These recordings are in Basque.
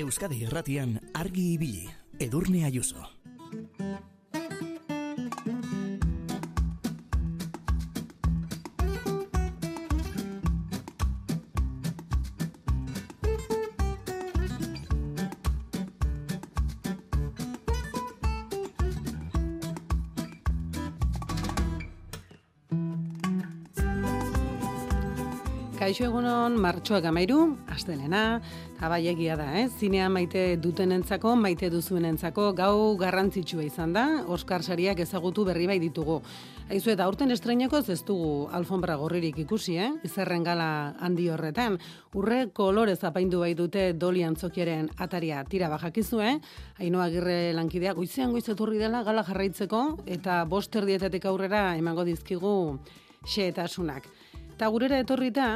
Euskadi Irratian argi ibili, Edurne Ayuso. Egunon, martxoak amairu, astelena, eta bai egia da, eh? zinea maite dutenentzako, maite duzuenentzako, gau garrantzitsua izan da, Oskar sariak ezagutu berri bai ditugu. Aizu eta aurten estreineko ez dugu alfombra gorririk ikusi, eh? izerren gala handi horretan. Urre kolorez apaindu bai dute doli antzokiaren ataria tira bajakizu, eh? Ainoa agirre lankideak goizean goizeturri dela gala jarraitzeko, eta boster dietetik aurrera emango dizkigu xeetasunak. Eta gurera etorrita,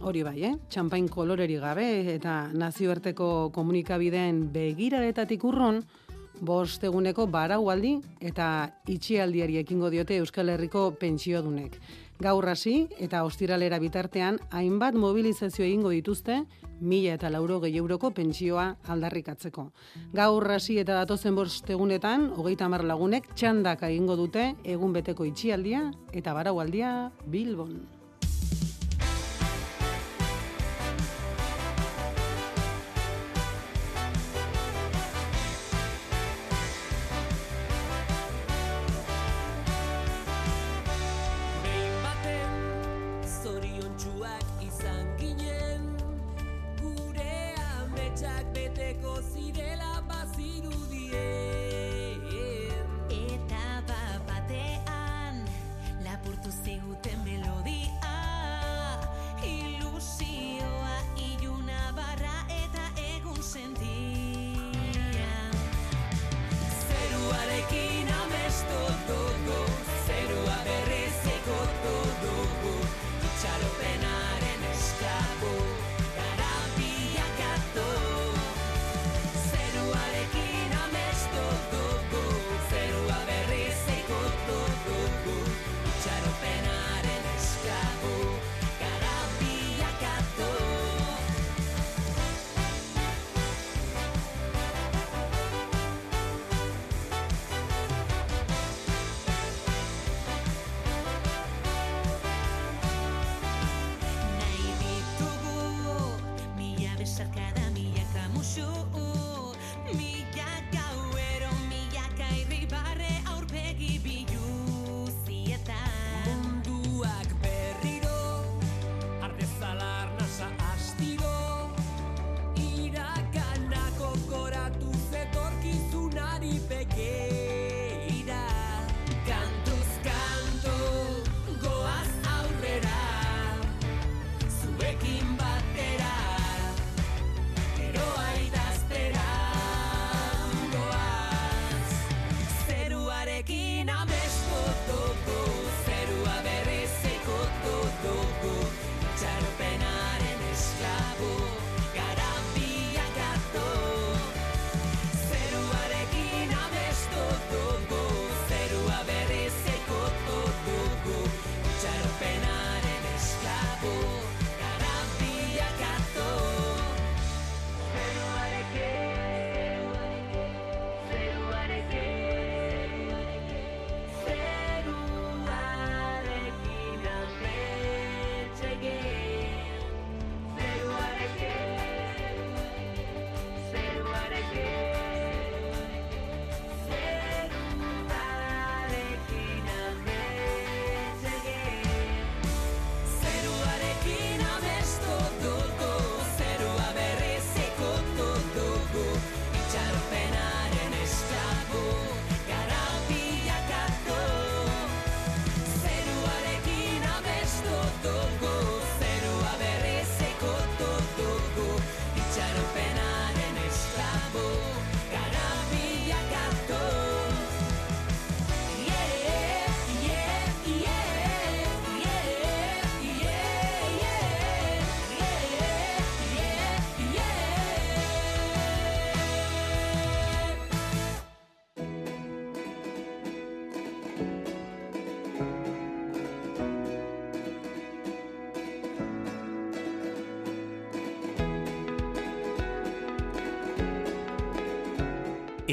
hori bai, eh? txampain koloreri gabe eta nazioarteko komunikabideen begiraretatik urron, bost eguneko baraualdi eta itxialdiari ekingo diote Euskal Herriko pentsiodunek. Gaur hasi eta ostiralera bitartean hainbat mobilizazio egingo dituzte mila eta lauro gehi euroko pentsioa aldarrikatzeko. Gaur hasi eta datozen bost egunetan, hogeita hamar lagunek txandak egingo dute egun beteko itxialdia eta baraualdia Bilbon.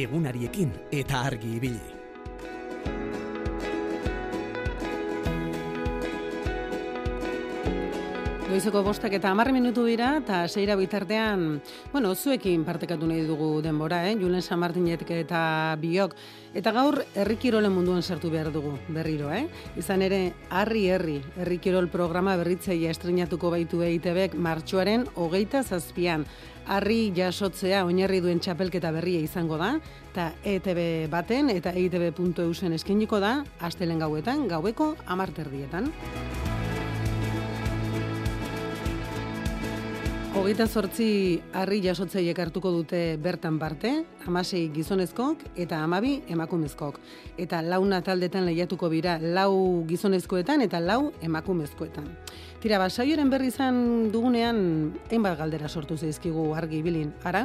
Egunariekin eta argi ibili. Goizeko bostak eta amarre minutu dira, eta seira bitartean, bueno, zuekin partekatu nahi dugu denbora, eh? Julen San Martinetek eta biok. Eta gaur, herrikirolen munduan sartu behar dugu, berriro, eh? Izan ere, harri herri, herrikirol programa berritzeia estrenatuko baitu EITBek martxoaren hogeita zazpian. Harri jasotzea oinarri duen txapelketa berria izango da, eta ETB baten eta eitb.eusen eskeniko da, astelen gauetan, gaueko amarterdietan. Hogeita zortzi harri jasotzeiek hartuko dute bertan parte, amasei gizonezkok eta amabi emakumezkok. Eta launa taldetan lehiatuko bira lau gizonezkoetan eta lau emakumezkoetan. Tira, basaioren berri izan dugunean, hainbat galdera sortu zeizkigu argi bilin. Ara,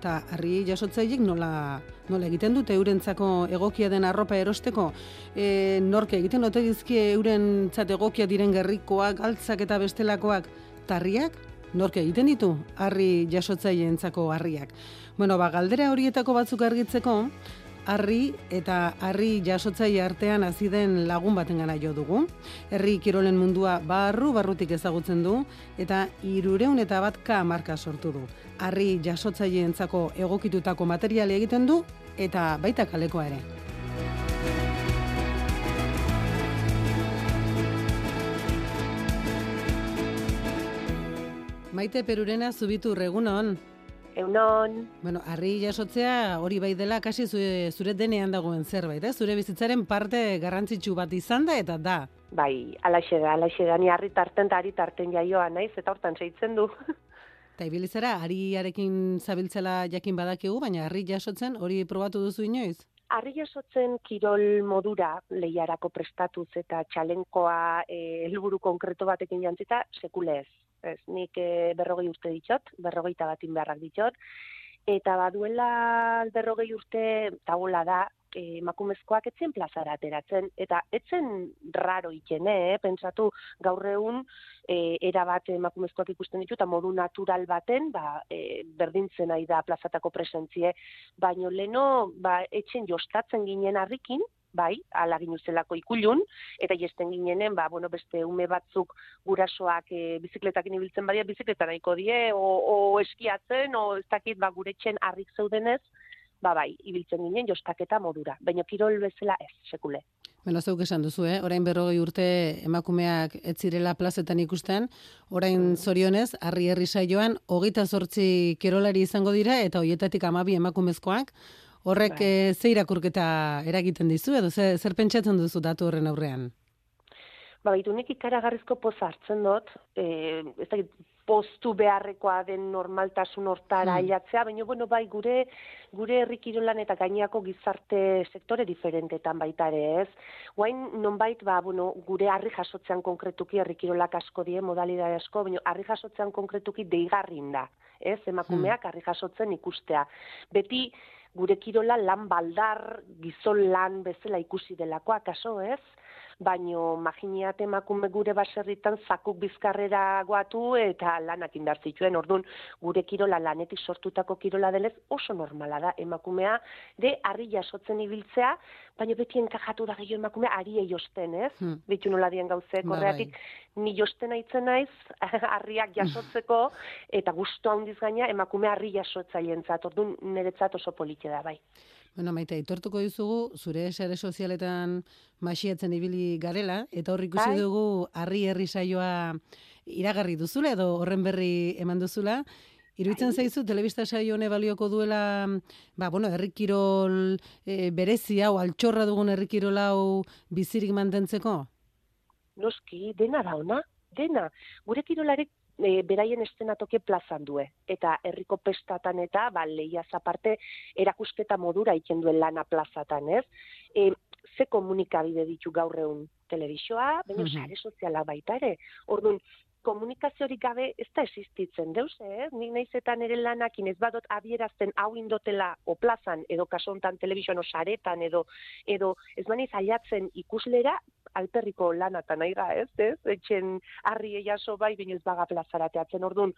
eta harri jasotzeiek nola, nola egiten dute eurentzako egokia den arropa erosteko, e, norke egiten dute dizkie euren egokia diren gerrikoak, galtzak eta bestelakoak, tarriak, nork egiten ditu harri jasotzaieentzako harriak. Bueno, ba, galdera horietako batzuk argitzeko, harri eta harri jasotzaile artean hasi den lagun batengana jo dugu. Herri kirolen mundua barru barrutik ezagutzen du eta 300 eta bat ka marka sortu du. Harri jasotzaileentzako egokitutako materiale egiten du eta baita kalekoa ere. Maite Perurena zubitu regunon. Eunon. Bueno, harri jasotzea hori bai dela kasi zure, zure denean dagoen zerbait, eh? Zure bizitzaren parte garrantzitsu bat izan da eta da. Bai, alaxe da, alaxe da, ni harri tarten da, harri tarten jaioa naiz, eta hortan seitzen du. Eta ibilizera, harriarekin zabiltzela jakin badakigu, baina harri jasotzen hori probatu duzu inoiz? Harri jasotzen kirol modura lehiarako prestatuz eta txalenkoa eh, helburu konkreto batekin jantzita, sekulez ez, nik e, berrogei urte ditzot, berrogeita batin beharrak ditzot, eta baduela berrogei urte taula da, e, emakumezkoak etzen plazara ateratzen, eta etzen raro ikene, eh? pentsatu gaur egun e, era bat emakumezkoak ikusten ditu, eta modu natural baten, ba, e, berdintzen nahi da plazatako presentzie, baino leno, ba, etzen jostatzen ginen harrikin, bai, ala ginuzelako ikulun, eta jesten ginenen, ba, bueno, beste ume batzuk gurasoak e, bizikletakin ibiltzen badia, bizikleta nahiko die, o, o eskiatzen, o ez dakit, ba, gure txen harrik zeudenez, ba, bai, ibiltzen ginen jostaketa modura. Baina kirol bezala ez, sekule. Beno, zeuk esan duzu, eh? orain berrogei urte emakumeak ez zirela plazetan ikusten, orain mm. zorionez, harri herri saioan, hogeita zortzi kirolari izango dira, eta hoietatik amabi emakumezkoak, Horrek bai. e, ze irakurketa eragiten dizu edo ze, zer pentsatzen duzu datu horren aurrean? Ba, baitu nik ikaragarrizko poz hartzen dut, e, ez da, postu beharrekoa den normaltasun hortara hmm. baina bueno, bai, gure gure herrikirolan eta gainako gizarte sektore diferentetan baita ere, ez? Guain nonbait ba, bueno, gure harri jasotzean konkretuki herrikirolak asko die modalidade asko, baina harri jasotzean konkretuki deigarrin da, ez? Emakumeak hmm. harri jasotzen ikustea. Beti gure kirola lan baldar, gizon lan bezala ikusi delakoa, kaso ez? Baino maginiat emakume gure baserritan zakuk bizkarrera guatu eta lanak indar zituen. Ordun gure kirola lanetik sortutako kirola delez oso normala da emakumea de harri jasotzen ibiltzea, baina beti enkajatu da gehiago emakumea ari josten, ez? Hmm. Bitu nola dien gauze, bai. korreatik ni josten aitzen naiz harriak jasotzeko eta gustu handiz gaina emakume harri jasotzailentzat. Ordun niretzat oso politia da bai. Bueno, maite, aitortuko dizugu, zure sare sozialetan masiatzen ibili garela, eta hor ikusi bai. dugu harri herri saioa iragarri duzula, edo horren berri eman duzula, Iruitzen bai. zaizu, telebista saio hone balioko duela, ba, bueno, errikirol e, berezi hau, altxorra dugun errikirol hau bizirik mantentzeko? Noski, dena da ona, dena. Gure kirolarek e, beraien estenatoke plazan due. Eta herriko pestatan eta, ba, leia zaparte, erakusketa modura iken duen lana plazatan, ez? E, ze komunikabide ditu gaur egun telebizoa, baina mm -hmm. sare soziala baita ere. Orduan, komunikaziorik gabe ez da existitzen deuz, eh? Nik naizetan ere lanakin ez badot abierazten hau indotela o plazan edo kasontan telebizioan saretan edo edo ez maniz aiatzen ikuslera alperriko lanata nahi da, ez, ez? Etxen harri eiaso bai, binez baga plazarateatzen orduan,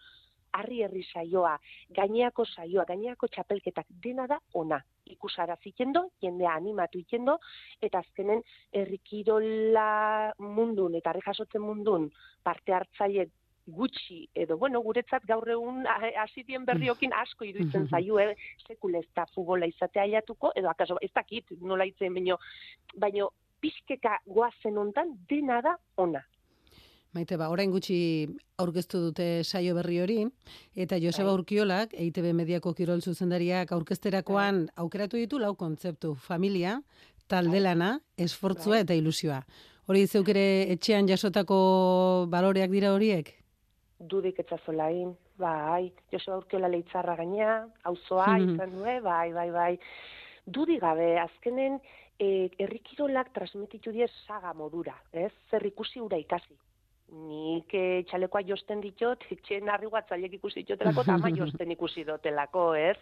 harri herri saioa, gaineako saioa, gaineako txapelketak, dena da ona. ikusara zikendo, jendea animatu ikendo, eta azkenen errikirola mundun eta harri jasotzen mundun parte hartzaile gutxi edo bueno guretzat gaur egun hasitien berriokin asko iruditzen zaio eh sekule ez da futbola izatea aiatuko edo akaso ez dakit nola itzen baino baino pizkeka goazen hontan dena da ona Maite, ba, orain gutxi aurkeztu dute saio berri hori, eta Joseba Bai. Urkiolak, EITB Mediako Kirol zuzendariak aurkezterakoan aukeratu ditu lau kontzeptu, familia, talde lana, esfortzua Bai. eta ilusioa. Hori zeuk ere etxean jasotako baloreak dira horiek? dudik etzazolain, bai, Joseba Urkiola leitzarra gainea, auzoa Mhm. izan due, bai, bai, bai. Dudi gabe, azkenen, e, errikirolak transmititu die saga modura, ez? Zer ikusi ura ikasi. Nik e, txalekoa josten ditut, etxen harri guatzailek ikusi ditutelako, eta ama josten ikusi dotelako, ez?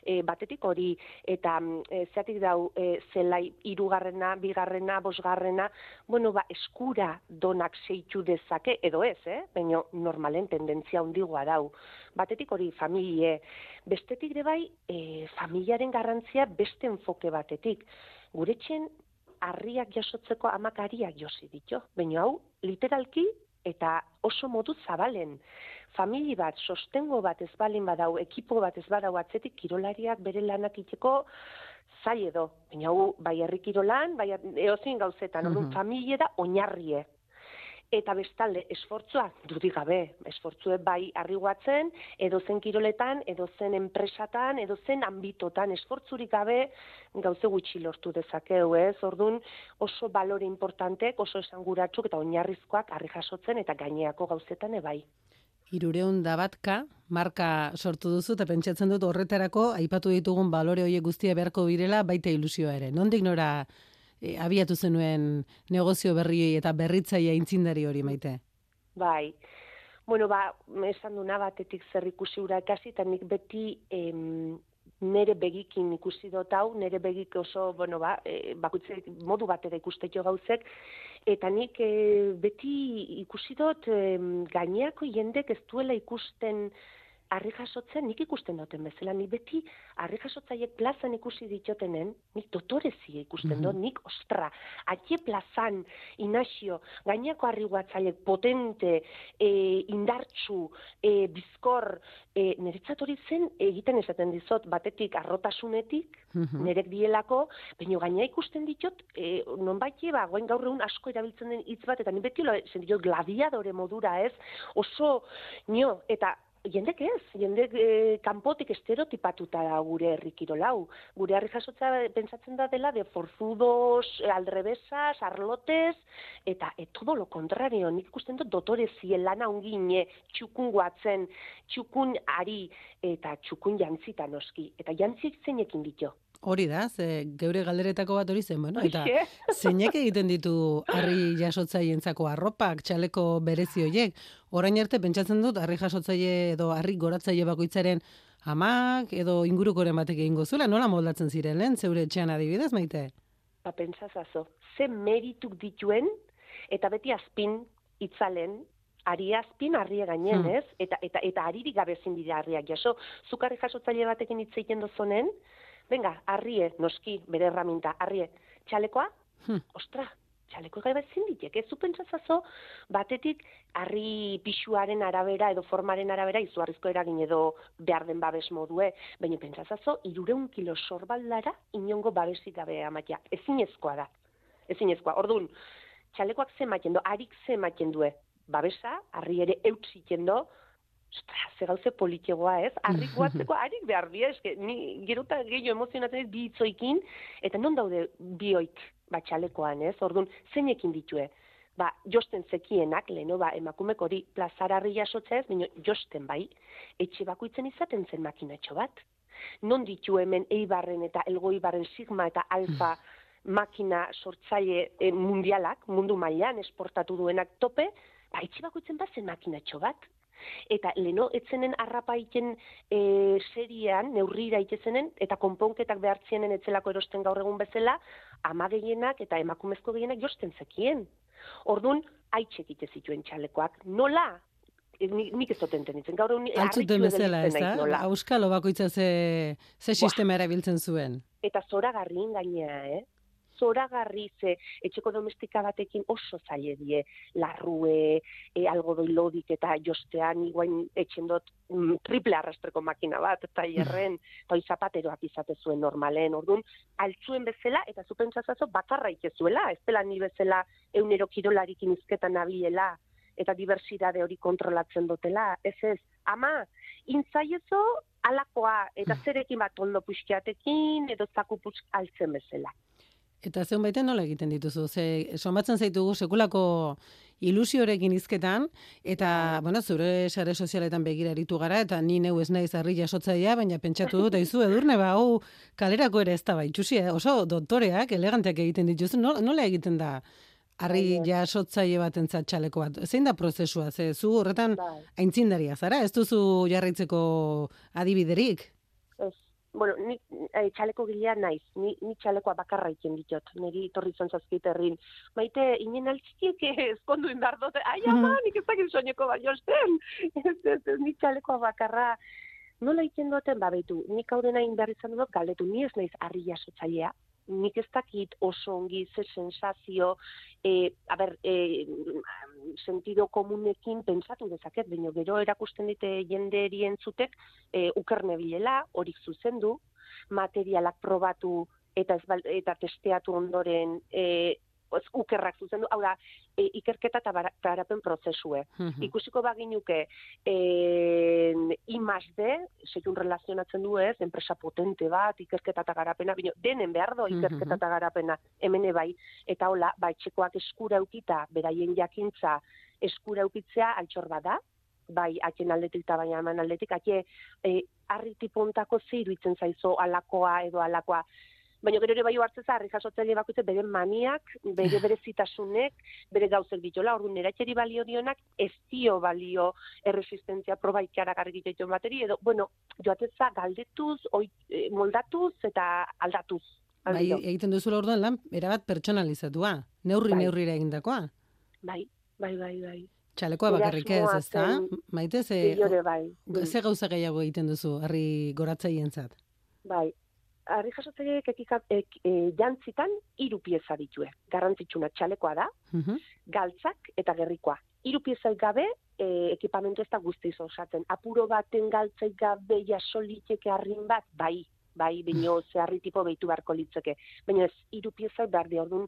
E, batetik hori, eta e, zeatik dau, e, zelai irugarrena, bigarrena, bosgarrena, bueno, ba, eskura donak seitu dezake, edo ez, eh? Baina normalen tendentzia handigoa dau. Batetik hori familie, bestetik ere bai, e, familiaren garrantzia beste enfoke batetik. Gure txen, harriak jasotzeko amak ariak josi ditu. Baina hau, literalki, eta oso modu zabalen. Famili bat, sostengo bat ez balin badau, ekipo bat ez badau atzetik, kirolariak bere lanak iteko zail edo. Baina hau, bai herri kirolan, bai eozin gauzetan, orduan Mhm. familie da oinarrie. Eta bestalde, esfortzua, dudik gabe, esfortzue bai arriguatzen, edo zen kiroletan, edo zen enpresatan, edo zen ambitotan, esfortzurik gabe gauze gutxi lortu dezakeu, ez? Orduan oso balore importantek, oso esanguratsuk eta oinarrizkoak harri jasotzen eta gaineako gauzetan ebai. Irureun da batka, marka sortu duzu, eta pentsatzen dut horretarako, aipatu ditugun balore horiek guztia beharko direla, baita ilusioa ere. Nondik nora e, abiatu zenuen negozio berri eta berritzaia intzindari hori maite? Bai. Bueno, ba, esan duna batetik zer ikusi ura ikasi, eta nik beti em, nere begikin ikusi dut hau, nere begik oso, bueno, ba, e, bakoitzek modu batera ikusteko gauzek, eta nik e, beti ikusi dut em, gaineako jendek ez duela ikusten harri jasotzen, nik ikusten duten bezala, nik beti harri jasotzaiek plazan ikusi ditotenen, nik dotorezia ikusten dut, nik ostra, atxe plazan, inazio, gainako harri guatzaiek potente, e, indartsu, e, bizkor, e, niretzat hori zen egiten esaten dizot, batetik arrotasunetik, Mhm. nerek dielako, baina gaina ikusten ditut, e, nonbait ba, goen gaur egun asko erabiltzen den hitz bat, eta ni beti lo sentitu gladiadore modura, ez? Oso, nio, eta jendek ez, jendek e, kanpotik estereotipatuta da gure herri kirolau. Gure herri jasotza pentsatzen da dela de forzudos, aldrebesas, arlotes, eta e, todo lo contrario, nik ikusten dut dotore zien lana ongine, txukun guatzen, txukun ari, eta txukun jantzita noski. Eta jantzik zeinekin ditu. Hori da, ze geure galderetako bat hori zen, bueno, eta zeinek egiten ditu harri jasotzaientzako arropak, txaleko berezi horiek. Orain arte pentsatzen dut harri jasotzaile edo harri goratzaile bakoitzaren amak edo ingurukoren batek egingo zuela, nola moldatzen ziren lehen, zeure etxean adibidez, maite? Ba, pentsazazo, ze merituk dituen, eta beti azpin itzalen, ari azpin harria gainen, Hmm. ez? Eta, eta, eta aririk gabe ezin dira harriak jaso. Zukarri jasotzaile batekin hitz egiten dozonen, venga, harrie, noski, bere erraminta, harrie, txalekoa, Hmm. ostra, txaleko gabe ezin ditek, ez zu pentsazazo, batetik harri pixuaren arabera edo formaren arabera izugarrizko eragin edo behar den babes modue, baina pentsazazo, irureun kilo sorbaldara inongo babesik gabe amatea. Ezinezkoa da. Ezinezkoa. Orduan, txalekoak ze ematen do, harik ze ematen due. Babesa, harri ere eutsiken do, ze gauze politxegoa, ez? Harrik guatzeko harik behar dira, eske, ni geruta gehiago emozionatzen ez bi hitzoikin, eta non daude bioik batxalekoan, ez? Orduan, zeinekin ditue? Ba, josten zekienak, leheno, ba, emakumek hori plazara harri jasotzea ez, baina josten bai, etxe bakoitzen izaten zen makinatxo bat. Non ditu hemen eibarren eta elgoibarren sigma eta alfa makina sortzaile eh, mundialak, mundu mailan esportatu duenak tope, ba, etxe bakoitzen bazen makinatxo bat. Eta leno etzenen arrapaiten e, seriean, neurrira itezenen, eta konponketak behartzienen etzelako erosten gaur egun bezala, ama gehienak eta emakumezko gehienak josten zekien. Orduan, haitxek ite zituen txalekoak. Nola? E, ni- nik ez dut entenditzen. Gaur egun harritu bezala, ez da? Auskalo bakoitza ze, ze sistema erabiltzen zuen. eta zoragarrin gainea, eh? Zoragarri ze etxeko domestika batekin oso zaile die. Larrue, e, algodoi lodik eta jostean iguain etxen dut mm, triple arrastreko makina bat, eta hierren, eta zapateroak izate zuen normalen, orduan, altzuen bezala, eta zu pentsazazo bakarra ikezuela, ez dela ni bezala eunero kirolarikin izketan nabilela, eta diversidade hori kontrolatzen dutela, ez ez, ama, intzaiezo alakoa, eta zerekin bat ondo puxkiatekin, edo zakupuz altzen bezala. Eta zeun baiten nola egiten dituzu? Ze, somatzen zaitugu sekulako ilusiorekin izketan, eta, bueno, zure sare sozialetan begira eritu gara, eta ni neu ez naiz harri jasotzaia, baina pentsatu dut, aizu edurne, ba, hau kalerako ere ez da, ba, itxusi, eh? oso doktoreak, eleganteak egiten dituzu, nola, egiten da? Harri Bai, bai. jasotzaile bat txaleko bat. Zein da prozesua? Ze, zu horretan Bai. aintzindaria zara? Ez duzu jarraitzeko adibiderik? Bueno, ni e, txaleko gilea naiz, ni, ni txalekoa bakarra iken ditot, niri torri zontzazkit herrin. Maite, inen altziek ezkondu indar dut, ai ama, nik ez dakit soineko baiosten. ez, ez, ez, ni txalekoa bakarra. Nola iken duten, ba, behitu, nik hau dena behar izan dut, galdetu, ni ez naiz harri jasotzailea, nik ez dakit oso ongi ze sensazio, e, a ber, e, sentido komunekin pentsatu dezaket, baina gero erakusten dite jenderi entzutek, e, ukerne bilela, horik zuzendu, materialak probatu eta ez eta testeatu ondoren e, ukerrak zuzendu, hau da, e, ikerketa eta garapen prozesue. Mhm. Ikusiko baginuke eh I+D, sekun relazionatzen du ez, enpresa potente bat, ikerketa eta garapena, bino, denen behar do ikerketa Mhm. eta garapena, hemen bai, eta hola, ba, etxekoak eskura eukita, beraien jakintza eskura eukitzea altxor bada, bai, haken aldetik eta baina eman aldetik, hake e, arri tipontako ze iruditzen zaizo alakoa edo alakoa, Baina gero ere bai hartzeza, harri jasotzaile bakoitze bere maniak, bere berezitasunek, bere gauzek ditola, orduan eratxeri balio dionak, ez dio balio erresistentzia proba ikaragarri egiten bateri, edo, bueno, joateza galdetuz, oi, eh, moldatuz eta aldatuz. Bai, egiten duzula orduan lan, erabat pertsonalizatua. Neurri Bai. neurrira egindakoa. bai, bai, bai, bai. Txalekoa bakarrik ez, ez da? Maite, ze, bai. ze gauza gehiago egiten duzu, harri goratzaientzat. Bai. Harri jasotzaileek ekika, ek, e, jantzitan hiru pieza ditue. Garrantzitsuna txalekoa da, Mhm. galtzak eta gerrikoa. Hiru piezai gabe, e, ekipamentu ez da guztiz osatzen. Apuro baten galtzai gabe jaso liteke harrin bat, bai, bai, bino ze harri tipo behitu beharko litzeke. Baina ez, hiru piezai behar di, orduan,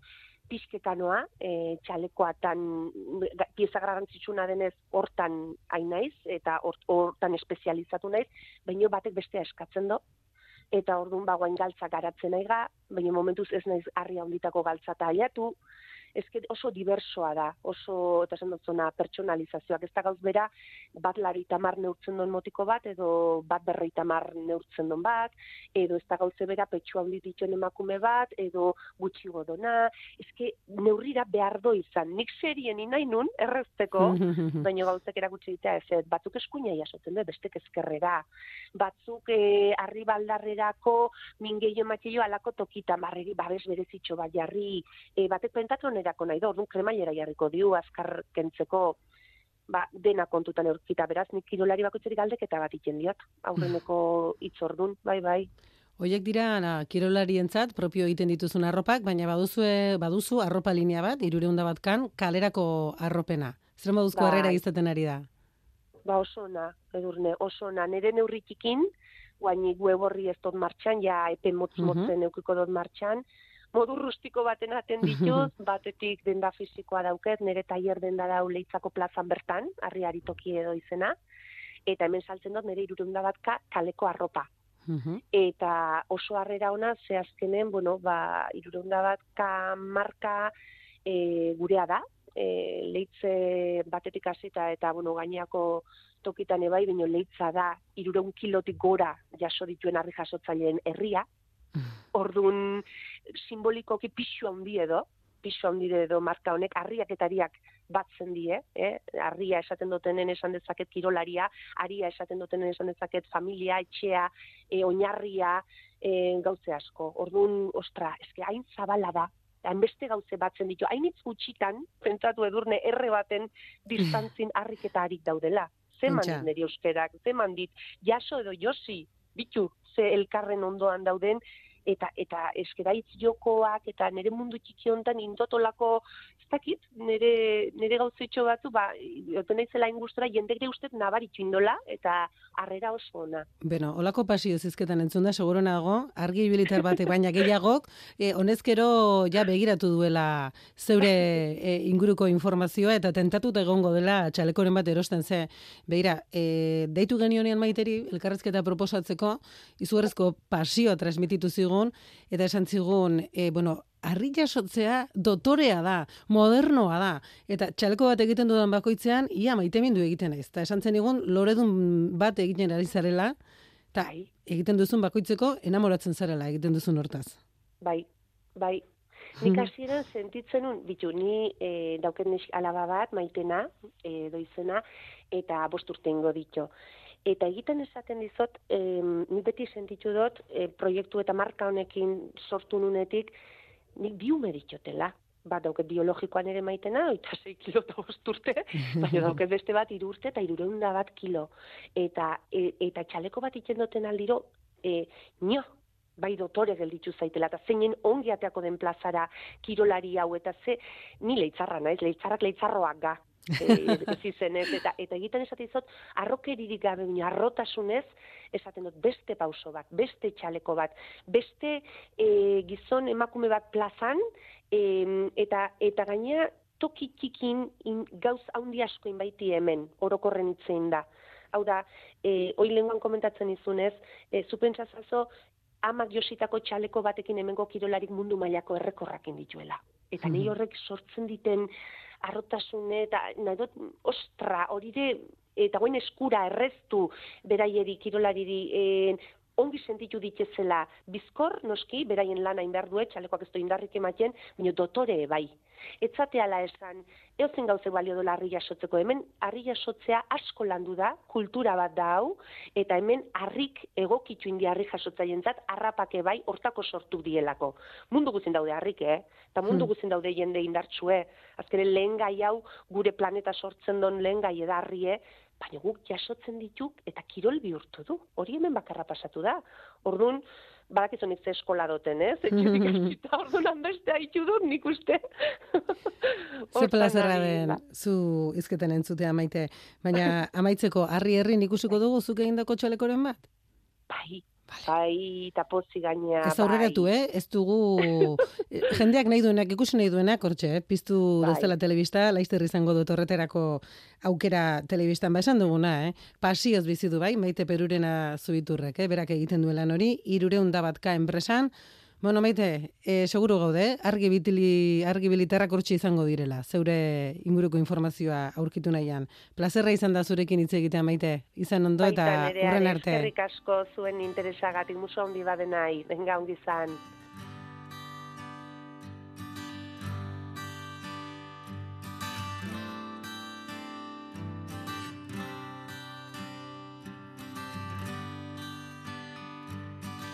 pixketanoa, e, txalekoatan, pieza garrantzitsuna denez hortan hain naiz, eta hort- hortan espezializatu naiz, baina batek bestea eskatzen do, eta orduan bagoain galtza garatzen naiga, baina momentuz ez naiz harri handitako galtza tailatu, ezke oso diversoa da, oso, eta esan dut zona, pertsonalizazioak, ez da gauz bera, bat lari tamar neurtzen duen motiko bat, edo bat berrei tamar neurtzen duen bat, edo ez da gauze bera petxu handi dituen emakume bat, edo gutxi godona, ezke neurrira behar do izan, nik serien nahi nun, errezteko, baina gauzek erakutsi ditea ez, batzuk eskuina jasotzen du, bestek ezkerrera, batzuk e, harri baldarrerako mingeio alako tokita, marreri babes berezitxo bat jarri, e, batek pentatronerako nahi da, orduan jarriko diu, azkar kentzeko, ba, dena kontutan eurkita, beraz, nik kirolari bakoitzeri galdeketa bat iten diot, aurreneko itzordun, bai, bai. Hoiek dira na, kirolarientzat propio egiten dituzun arropak, baina baduzue, baduzu arropa linea bat, irureunda bat kan, kalerako arropena. Zer moduzko Bai. harrera izaten ari da? Ba oso ona, edurne, oso ona. Nere neurritikin, guain web horri ez dut martxan, ja epe motz Mhm. motzen eukiko dut martxan, modu rustiko baten aten ditut, batetik denda fisikoa dauket, nire tailer denda dau leitzako plazan bertan, harriari toki edo izena, eta hemen saltzen dut nire irurunda bat ka, kaleko arropa. Mhm. Eta oso harrera ona, ze azkenen, bueno, ba, irurunda bat ka marka e, gurea da, e, leitze batetik hasita eta, bueno, gaineako tokitan ebai, baino leitza da, irureun kilotik gora jaso dituen harri jasotzaileen herria, Ordun simbolikoki pixu handi edo, pixu handi edo marka honek harriak eta ariak batzen die, eh? Harria esaten dutenen esan dezaket kirolaria, haria esaten dutenen esan dezaket familia, etxea, e, oinarria, e, gauze asko. Ordun, ostra, eske hain zabala da, hainbeste gauze batzen ditu, hainitz gutxitan, pentsatu edurne, erre baten distantzin harrik eta harik daudela. Zeman dit euskerak, zeman dit, jaso edo josi, bitu, ze elkarren ondoan dauden, eta eta eskeraitz jokoak eta nire mundu txiki hontan indotolako ez dakit nire nire gauzitxo batzu ba joten naizela ingustora jendek ere ustez nabaritxu indola eta harrera oso ona. Beno, olako pasio zizketan entzun da, seguro nago, argi ibilitar batek, baina gehiagok, e, honezkero ja begiratu duela zeure e, inguruko informazioa eta tentatuta egongo dela txalekoren bat erosten ze. Begira, e, deitu genionean maiteri, elkarrezketa proposatzeko, izugarrezko pasioa transmititu zigun, eta esan zigun, e, bueno, harri jasotzea dotorea da, modernoa da, eta txaleko bat egiten dudan bakoitzean, ia maite mindu egiten naiz. Eta esan zen egun, loredun bat egiten ari zarela, eta Bai. egiten duzun bakoitzeko enamoratzen zarela egiten duzun hortaz. Bai, bai. Nik hasieran sentitzen nun, bitu, ni e, dauken nesk alaba bat, maitena, e, doizena, eta bost urte ingo ditu. Eta egiten esaten dizot, em, ni beti sentitu dut, e, proiektu eta marka honekin sortu nunetik, nik bi ume ditotela. Bat dauket biologikoan ere maitena, eta sei kilo eta bost urte, baina dauket beste bat hiru urte eta hirureunda bat kilo. Eta, e, eta txaleko bat itzen duten aldiro, e, nio, bai dotore gelditu zaitela, eta zeinen ongi ateako den plazara kirolari hau, eta ze, ni leitzarra naiz, leitzarrak leitzarroak ga, e, ez izenez, eta, eta egiten esaten dizut, arrokeririk gabe, baina arrotasunez, esaten dut beste pauso bat, beste txaleko bat, beste e, gizon emakume bat plazan, em, eta, eta gainera toki txikin in, gauz handi asko inbaiti hemen, orokorren itzein da. Hau da, e, oi lenguan komentatzen izunez, e, zupentsazazo, amak jositako txaleko batekin hemengo kirolarik mundu mailako errekorrakin dituela. Eta Mhm. nahi horrek sortzen diten arrotasune eta nahi dut, ostra, hori de, eta goin eskura erreztu beraieri kirolariri eh, ongi sentitu ditezela bizkor, noski, beraien lana indar duet, txalekoak ez du indarrik ematen, baina dotore bai. Etzateala esan, eozen gauze balio dola harri jasotzeko, hemen harri jasotzea asko landu da, kultura bat da hau, eta hemen harrik egokitu indi harri jasotzaientzat harrapake bai hortako sortu dielako. Mundu guztien daude harrik, eh? Eta mundu Hmm. guztien daude jende indartsue. Azkenen lehen gai hau gure planeta sortzen don lehen gai eda harrie, baina guk jasotzen dituk eta kirol bihurtu du. Hori hemen bakarra pasatu da. Orduan, badakizu nik ze eskola doten, ez? Etxetik hasita, orduan beste haitu dut nik uste. Ze plazerra den zu izketen entzutea maite. Baina amaitzeko, harri herrin ikusiko dugu zuk egindako txalekoren bat? Bai, bai, eta pozi gainea. Ez aurreratu, bai. eh? Ez dugu... eh, Jendeak nahi duenak, ikusi nahi duenak, hortxe, eh? Piztu Bai. dozela telebista, laizter izango dut horreterako aukera telebistan, ba esan duguna, eh? Pasioz bizi du bai, maite perurena zuiturrek, eh? Berak egiten duelan hori, irureun da batka enpresan, Bueno, maite, e, seguru gaude, eh? argi bitili, argi bilitarrak hortxe izango direla, zeure inguruko informazioa aurkitu nahian. Plazerra izan da zurekin hitz egitea maite, izan ondo eta Baita nerea, urren arte. Eskerrik asko zuen interesagatik, muso handi badenai, venga ongi zan.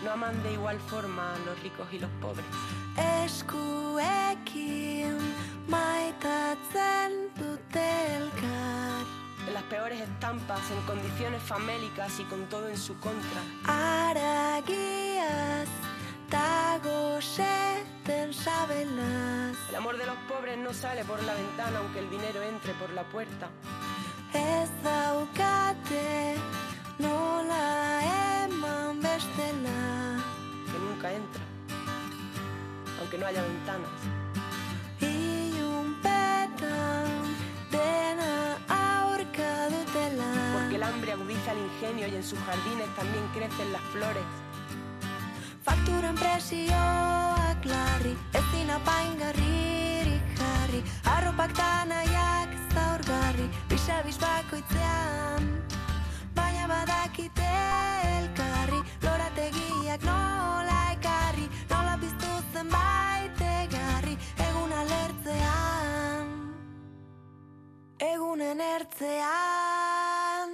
No aman de igual forma a los ricos y los pobres. Eskuekin maitatzen dute elkar En las peores estampas, en condiciones famélicas y con todo en su contra. Aragiaz dago seten sabelaz El amor de los pobres no sale por la ventana aunque el dinero entre por la puerta. Ez daukate nola eman bestela nunca entra, aunque no haya ventanas. Aurka dutela Porque el hambre agudiza el ingenio y en sus jardines también crecen las flores. Fakturen presioak larri, ez dina paingarririk jarri Arropak tanaiak zaurgarri, bisabis bakoitzean Baina badakite elkarri, Egunen ertzean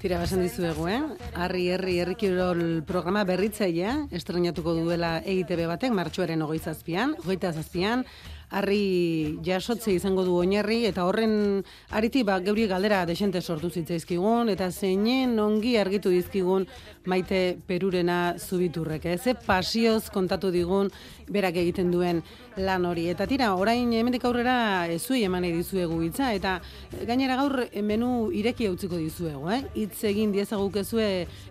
Tira, basan dizuegu, eh? Harri, herri, herri kirol programa berritzailea, estrenatuko duela EITB batek, martxoaren ogoi zazpian, hogeita zazpian, harri jasotze izango du oinarri eta horren ariti ba geuri galdera desente sortu zitzaizkigun eta zeinen ongi argitu dizkigun maite perurena zubiturrek. Ze pasioz kontatu digun berak egiten duen lan hori. Eta tira, orain hemendik aurrera ezui eman dizuegu hitza eta gainera gaur menu ireki utziko dizuegu, eh? Hitz egin diezagukezue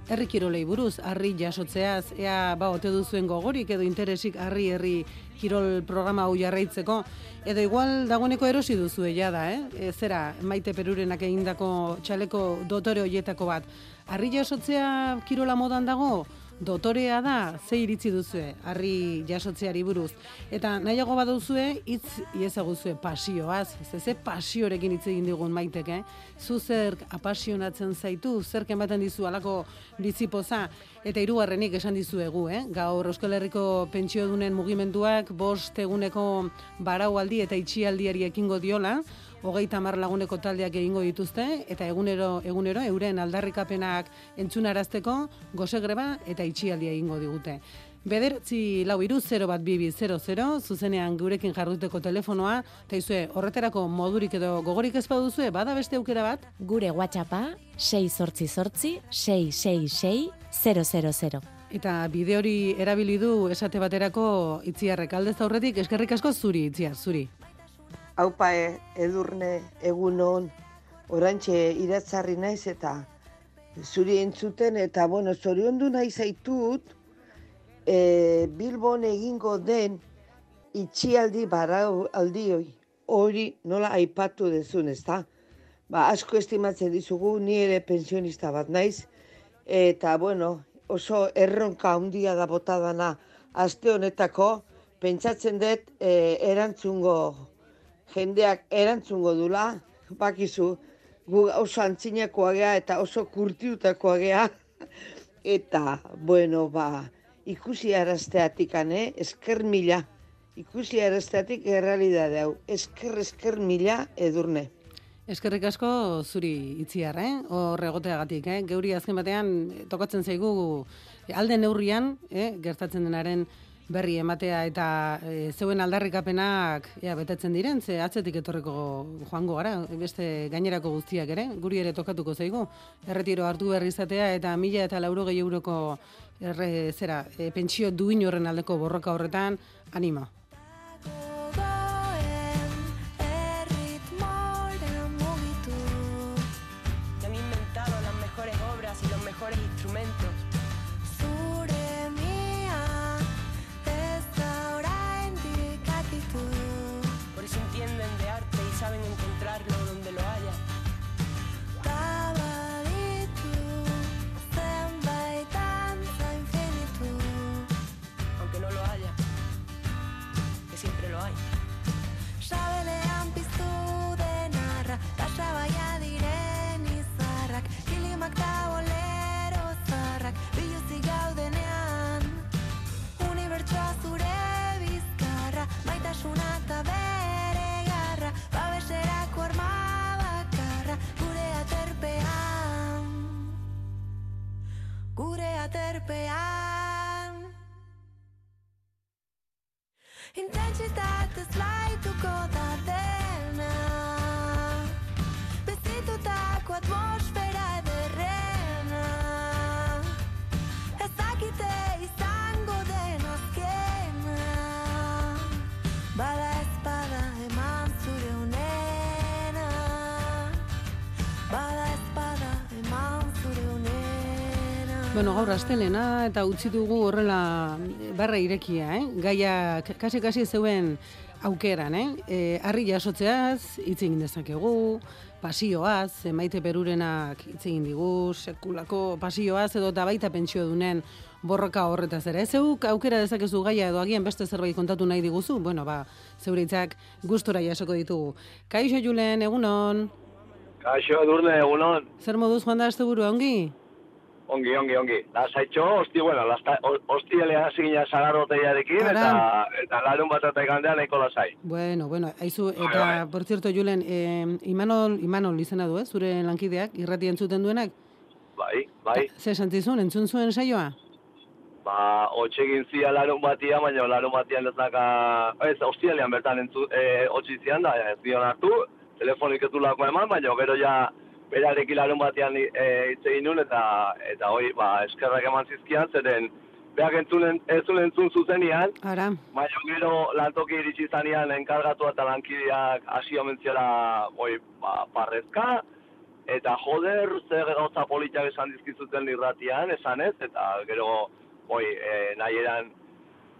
herri kirolei buruz, harri jasotzeaz, ea ba ote duzuen gogorik edo interesik harri herri kirol programa hau jarraitzeko edo igual dagoeneko erosi duzu ja da, eh? E, zera, Maite Perurenak egindako txaleko dotore hoietako bat. Harri jasotzea kirola modan dago? Dotorea da, ze iritzi duzue, harri jasotzeari buruz. Eta nahiago baduzue, hitz iezaguzue pasioaz, ze ze pasiorekin hitz egin digun maiteke, eh? zu zer apasionatzen zaitu, zer ematen dizu alako bizipoza, eta hirugarrenik esan dizuegu, eh? gaur Euskal Herriko pentsio dunen mugimenduak, bost eguneko baraualdi eta itxialdiari ekingo diola, hogeita mar laguneko taldeak egingo dituzte, eta egunero, egunero euren aldarrikapenak entzunarazteko, goze greba eta itxialdia egingo digute. Bedertzi lau iru 0 bat bibi 00, zuzenean gurekin jarduteko telefonoa, eta izue, horretarako modurik edo gogorik ez baduzue, bada beste aukera bat? Gure WhatsAppa 6 sortzi sortzi 666 000. Eta bide hori erabili du esate baterako itziarrek aldez aurretik eskerrik asko zuri itziar, zuri. Haupa e, edurne egun hon, orantxe iratzarri naiz eta zuri entzuten eta bueno, zoriondu nahi zaitut e, Bilbon egingo den itxialdi barau aldioi hori nola aipatu dezun, ez da? Ba, asko estimatzen dizugu, ni ere pensionista bat naiz, eta bueno, oso erronka handia da botadana aste honetako, pentsatzen dut e, erantzungo jendeak erantzungo dula, bakizu, gu oso antzinekoa gea eta oso kurtiutakoa gea, eta, bueno, ba, ikusi arazteatik, eh? esker mila, ikusi arazteatik errealidade hau, esker, esker mila edurne. Eskerrik asko zuri itziar, eh? Hor egoteagatik, eh? Geuri azken batean tokatzen zaigu alde neurrian, eh? gertatzen denaren berri ematea eta e, zeuen aldarrikapenak ja, betetzen diren, ze atzetik etorreko joango gara, beste gainerako guztiak ere, guri ere tokatuko zaigu. Erretiro hartu berri izatea eta mila eta lauro gehi euroko erre, zera, e, pentsio duin horren aldeko borroka horretan, anima. पे आ Bueno, gaur astelena eta utzi dugu horrela barra irekia, eh? Gaia kasi-kasi zeuen aukeran, eh? E, arri jasotzeaz, hitz egin dezakegu, pasioaz, maite perurenak hitz egin digu, sekulako pasioaz, edo eta baita pentsio dunen borroka horretaz ere. Ez aukera dezakezu gaia edo agian beste zerbait kontatu nahi diguzu, bueno, ba, zeuritzak gustora jasoko ditugu. Kaixo Julen, egunon? Kaixo, edurne, egunon. Zer moduz joan da buru, ongi? Ongi, ongi, ongi. Lasaitxo, hosti, bueno, hosti elea zigina zagarroteiarekin, eta, eta larun bat eta ikandea nahiko lasai. Bueno, bueno, haizu, bai, eta, bai. por cierto, Julen, eh, Imanol, Imanol izena du, eh, zure lankideak, irrati entzuten duenak? Bai, bai. Ze, santzizun, entzun zuen saioa? ba, hotxe egin zia larun batia, baina larun batian ez naka, ez, hostialean bertan entzu, e, hotxe zian da, ez dion hartu, telefonik ez du lako eman, baina gero ja berarekin larun batean e, egin nuen, eta, eta hoi, ba, eskerrak eman zizkian, zeren, behak entzunen, ez entzun zuzenian, Ara, baina gero lantoki iritsi zanean enkargatu eta lankideak hasi omentziela, hoi, ba, parrezka, eta joder, zer gauza politiak esan dizkizuten irratian, esan ez, eta gero, hoi, e, nahi eran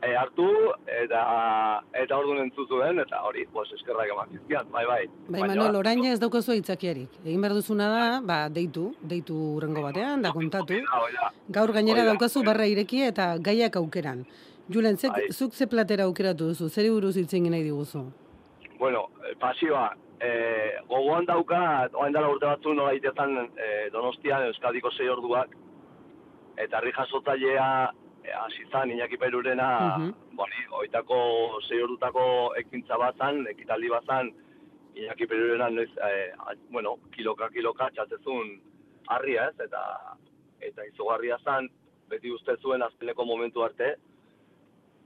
e, hartu, eta, eta orduan entzuzuen, eta hori, pues, eskerrak eman zizkian, bai, bai. bai Manol, orain ez daukazu aitzakiarik. Egin behar duzuna da, ba, deitu, deitu urrengo batean, da kontatu. Gaur gainera daukazu barra ireki eta gaiak aukeran. Julen, zek, Bai. zuk ze platera aukeratu duzu, zeri buruz hitz egin nahi diguzu? Bueno, eh, pasioa, e, gogoan dauka, oain dela urte batzu nola itetan e, Donostian Euskadiko sei orduak, eta herri jasotzailea e, hasi zan Iñaki Perurena, Mhm. boni, oitako sei ordutako ekintza bazan, ekitaldi bazan, Iñaki Perurena noiz, e, bueno, kiloka kiloka txatzezun harria ez, eta eta izugarria zan, beti uste zuen azkeneko momentu arte,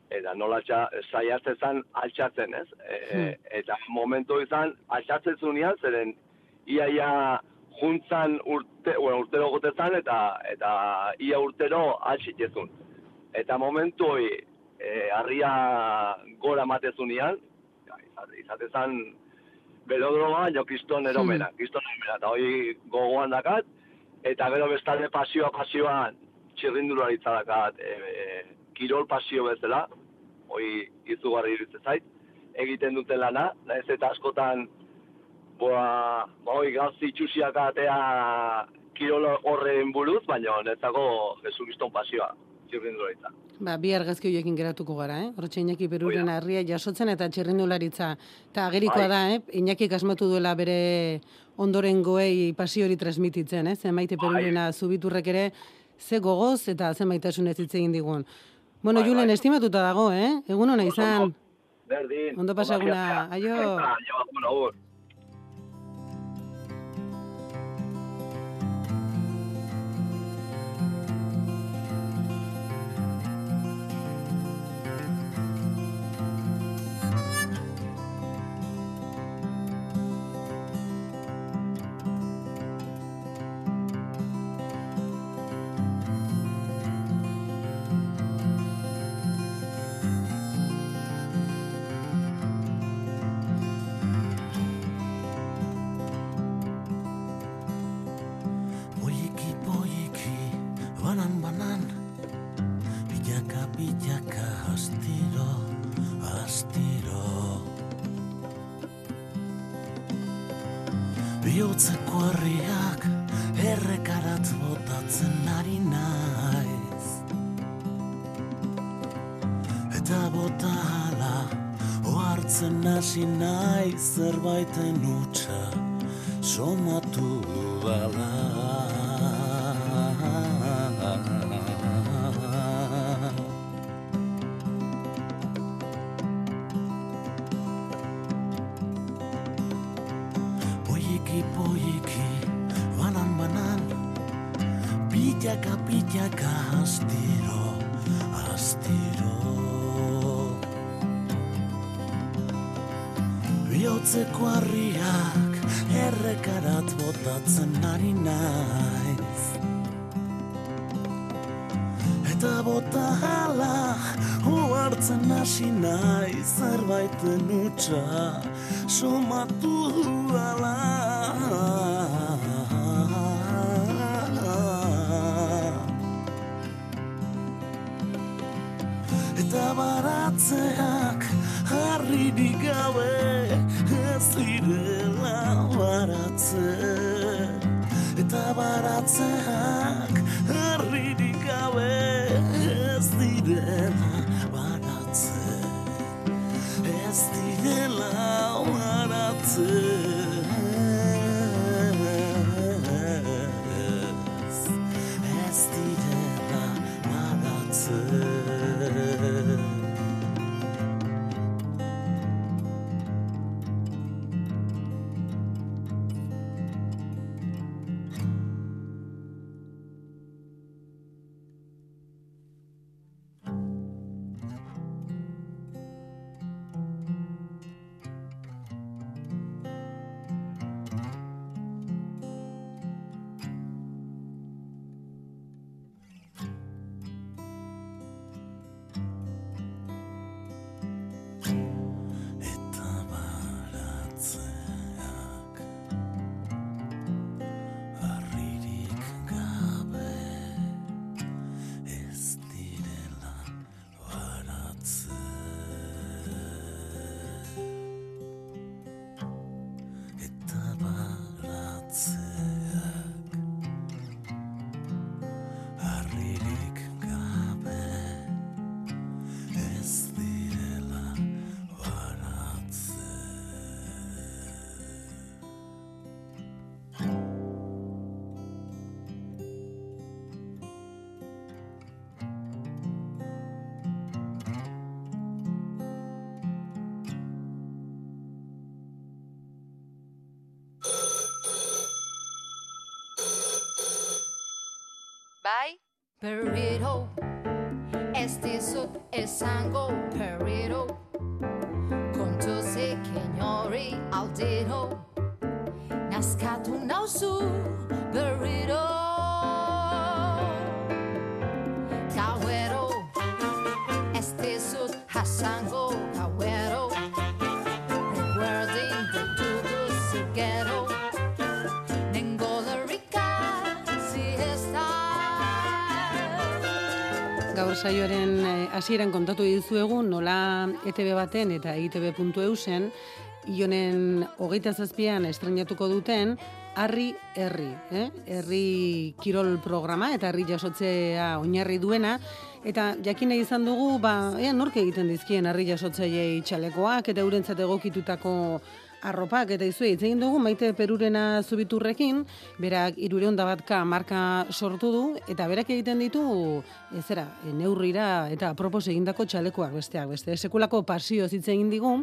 eta nola saiatzen zan altxatzen, ez? E, Eta momentu izan, altxatzen zunean, zeren iaia juntzan urte, bueno, urtero gotezan, eta, eta ia urtero altxitzezun. Eta momentu hoi, e, harria gora matezunean, ja, izate, izate zan belodroma, jo kiston eromena, kiston eromena, eta hoi gogoan dakat, eta gero bestalde pasioa pasioa txirrindularitza dakat, e, e, kirol pasio bezala, hoi izugarri iruditzen zait, egiten duten lana, naiz eta askotan boa, ba, hoi gauzi itxusiak atea kirol horren buruz, baina netzako Jesu Kriston pasioa, txirrindularitza. Ba, bi argazki horiekin geratuko gara, eh? Hortxe Iñaki Peruren harria jasotzen eta txirrindularitza. Eta agerikoa Bai. da, eh? Iñaki asmatu duela bere ondoren goei pasio hori transmititzen, eh? Zenbaite Perurena zubiturrek ere, ze gogoz eta ze maitasunez hitz egin digun. Bueno, Bai, Julen, bai. estimatuta dago, eh? Egun hona izan. Berdin. Ondo pasa ondo eguna, jatea. aio. Aio, bueno, naiz zerbaiten Bihotzeko harriak errekarat botatzen ari naiz. Eta bota hala Huartzen hasi naiz Zerbaiten utxa Sumatu duala Burrito Ez dizut esango Burrito Kontu zekin hori aldero. Naskatu nauzu Burrito Saioaren eh, hasieran kontatu dizuegu nola ETB baten eta ITB.eu zen Ionen hogeita zazpian estrenatuko duten Harri Herri, eh? Herri kirol programa eta herri jasotzea oinarri duena eta jakin nahi izan dugu ba ea nork egiten dizkien harri jasotzaileei txalekoak eta eurentzat egokitutako arropak eta izue hitz egin dugu maite perurena zubiturrekin, berak irureon da batka marka sortu du, eta berak egiten ditu, ez zera, e, neurrira eta apropos egindako txalekoak besteak beste. Sekulako pasio hitz egin digu,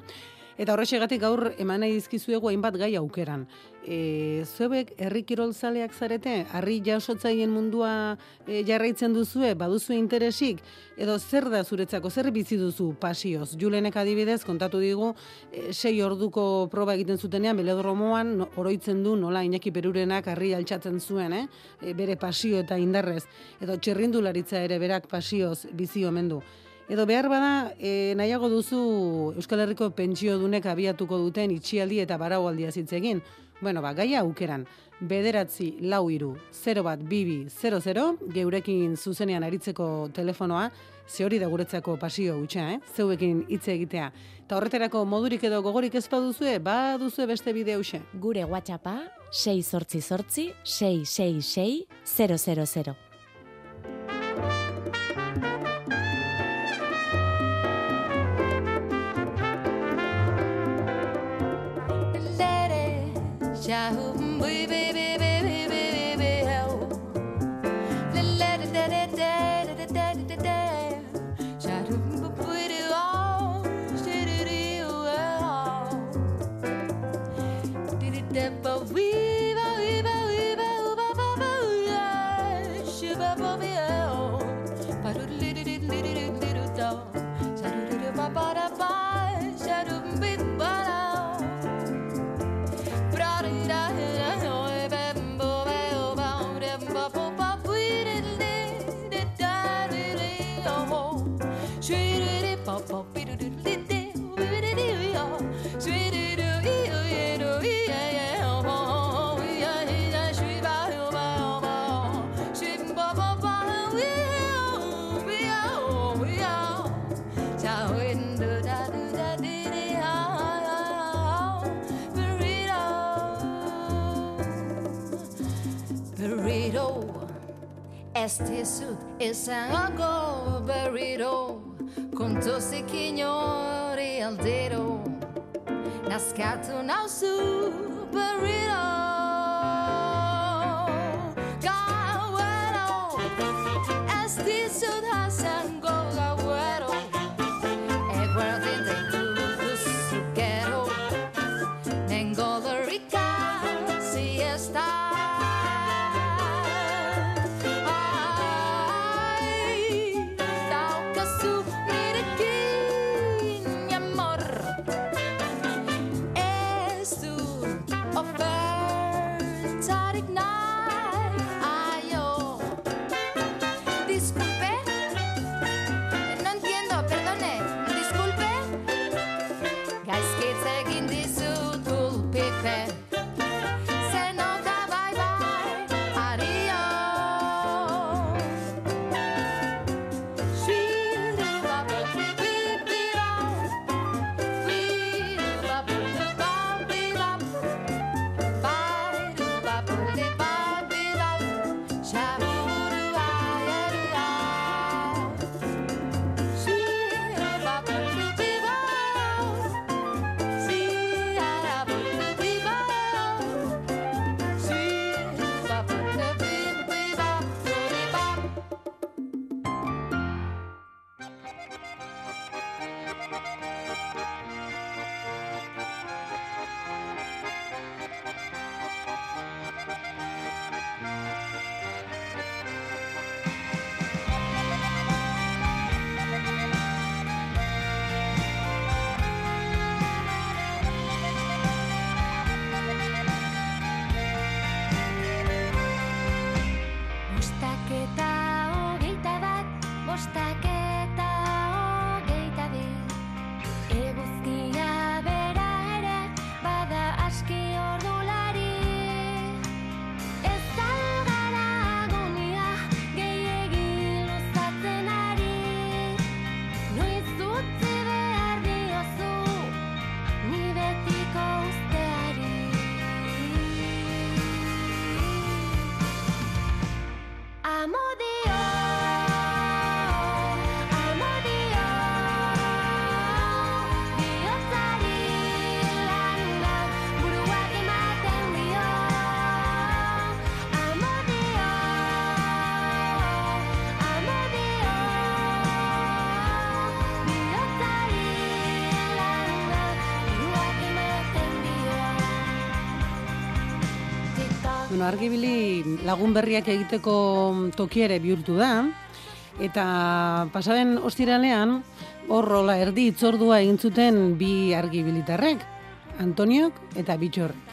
Eta horrexegatik gaur eman nahi dizkizuegu hainbat gai aukeran. E, zuebek herri kirolzaleak zarete, harri jasotzaien mundua e, jarraitzen duzue, baduzue interesik, edo zer da zuretzako, zer bizi duzu pasioz. Julenek adibidez, kontatu digu, e, sei orduko proba egiten zutenean, belodromoan, no, oroitzen du nola Iñaki Perurenak harri altxatzen zuen, eh? E, bere pasio eta indarrez. Edo txerrindularitza ere berak pasioz bizi omen du. Edo behar bada, e, nahiago duzu Euskal Herriko pentsio dunek abiatuko duten itxialdi eta baraualdia zitzegin. Bueno, ba, gaia aukeran, bederatzi lau iru, 0 bat bibi 00, geurekin zuzenean aritzeko telefonoa, ze hori da guretzako pasio hutsa, eh? zeuekin hitz egitea. Eta horreterako modurik edo gogorik ez baduzue, ba duzue beste bide hause. Gure WhatsAppa 6 sortzi sortzi 666 000. Chào Ez dizut esango burrito Konto zekin hori aldero. Naskatu nauzu burrito Bueno, argibili lagun berriak egiteko toki ere bihurtu da, eta pasaren ostiralean, horrola erdi itzordua egin zuten bi argibilitarrek, Antoniok eta Bitxorrek.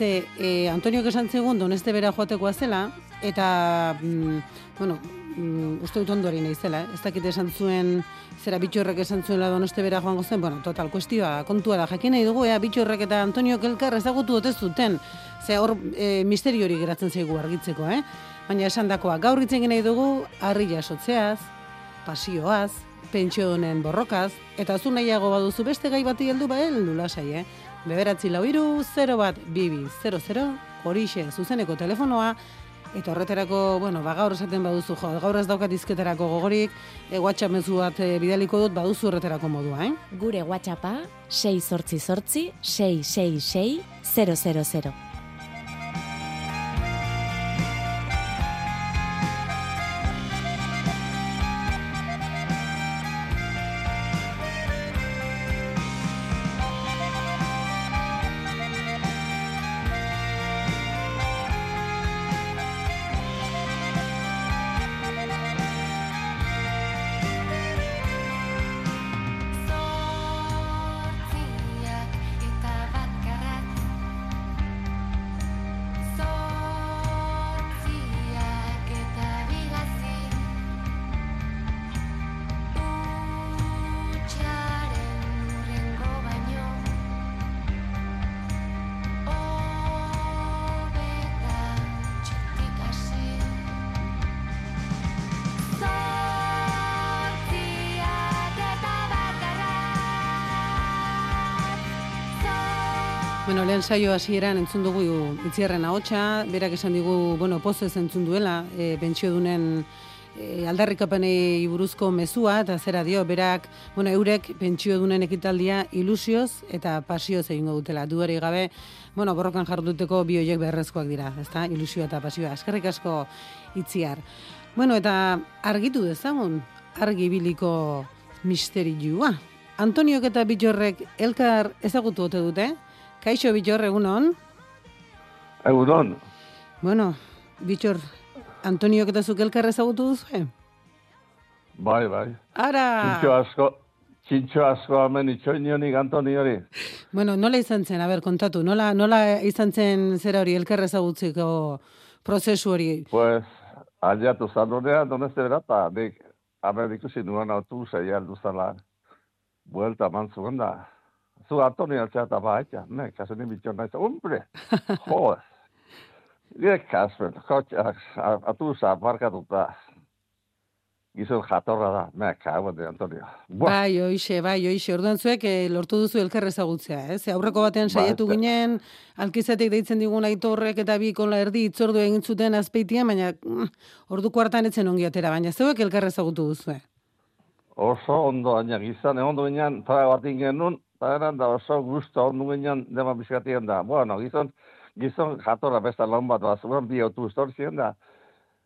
Ze, e, Antoniok esan zegoen doneste bera joatekoa zela, eta, mm, bueno, mm, uste dut ondori naizela, eh? ez dakit esan zuen, zera bitxorrek esan zuela donoste bera joango zen, bueno, total, kuestioa, kontua da, jakin nahi dugu, ea, bitxorrek eta Antoniok elkar ezagutu ote zuten, ze hor e, misterio hori geratzen zaigu argitzeko, eh? Baina esan dakoa, gaur hitzen nahi dugu, harri jasotzeaz, pasioaz, pentsio honen borrokaz, eta zu nahiago baduzu beste gai bati heldu ba heldu lasai, eh? Beberatzi lau iru, 0 bat, bibi, 00, horixe, zuzeneko telefonoa, Eta horretarako, bueno, ba, gaur esaten baduzu, jo, gaur ez daukat izketarako gogorik, e, WhatsApp mezu bat e, bidaliko dut, baduzu horretarako modua, eh? Gure WhatsAppa 6 sortzi sortzi 666 000. Saio hasieran entzun dugu itziarren ahotsa, berak esan digu, bueno, pozez entzun duela, e, pentsiodunen e, aldarrikapenei buruzko mezua, eta zera dio, berak, bueno, eurek pentsiodunen ekitaldia ilusioz eta pasioz egingo dutela. Duari gabe, bueno, borrokan jarduteko bi hoiek beharrezkoak dira, ezta? Ilusioa eta pasioa. Eskerrik asko itziar. Bueno, eta argitu dezagun, argibiliko misterioa. Antoniok eta Bitxorrek elkar ezagutu ote dute? Kaixo Bitxor egunon? Egunon, Bueno, Bitxor, Antoniok eta zuk elkar ezagutu duzu? bai, bai. Ara! Txintxo asko, txintxo asko hemen itxoinionik Antoniori. Bueno, nola izan zen, aber, kontatu, nola, nola izan zen zera hori elkar ezagutzeko prozesu hori? Pues, aliatu zanonean, doneste berata, nik, hemen ikusi nuen autobusa aldu zala, buelta man zuen da. Zu Antonio altzea eta baita, ne, kaso ni bitxon naiz, hombre, joder. Nire kaspen, kotxak, autobusa aparkatuta, gizon jatorra da, me, kago de Antonio. Buah, Bai, oixe, bai, oixe, orduan zuek eh, lortu duzu elkar ezagutzea, ez? Ze aurreko batean saiatu eta- ginen, alkizatik deitzen digun aitorrek eta bi kola erdi itzordu egin zuten azpeitian, baina mm, orduko hartan etzen ongi atera, baina zeuek elkar ezagutu duzue. oso ondo, baina gizan, egon duenean, para bat genuen, eta eran da oso gusto ondo ginen, dema bizkatien da. Bueno, gizon, gizon jatorra besta lan bat, bazuen bi autobus ziren da.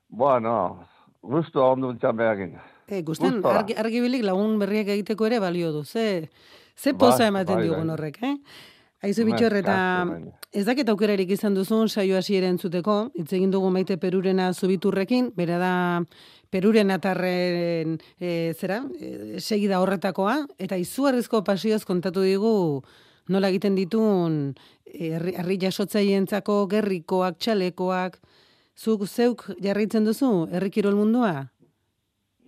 Bueno, gusto ondo entxan behagin. E, gusten, argi, argibilik lagun berriak egiteko ere balio du, ze, ze poza ematen bai, digun bai. horrek, eh? Aizu bitxor, eta baina. ez dakit aukerarik izan duzun saio hasiera entzuteko, hitz egin dugu maite perurena zubiturrekin, bera da peruren atarren e, zera, e, segida horretakoa, eta izugarrizko pasioz kontatu digu nola egiten ditun e, herri, jasotzaientzako gerrikoak, txalekoak, zuk zeuk jarraitzen duzu herri kirol mundua?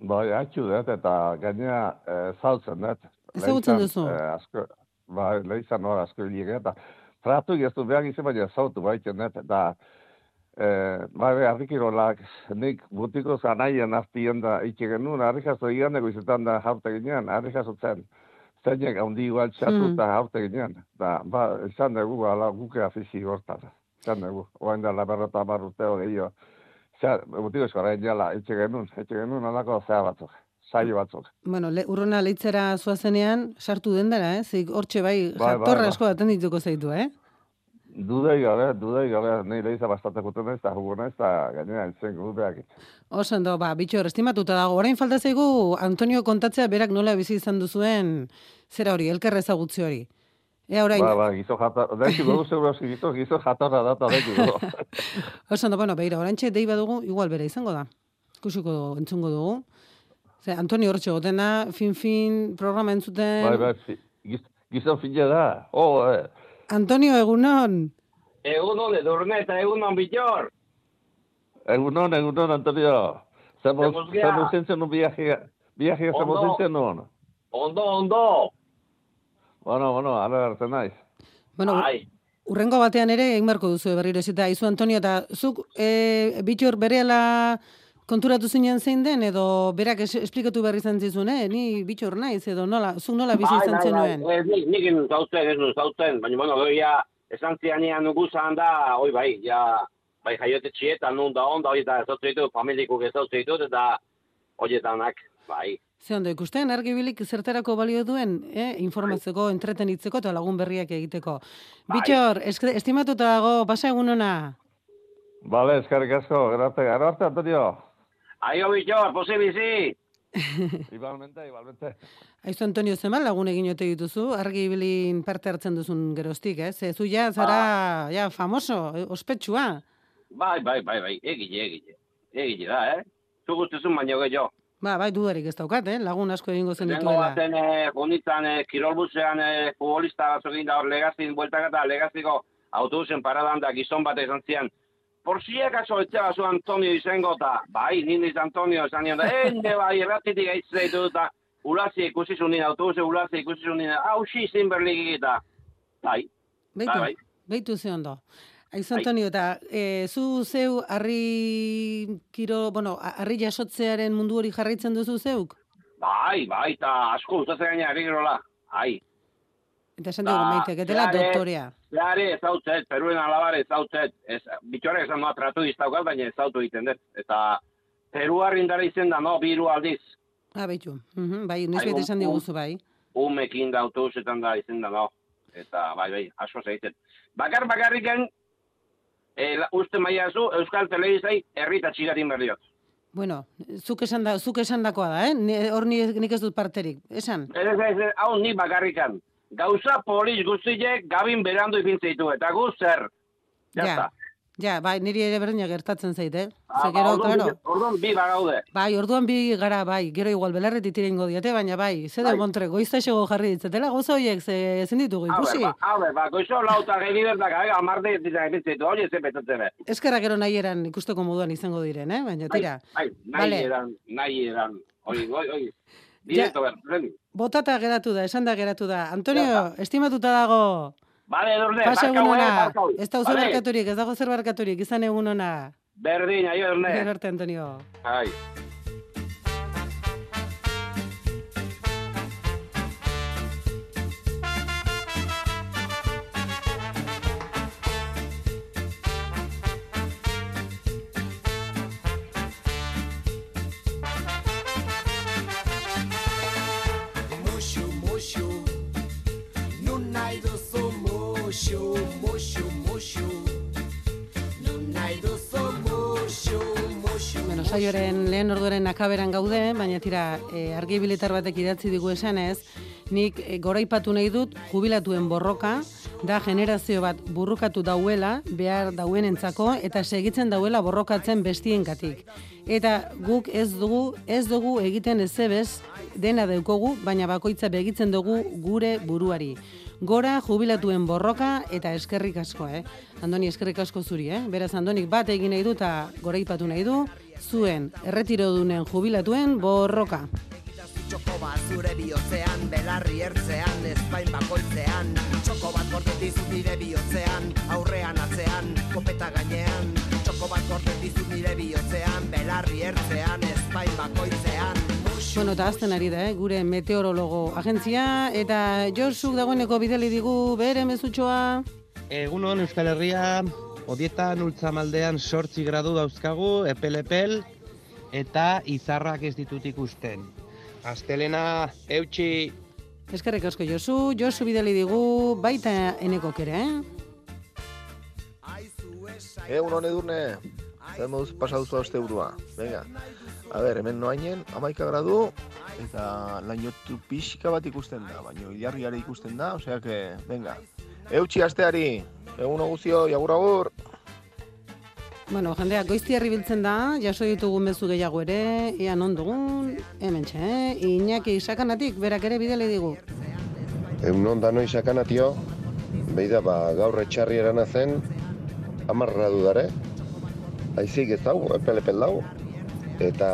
Bai, atxu dut, eta gainea eh, zautzen dut. Ezagutzen duzu? Eh, asko, bai, lehizan hor asko hilik, eta tratu geztu behar izan, baina zautu baiten dut, eta eh, bai, bai, arrikirolak, nik butiko zanaien azpien da, itxe genuen, arrikazo iganego izetan da jaute ginean, arrikazo zen, zeinek handi igual txatu Mm. eta jaute ginean, da, ba, izan dugu, ala, guke afizi hortaz, izan dugu, oain da, laberrota barruteo gehiago, Zer, butiko eskorain jala, etxe genuen, etxe genuen alako zea batzuk, saio batzuk. Bueno, le, urruna leitzera zoazenean, sartu dendara, eh? Zik, hortxe bai, Bai, bai, jatorra bai. asko baten dituko zaitu, eh? Dudei gabe, dudei gabe, nahi lehiza bastateko naiz, eta jugu naiz, eta gainera entzen gubeak. Oso ondo, ba, bitxor, estimatuta dago. Orain falta zaigu Antonio kontatzea berak nola bizi izan duzuen zera hori, elkarra ezagutzi hori. Ea orain, Ba, ba, gizo jatorra, da eki dugu seguro eski gizo, gizo jatorra data da eki dugu. oso ondo, bueno, beira, orain dei badugu, igual bera izango da. Dugu, entzungo dugu. Ze, Antonio hortxe goten da, fin-fin programa entzuten. bai, bai, fi- giz- gizon fina da, oh, eh. Antonio, egunon. Egunon edurne eta egunon bitor. Egunon, egunon, Antonio. Zemo zentzen un viaje, viaje Ondo. zentzen nuen. Ondo, ondo. Bueno, bueno, ala hartzen naiz. Bueno, Bai. urrengo batean ere egin beharko duzu berriro ez eta izu Antonio eta zuk e, bitxor berehala konturatu zinen zein den edo berak es, esplikatu berri izan zizun, eh? Ni bitxor naiz edo nola, zuk nola bizi izan zenuen. Bai, Ez, nik, nik zautzen, ez zautzen, baina, bueno, gero ja, esan zianian nugu zan da, oi bai, ja, bai jaiote txietan, nun da onda, hori eta zautzen ditut, familikuk ez ditut, eta horietanak, bai. Ze ondo ikusten, argibilik zertarako balio duen, eh? informatzeko, entretenitzeko eta lagun berriak egiteko. Bitxor, esk- estimatuta dago, pasa egun ona. Bale, eskarrik asko, gero arte, gero arte, Antonio. Aio bitor, posi bizi! Igualmente, igualmente. Aizu Antonio zeman lagun egin ote dituzu, argibilin parte hartzen duzun geroztik, eh? Ze zu ja, zara, ja, famoso, eh, ospetsua. Bai, bai, bai, bai, egile, egile. Egile da, eh? Zu guztizun baino gehiago. Ba, bai, dudarik ez daukat, eh? Lagun asko egingo zen dituela. baten, eh, junitzen, eh, kirolbusean, eh, futbolista batzuk egin da hor legazin bueltak eta legaziko autobusen paradan da gizon bat izan zian. Por si acaso etxe bazu Antonio izango eta, bai, nini Antonio izan nion ene bai, erratitik gaitz zaitu eta, ulazi ikusi zuen nina, autobuse ulazi ikusi zuen nina, hausi zinberlik eta, bai, Beitu, bai, bai. beitu ze ondo. Aizu Antonio, eta e, zu zeu harri kiro, bueno, harri jasotzearen mundu hori jarraitzen duzu zeuk? bai, bai, eta asko gustatzen gaina errigerola, bai. Eta esan dugu, meitek, etela Zehare- doktorea. Zehare ezautzet, peruen alabare ezautzet, ez, bitxorek esan noa tratu iztaukat, baina ezautu egiten dut. Eta peruar indara izen da, no, biru aldiz. Ah, beitu. Mhm, bai, noiz Bai, bete un- esan diguzu, bai. Umekin da autobusetan da izen da, no. Eta, bai, bai, asko zaiten. Bakar bakarriken, e, la, uste maiazu, Euskal Telebizai herrita txigatin berdiot. Bueno, zuk esan, da, zuk esan dakoa da, eh? Ni- Hor ni, nik ez dut parterik. Esan? Ez, ez, ez, hau ni bakarrikan. Gauza polis guztiek gabin berandu ipintzeitu, eta gu zer. Ja, Ja, bai, niri ere berdina gertatzen zait, eh? Ah, Ze ba, gero, orduan claro. bi- Orduan bi bagaude. Bai, orduan bi gara, bai, gero igual belarretik tirengo diate, baina bai, ze de montre, goizta xego jarri ditzetela, gozo horiek, ze ezin ditugu ikusi. ba, a ber, ba, goizo lauta gehi berdak, aga, amarde dira ipintzeitu, hori ez epetatzen be. Eskerra gero nahi eran ikusteko moduan izango diren, eh? Baina tira. Bai, nahi Vale. eran, nahi eran, hori, hori, hori. Ber, rendi. Botata geratu da, esan da geratu da. Antonio, estimatuta dago. Bale, edurne, Pasa egun ona. Ez da Vale. barkaturik, ez dago zer barkaturik, izan egun ona. Berdin, aio, edurne. Gero arte, Antonio. Ai. Saioaren lehen orduaren akaberan gaude, baina tira, e, argibilitar batek idatzi digu esanez, nik e, goraipatu nahi dut jubilatuen borroka, da generazio bat burrukatu dauela, behar dauenentzako, eta segitzen dauela borrokatzen bestiengatik. Eta guk ez dugu, ez dugu egiten ezebez, dena daukogu, baina bakoitza begitzen dugu gure buruari. Gora jubilatuen borroka eta eskerrik asko, eh? Andoni eskerrik asko zuri, eh? Beraz Andonik bat egin nahi du eta goraipatu nahi du, zuen erretirodunen jubilatuen borroka. Txoko bat zure bihotzean, belarri ertzean, ezpain bakoitzean Txoko bat gordetizu nire bihotzean, aurrean atzean, kopeta gainean Txoko bat gordetizu nire bihotzean, belarri ertzean, ezpain bakoitzean Bueno, eta azten ari da, eh? gure meteorologo agentzia, eta Josuk dagoeneko bideli digu bere mezutxoa. Egunon Euskal Herria, odietan ultzamaldean sortzi gradu dauzkagu, epel-epel, eta izarrak ez ditut ikusten. Astelena, eutxi, Eskerrik asko Josu, Josu bideli digu baita eneko kere, eh? Egun hone durne, zer moduz pasaduzu aste burua. Venga, a ber, hemen noainen, amaika gradu, eta lainotu pixka bat ikusten da, baina ilarriare ikusten da, osea que, venga. Eutxi asteari, egun guzio, jagur agur. Bueno, jendea, goiztiarri biltzen da, jaso ditugun bezu gehiago ere, ea non dugun, hemen txe, eh? Iñaki sakanatik, berak ere bideli digu. Egun onda noi sakanatio, beida ba gaur etxarri erana zen, amarra dudare, aizik ez hau, epel-epel dau, eta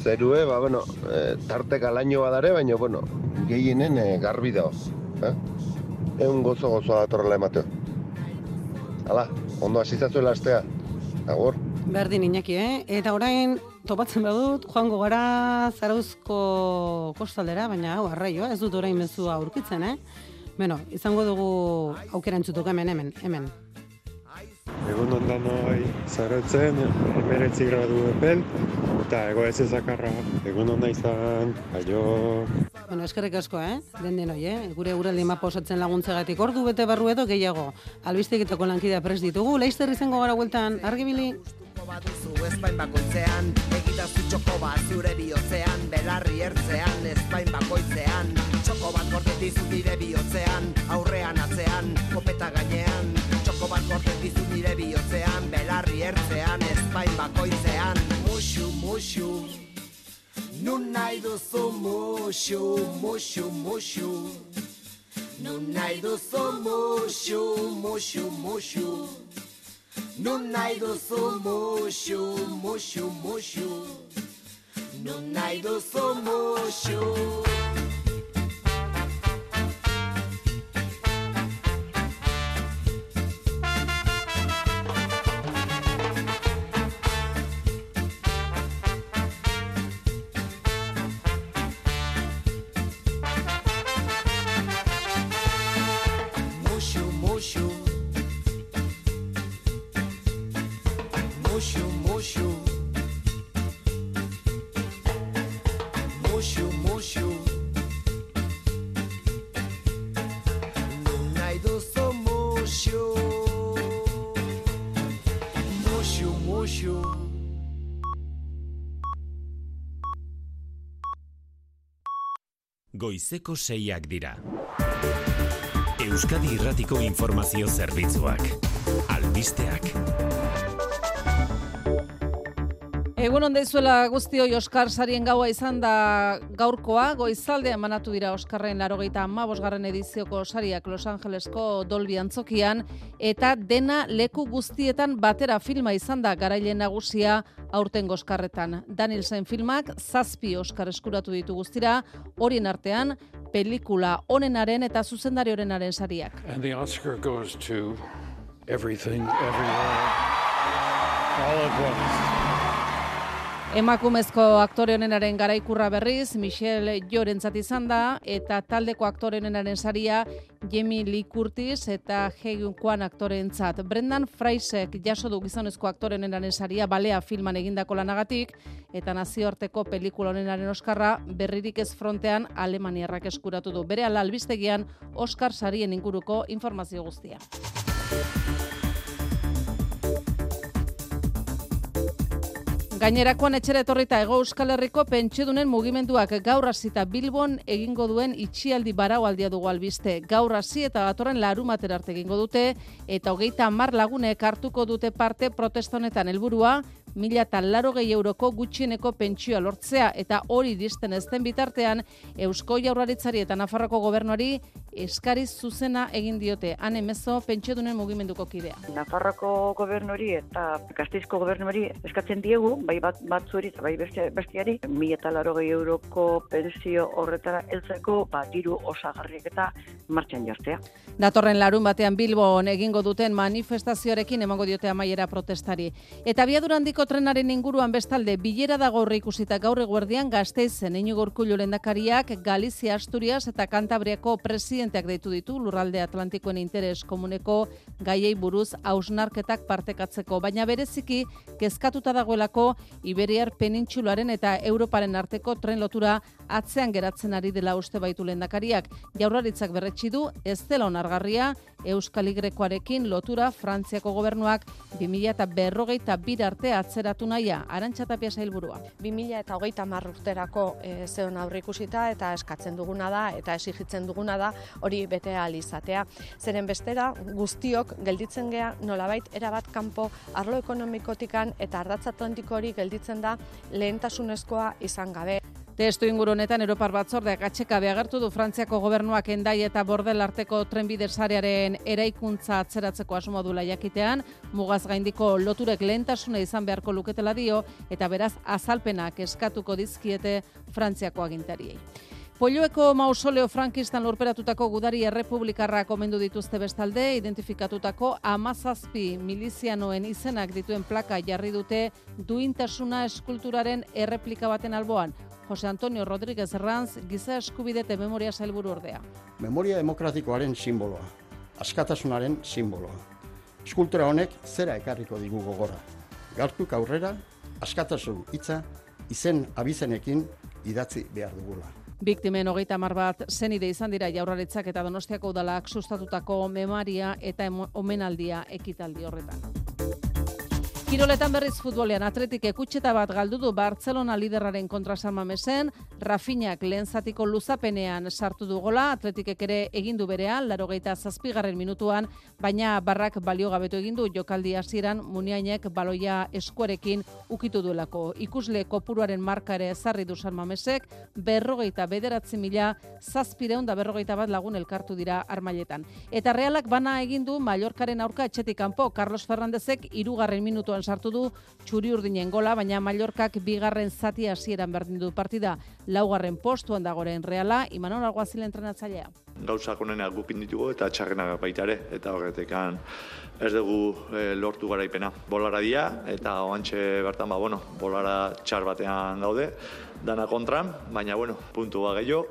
zerue, ba, bueno, e, tarteka laino badare, baina, bueno, gehienen e, garbi dao, eh? Egun gozo gozoa datorrela emateo. Hala, ondo hasizazuela astea. Agur. Berdin Iñaki, eh? Eta orain, topatzen badut, joango gara Zarauzko kostaldera, baina hau, arraioa, ez dut orain mezua aurkitzen, eh? Bueno, izango dugu aukera entzutuk hemen, hemen, hemen. Egun ondan noi zarautzen, emeretzi gradu epel, eta ego ez ezakarra. Egun onda izan, aio. Bueno, eskerrik asko, eh? Den den hoi, eh? Gure guraldi mapa osatzen laguntzegatik ordu bete barru edo gehiago. Albistegitako lankidea pres ditugu, laizter izango gara bueltan, argibili? baduzu ezpain bakoitzean Egitazu txoko bat zure bihotzean Belarri ertzean, ezpain bakoitzean Txoko bat gordetizu nire bihotzean Aurrean atzean, kopeta gainean Bat gordetizu nire bihotzean Belarri ertzean, ezpain bakoitzean. Muxu, muxu Nun nahi duzu muxu, muxu, muxu. Nun nahi duzu muxu, muxu, muxu. Nun nahi duzu muxu, muxu, muxu. Nun nahi duzu Muxu, Goizeko seiak dira. Euskadi Irratiko Informazio Zerbitzuak. Albisteak. Egun onde izuela guztioi Oskar sarien gaua izan da gaurkoa, goizaldean manatu dira Oskarren larogeita amabosgarren edizioko sariak Los Angelesko Dolby Antzokian, eta dena leku guztietan batera filma izan da garaile nagusia aurten Oskarretan. Danielsen filmak zazpi Oskar eskuratu ditu guztira, horien artean pelikula onenaren eta zuzendari orenaren sariak. And the Oscar goes to everything, everywhere, all at once. Emakumezko aktore honenaren garaikurra berriz, Michelle Jorentzat izan da, eta taldeko aktore honenaren saria Jamie Lee Curtis eta Hegun Kwan aktoreentzat. Brendan Fraisek jaso du gizonezko aktore honenaren saria balea filman egindako lanagatik, eta nazioarteko pelikula honenaren oskarra berririk ez frontean Alemaniarrak eskuratu du. Bere ala albistegian Oscar sarien inguruko informazio guztia. Gainerakoan etxera etorrita Ego Euskal Herriko pentsiodunen mugimenduak gaur hasita Bilbon egingo duen itxialdi baraualdia dugu albiste. Gaur hasi eta datorren larumatera arte egingo dute eta hogeita hamar lagunek hartuko dute parte protesta honetan helburua mila eta laro gehi euroko gutxieneko pentsioa lortzea eta hori disten ez den bitartean Eusko Jaurlaritzari eta Nafarroko gobernuari eskari zuzena egin diote. Han emezo pentsiodunen mugimenduko kidea. Nafarroko gobernuri eta Gasteizko gobernuri eskatzen diegu, bai bat batzueri eta bai beste besteari, mila eta larogei euroko pensio horretara heltzeko ba, diru osagarriak eta martxan jartzea. Datorren larun batean Bilbon egingo duten manifestazioarekin emango diote amaiera protestari. Eta biadura handiko trenaren inguruan bestalde bilera da gaur ikusita gaur eguerdian Gasteizen Inigo Urkullu lehendakariak Galizia, Asturias eta Kantabriako presidenteak deitu ditu lurralde Atlantikoen interes komuneko gaiei buruz hausnarketak partekatzeko, baina bereziki kezkatuta dagoelako Iberiar penintsularen eta Europaren arteko tren lotura atzean geratzen ari dela uste baitu lehendakariak. Jaurlaritzak berretsi du ez dela onargarria Euskal Y-koarekin lotura Frantziako gobernuak 2000 eta berrogeita bir arte atzeratu naia, arantxa tapia zailburua. 2000 eta hogeita mar urterako e, zeon aurre ikusita eta eskatzen duguna da eta esigitzen duguna da hori bete ahal izatea. Zeren bestera guztiok gelditzen gea nolabait erabat kanpo arlo ekonomikotikan eta ardatz atlantiko hori gelditzen da lehentasunezkoa izan gabe. Testu inguru honetan Europar Batzordeak atxekabe agertu du Frantziako gobernuak endai eta bordel arteko trenbide sarearen eraikuntza atzeratzeko asmo duela jakitean, mugaz gaindiko loturek lehentasuna izan beharko luketela dio eta beraz azalpenak eskatuko dizkiete Frantziako agintariei. Polloeko mausoleo frankistan lurperatutako gudari errepublikarra komendu dituzte bestalde, identifikatutako amazazpi milizianoen izenak dituen plaka jarri dute duintasuna eskulturaren erreplika baten alboan. Jose Antonio Rodríguez Ranz, giza eskubide eta memoria sailburu ordea. Memoria demokratikoaren simboloa, askatasunaren simboloa. Eskultura honek zera ekarriko digu gogora. Gartuk aurrera, askatasun hitza izen abizenekin idatzi behar dugula. Biktimen hogeita mar bat zenide izan dira jaurlaritzak eta donostiako udalak sustatutako memoria eta omenaldia ekitaldi horretan. Kiroletan berriz futbolean atletik ekutxeta bat galdu du Barcelona liderraren kontra San Mamesen, Rafinak lehen zatiko luzapenean sartu du gola, atletikek ere egin du berean, larogeita zazpigarren minutuan, baina barrak balio gabetu egin du jokaldi hasieran muniainek baloia eskuarekin ukitu duelako. Ikusle kopuruaren marka ere ezarri du San Mamesek, berrogeita bederatzi mila zazpireun da berrogeita bat lagun elkartu dira armailetan. Eta realak bana egin du Mallorcaren aurka etxetik kanpo Carlos Fernandezek irugarren minutuan sartu du txuri urdinen gola, baina Mallorcak bigarren zati hasieran berdin du partida. Laugarren postuan dagoren reala, Imanol Alguazil entrenatzailea. gauzak onenak gukin ditugu eta txarrenak baita ere, eta horretekan ez dugu e, lortu garaipena. Bolara dia, eta oantxe bertan, ba, bueno, bolara txar batean gaude, dana kontran, baina, bueno, puntu ba gehiago,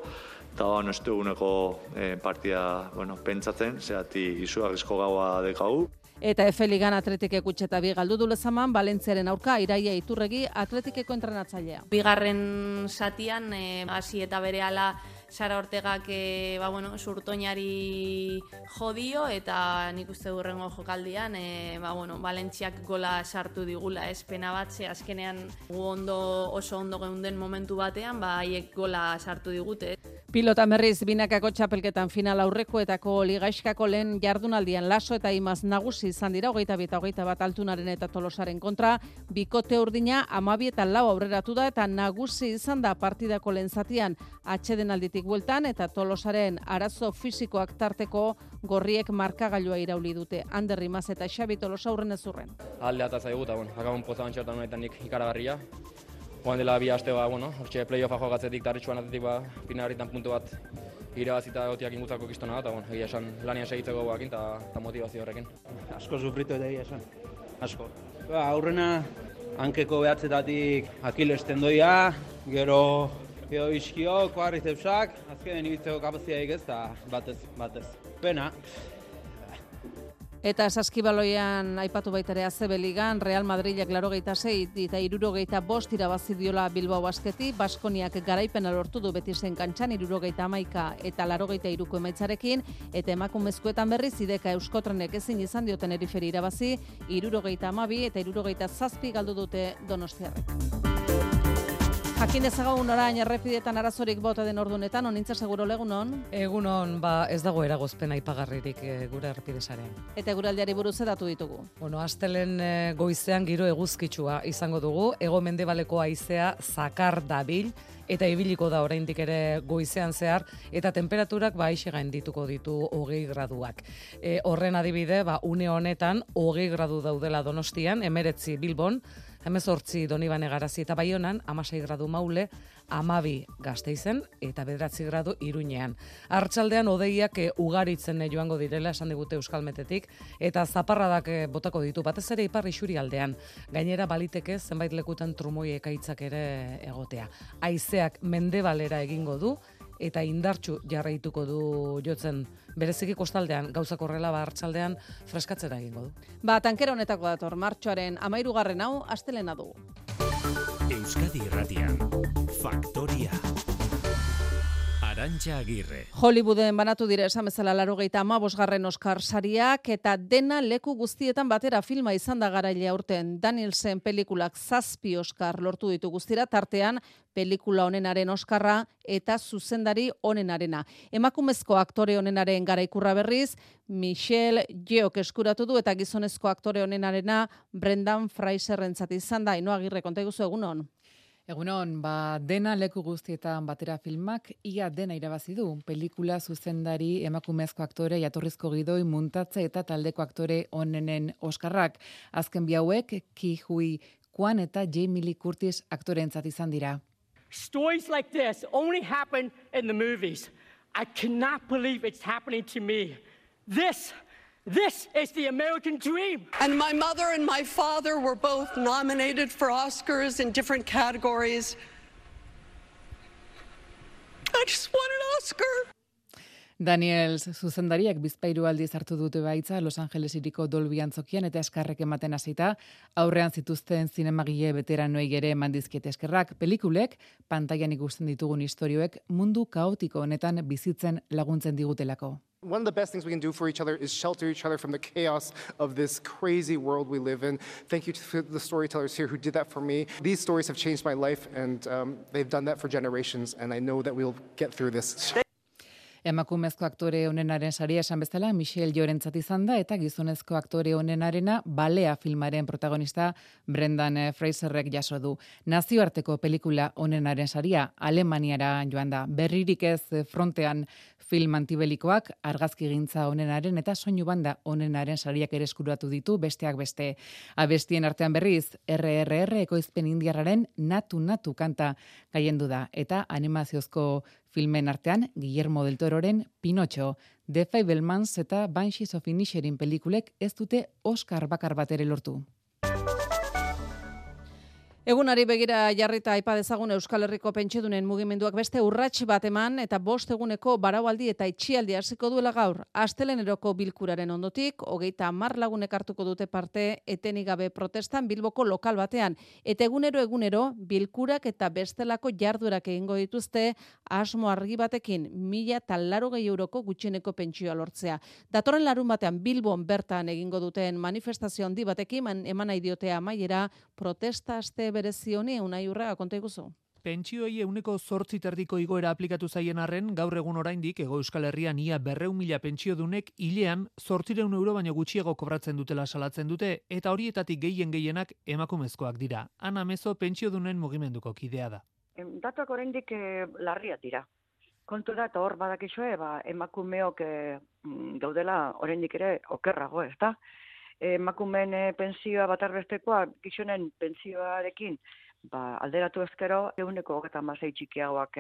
eta ez duguneko e, partida, bueno, pentsatzen, zehati izugarrizko gaua dekau. Eta Efe Ligan atletik ekutxeta bi galdu du lezaman, Valentziaren aurka, Iraia Iturregi atletikeko entrenatzailea. Bigarren satian, e, hasi eta berehala Sara Ortegak e, ba, bueno, surtoinari jodio eta nik uste hurrengo jokaldian e, ba, bueno, Valentziak gola sartu digula ez pena bat, ze azkenean ondo, oso ondo geunden momentu batean, ba, haiek gola sartu digute. Pilota berriz binakako txapelketan final aurrekoetako ligaiskako lehen jardunaldian laso eta imaz nagusi izan dira, hogeita bi eta hogeita bat altunaren eta tolosaren kontra, bikote urdina amabi eta lau aurreratu da eta nagusi izan da partidako lehen zatian atxeden alditik bueltan eta tolosaren arazo fisikoak tarteko gorriek markagailua irauli dute. Ander Rimaz eta Xabi Tolosa aurren ezurren. alde eta zaigu, eta bueno, akabun poza bantxertan honetan nik ikaragarria. Joan dela bi aste ba, bueno, hortxe playoffa jogatzetik tarritxuan atetik ba, finalitan puntu bat irabazita gotiak ingutako kistona da, eta bueno, egia esan lanian segitzeko guakin eta, motivazio horrekin. Asko sufritu eta egia esan, asko. Ba, aurrena hankeko behatzetatik Akiles tendoia, gero gero iskio, kuadrizepsak, azkenen ibitzeko kapaziaik ez, eta batez, batez. Pena, Eta saskibaloian aipatu baita ere ACB Ligan, Real Madrilek larogeita sei eta irurogeita bost irabazi diola Bilbao basketi, Baskoniak garaipena lortu du beti zen kantxan irurogeita amaika eta larogeita iruko emaitzarekin, eta emakumezkoetan berriz ideka euskotrenek ezin izan dioten eriferi irabazi, irurogeita amabi eta irurogeita zazpi galdu dute donostiarrek. Jakin dezagun orain errepidetan arazorik bota den ordunetan, onintza seguro legunon. Egunon, ba, ez dago eragozpen aipagarririk e, gure errepidesarean. Eta guraldiari buruz edatu ditugu. Bueno, astelen e, goizean giro eguzkitsua izango dugu, ego mendebaleko haizea zakar dabil, eta ibiliko da oraindik ere goizean zehar, eta temperaturak ba aixe gaindituko ditu hogei graduak. E, horren adibide, ba, une honetan, hogei gradu daudela donostian, emeretzi bilbon, hemezortzi donibane garazi eta baionan, amasei gradu maule, amabi gazteizen eta bederatzi gradu iruñean. Artxaldean odeiak eh, ugaritzen eh, joango direla esan digute euskalmetetik eta zaparradak eh, botako ditu batez ere ipar isuri aldean. Gainera baliteke zenbait lekutan trumoi ekaitzak ere egotea. Haizeak mendebalera egingo du eta indartsu jarraituko du jotzen bereziki kostaldean gauzak horrela ba hartzaldean freskatzera egingo du. Ba, tankera honetako dator, martxoaren amairugarren hau, astelena dugu. Euskadi Irratian. Faktoria. Arantxa Agirre. Hollywooden banatu dire esan bezala larogeita ama bosgarren Oscar sariak eta dena leku guztietan batera filma izan da garaile aurten. Danielsen pelikulak zazpi Oscar lortu ditu guztira, tartean pelikula honenaren Oskarra eta zuzendari honenarena. Emakumezko aktore honenaren garaikurra berriz, Michelle Yeok eskuratu du eta gizonezko aktore honenarena Brendan Fraserrentzat izan da. Inoa agirre, konta egunon. Egunon, ba, dena leku guztietan batera filmak ia dena irabazi du. Pelikula zuzendari emakumezko aktore jatorrizko gidoi muntatze eta taldeko aktore onenen oskarrak. Azken bi hauek Ki Hui Kwan eta Jamie Lee Curtis aktoreentzat izan dira. Stories like this only happen in the movies. I cannot believe it's happening to me. This, this is the American dream. And my mother and my father were both nominated for Oscars in different categories. I just want an Oscar. Daniels zuzendariak bizpairu aldiz hartu dute baitza Los Angeles iriko Dolby antzokian eta eskarrek ematen hasita aurrean zituzten zinemagile veteranoei ere eman dizkiete eskerrak pelikulek pantailan ikusten ditugun istorioek mundu kaotiko honetan bizitzen laguntzen digutelako. One of the best things we can do for each other is shelter each other from the chaos of this crazy world we live in. Thank you to the storytellers here who did that for me. These stories have changed my life, and um, they've done that for generations, and I know that we'll get through this. Emakumezko aktore honenaren saria esan bezala Michelle Jorentzat izan da eta gizonezko aktore honenarena Balea filmaren protagonista Brendan eh, Fraserrek jaso du. Nazioarteko pelikula honenaren saria Alemaniara joan da. Berririk ez eh, frontean film antibelikoak argazkigintza honenaren eta soinu banda honenaren sariak ere eskuratu ditu besteak beste. Abestien artean berriz RRR ekoizpen indiarraren natu natu kanta gaiendu da eta animaziozko filmen artean Guillermo del Tororen Pinocho, The Fablemans eta Banshees of Inisherin pelikulek ez dute Oscar bakar bat ere lortu. Egunari begira jarrita aipa dezagun Euskal Herriko pentsiodunen mugimenduak beste urrats bat eman eta bost eguneko baraualdi eta itxialdi hasiko duela gaur. Asteleneroko bilkuraren ondotik, hogeita hamar lagunek hartuko dute parte etenik gabe protestan Bilboko lokal batean. Eta egunero egunero bilkurak eta bestelako jarduerak egingo dituzte asmo argi batekin mila talaro gehi euroko gutxieneko pentsioa lortzea. Datorren larun batean Bilbon bertan egingo duten manifestazio handi batekin eman nahi diotea amaiera protesta aste berezi honi unai urrega konta iguzu. Pentsioi euneko zortzi terdiko igoera aplikatu zaien arren, gaur egun oraindik ego euskal herrian ia berreun mila pentsiodunek hilean zortzireun euro baino gutxiago kobratzen dutela salatzen dute, eta horietatik gehien gehienak emakumezkoak dira. Ana mezo pentsiodunen mugimenduko kidea da. Datuak oraindik eh, larriak dira. Kontu da, eta hor badakizue, ba, emakumeok eh, mm, gaudela oraindik ere okerrago, ez da? Emakumeen eh, pensioa batarbestekoa, gizonen pensioarekin, ba, alderatu ezkero, eguneko hogeta masei txikiagoak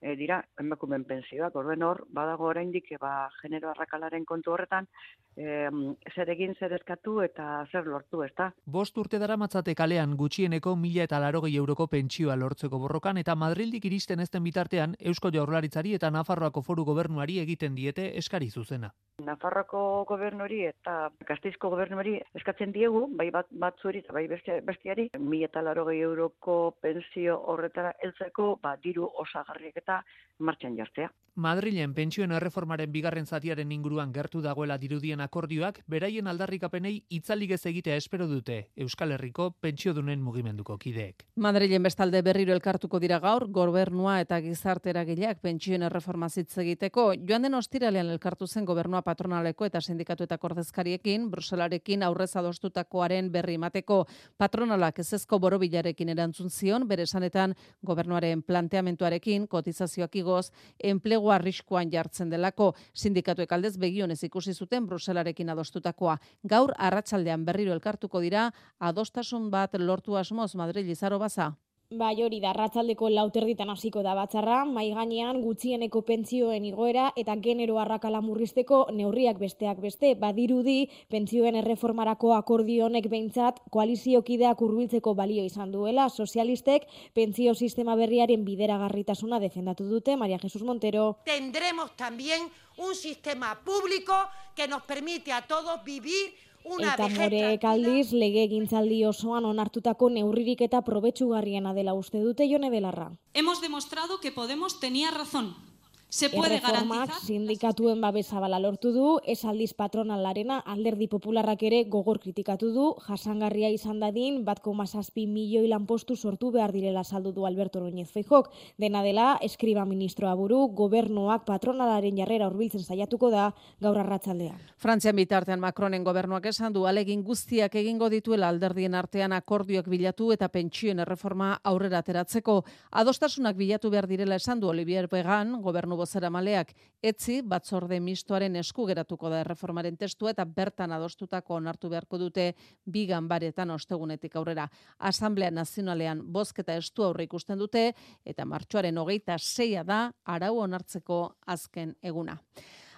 eh, dira emakumeen pensioak. Orden hor, badago oraindik eh, ba, genero arrakalaren kontu horretan, eh, zer egin, zer eskatu eta zer lortu, ez da? Bost urte dara matzate kalean gutxieneko mila eta larogei euroko pentsioa lortzeko borrokan eta Madrildik iristen ezten bitartean Eusko Jaurlaritzari eta Nafarroako foru gobernuari egiten diete eskari zuzena. Nafarroko gobernuri eta Gasteizko gobernuri eskatzen diegu, bai bat batzuri eta bai beste, bestiari, mila eta larogei euroko pensio horretara heltzeko, ba, diru osagarriak eta martxan jartzea. Madrilen pentsioen erreformaren bigarren zatiaren inguruan gertu dagoela dirudien akordioak, beraien aldarrikapenei itzalik ez egitea espero dute Euskal Herriko pentsiodunen mugimenduko kideek. Madrilen bestalde berriro elkartuko dira gaur, gobernua eta gizartera gileak pentsioen erreforma zitz egiteko, joan den ostiralean elkartu zen gobernua patronaleko eta sindikatu eta kordezkariekin, Bruselarekin aurrez adostutakoaren berri emateko patronalak ezezko borobilarekin erantzun zion, bere esanetan gobernuaren planteamentuarekin, kotizazioak igoz, enplegu arriskuan jartzen delako sindikatuek aldez begionez ikusi zuten Bruselarekin adostutakoa. Gaur arratsaldean berriro elkartuko dira adostasun bat lortu asmoz Madrid izaro baza. Bai hori da, ratzaldeko lauterditan hasiko da batzarra, mai gainean gutxieneko pentzioen igoera eta genero arrakala murrizteko neurriak besteak beste, badirudi pentzioen erreformarako akordionek behintzat koaliziokideak hurbiltzeko balio izan duela, sozialistek pentsio sistema berriaren bideragarritasuna defendatu dute, Maria Jesus Montero. Tendremos también un sistema público que nos permite a todos vivir Eta morek aldiz lege gintzaldi osoan onartutako neurririk eta probetsugarriena dela uste dute jone belarra. Hemos demostrado que Podemos tenía razón. Se puede Erreformak garantizar sindikatuen babesabala lortu du, ez aldiz patronalarena alderdi popularrak ere gogor kritikatu du, jasangarria izan dadin, bat zazpi milioi lanpostu sortu behar direla saldu du Alberto Núñez Feijok. Dena dela, eskriba ministroa buru, gobernuak patronalaren jarrera hurbiltzen saiatuko da gaur arratsaldean. Frantzian bitartean Macronen gobernuak esan du alegin guztiak egingo dituela alderdien artean akordioak bilatu eta pentsioen erreforma aurrera ateratzeko. Adostasunak bilatu behar direla esan du Olivier Began, gobernu bozera maleak, etzi batzorde mistoaren esku geratuko da erreformaren testua eta bertan adostutako onartu beharko dute bigan baretan ostegunetik aurrera. Asamblea Nazionalean bozketa estu aurre ikusten dute eta martxoaren hogeita zeia da arau onartzeko azken eguna.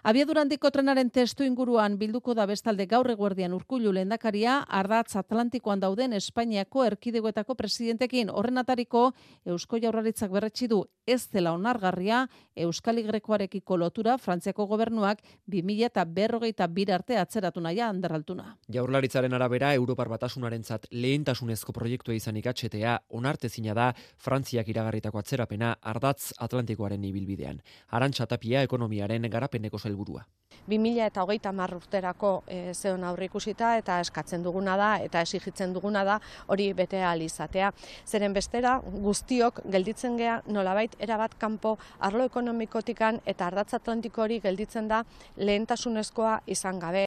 Abiadurandiko trenaren testu inguruan bilduko da bestalde gaur eguerdian urkullu lehendakaria ardatz Atlantikoan dauden Espainiako erkidegoetako presidentekin horren atariko Eusko Jaurlaritzak berretsi du ez dela onargarria Euskal Igrekoarekiko lotura Frantziako gobernuak 2000 eta berrogeita bir arte atzeratu naia handerraltuna. Jaurlaritzaren arabera Europar Batasunarentzat lehentasunezko proiektua izanik atxetea onartezina da Frantziak iragarritako atzerapena ardatz Atlantikoaren ibilbidean. Arantxa tapia ekonomiaren garapeneko helburua. 2000 eta hogeita mar urterako e, zeon aurre ikusita eta eskatzen duguna da eta esigitzen duguna da hori bete ahal izatea. Zeren bestera guztiok gelditzen gea nolabait erabat kanpo arlo ekonomikotikan eta ardatz atlantiko hori gelditzen da lehentasunezkoa izan gabe.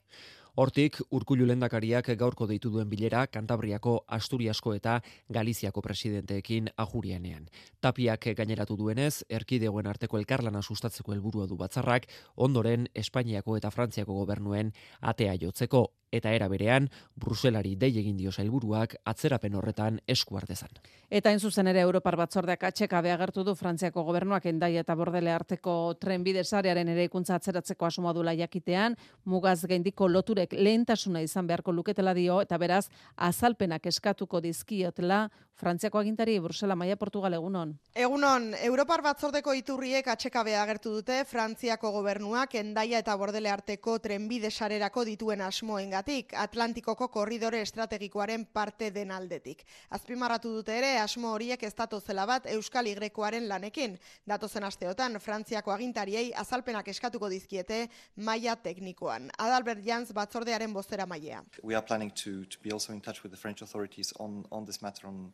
Hortik, Urkullu lendakariak gaurko deitu duen bilera Kantabriako, Asturiasko eta Galiziako presidenteekin ajurianean. Tapiak gaineratu duenez, erkidegoen arteko elkarlana sustatzeko helburua du batzarrak, ondoren Espainiako eta Frantziako gobernuen atea jotzeko eta era berean Bruselari dei egin dio sailburuak atzerapen horretan esku artezan. Eta in zuzen ere Europar batzordeak atxeka agertu du Frantziako gobernuak endaia eta bordele arteko trenbide sarearen ere ikuntza atzeratzeko asmoa dula jakitean, mugaz gaindiko lehentasuna izan beharko luketela dio eta beraz azalpenak eskatuko dizkiotela Frantziako agintari Brusela Maia Portugal egunon. Egunon, Europar batzordeko iturriek atxekabe agertu dute Frantziako gobernuak endaia eta bordele arteko trenbide sarerako dituen asmoengatik, Atlantikoko korridore estrategikoaren parte den aldetik. Azpimarratu dute ere, asmo horiek ez zela bat Euskal Igrekoaren lanekin. Datozen asteotan, Frantziako agintariei azalpenak eskatuko dizkiete maila teknikoan. Adalbert Jans batzordearen bozera mailea. We are planning to, to be also in touch with the French authorities on, on this matter on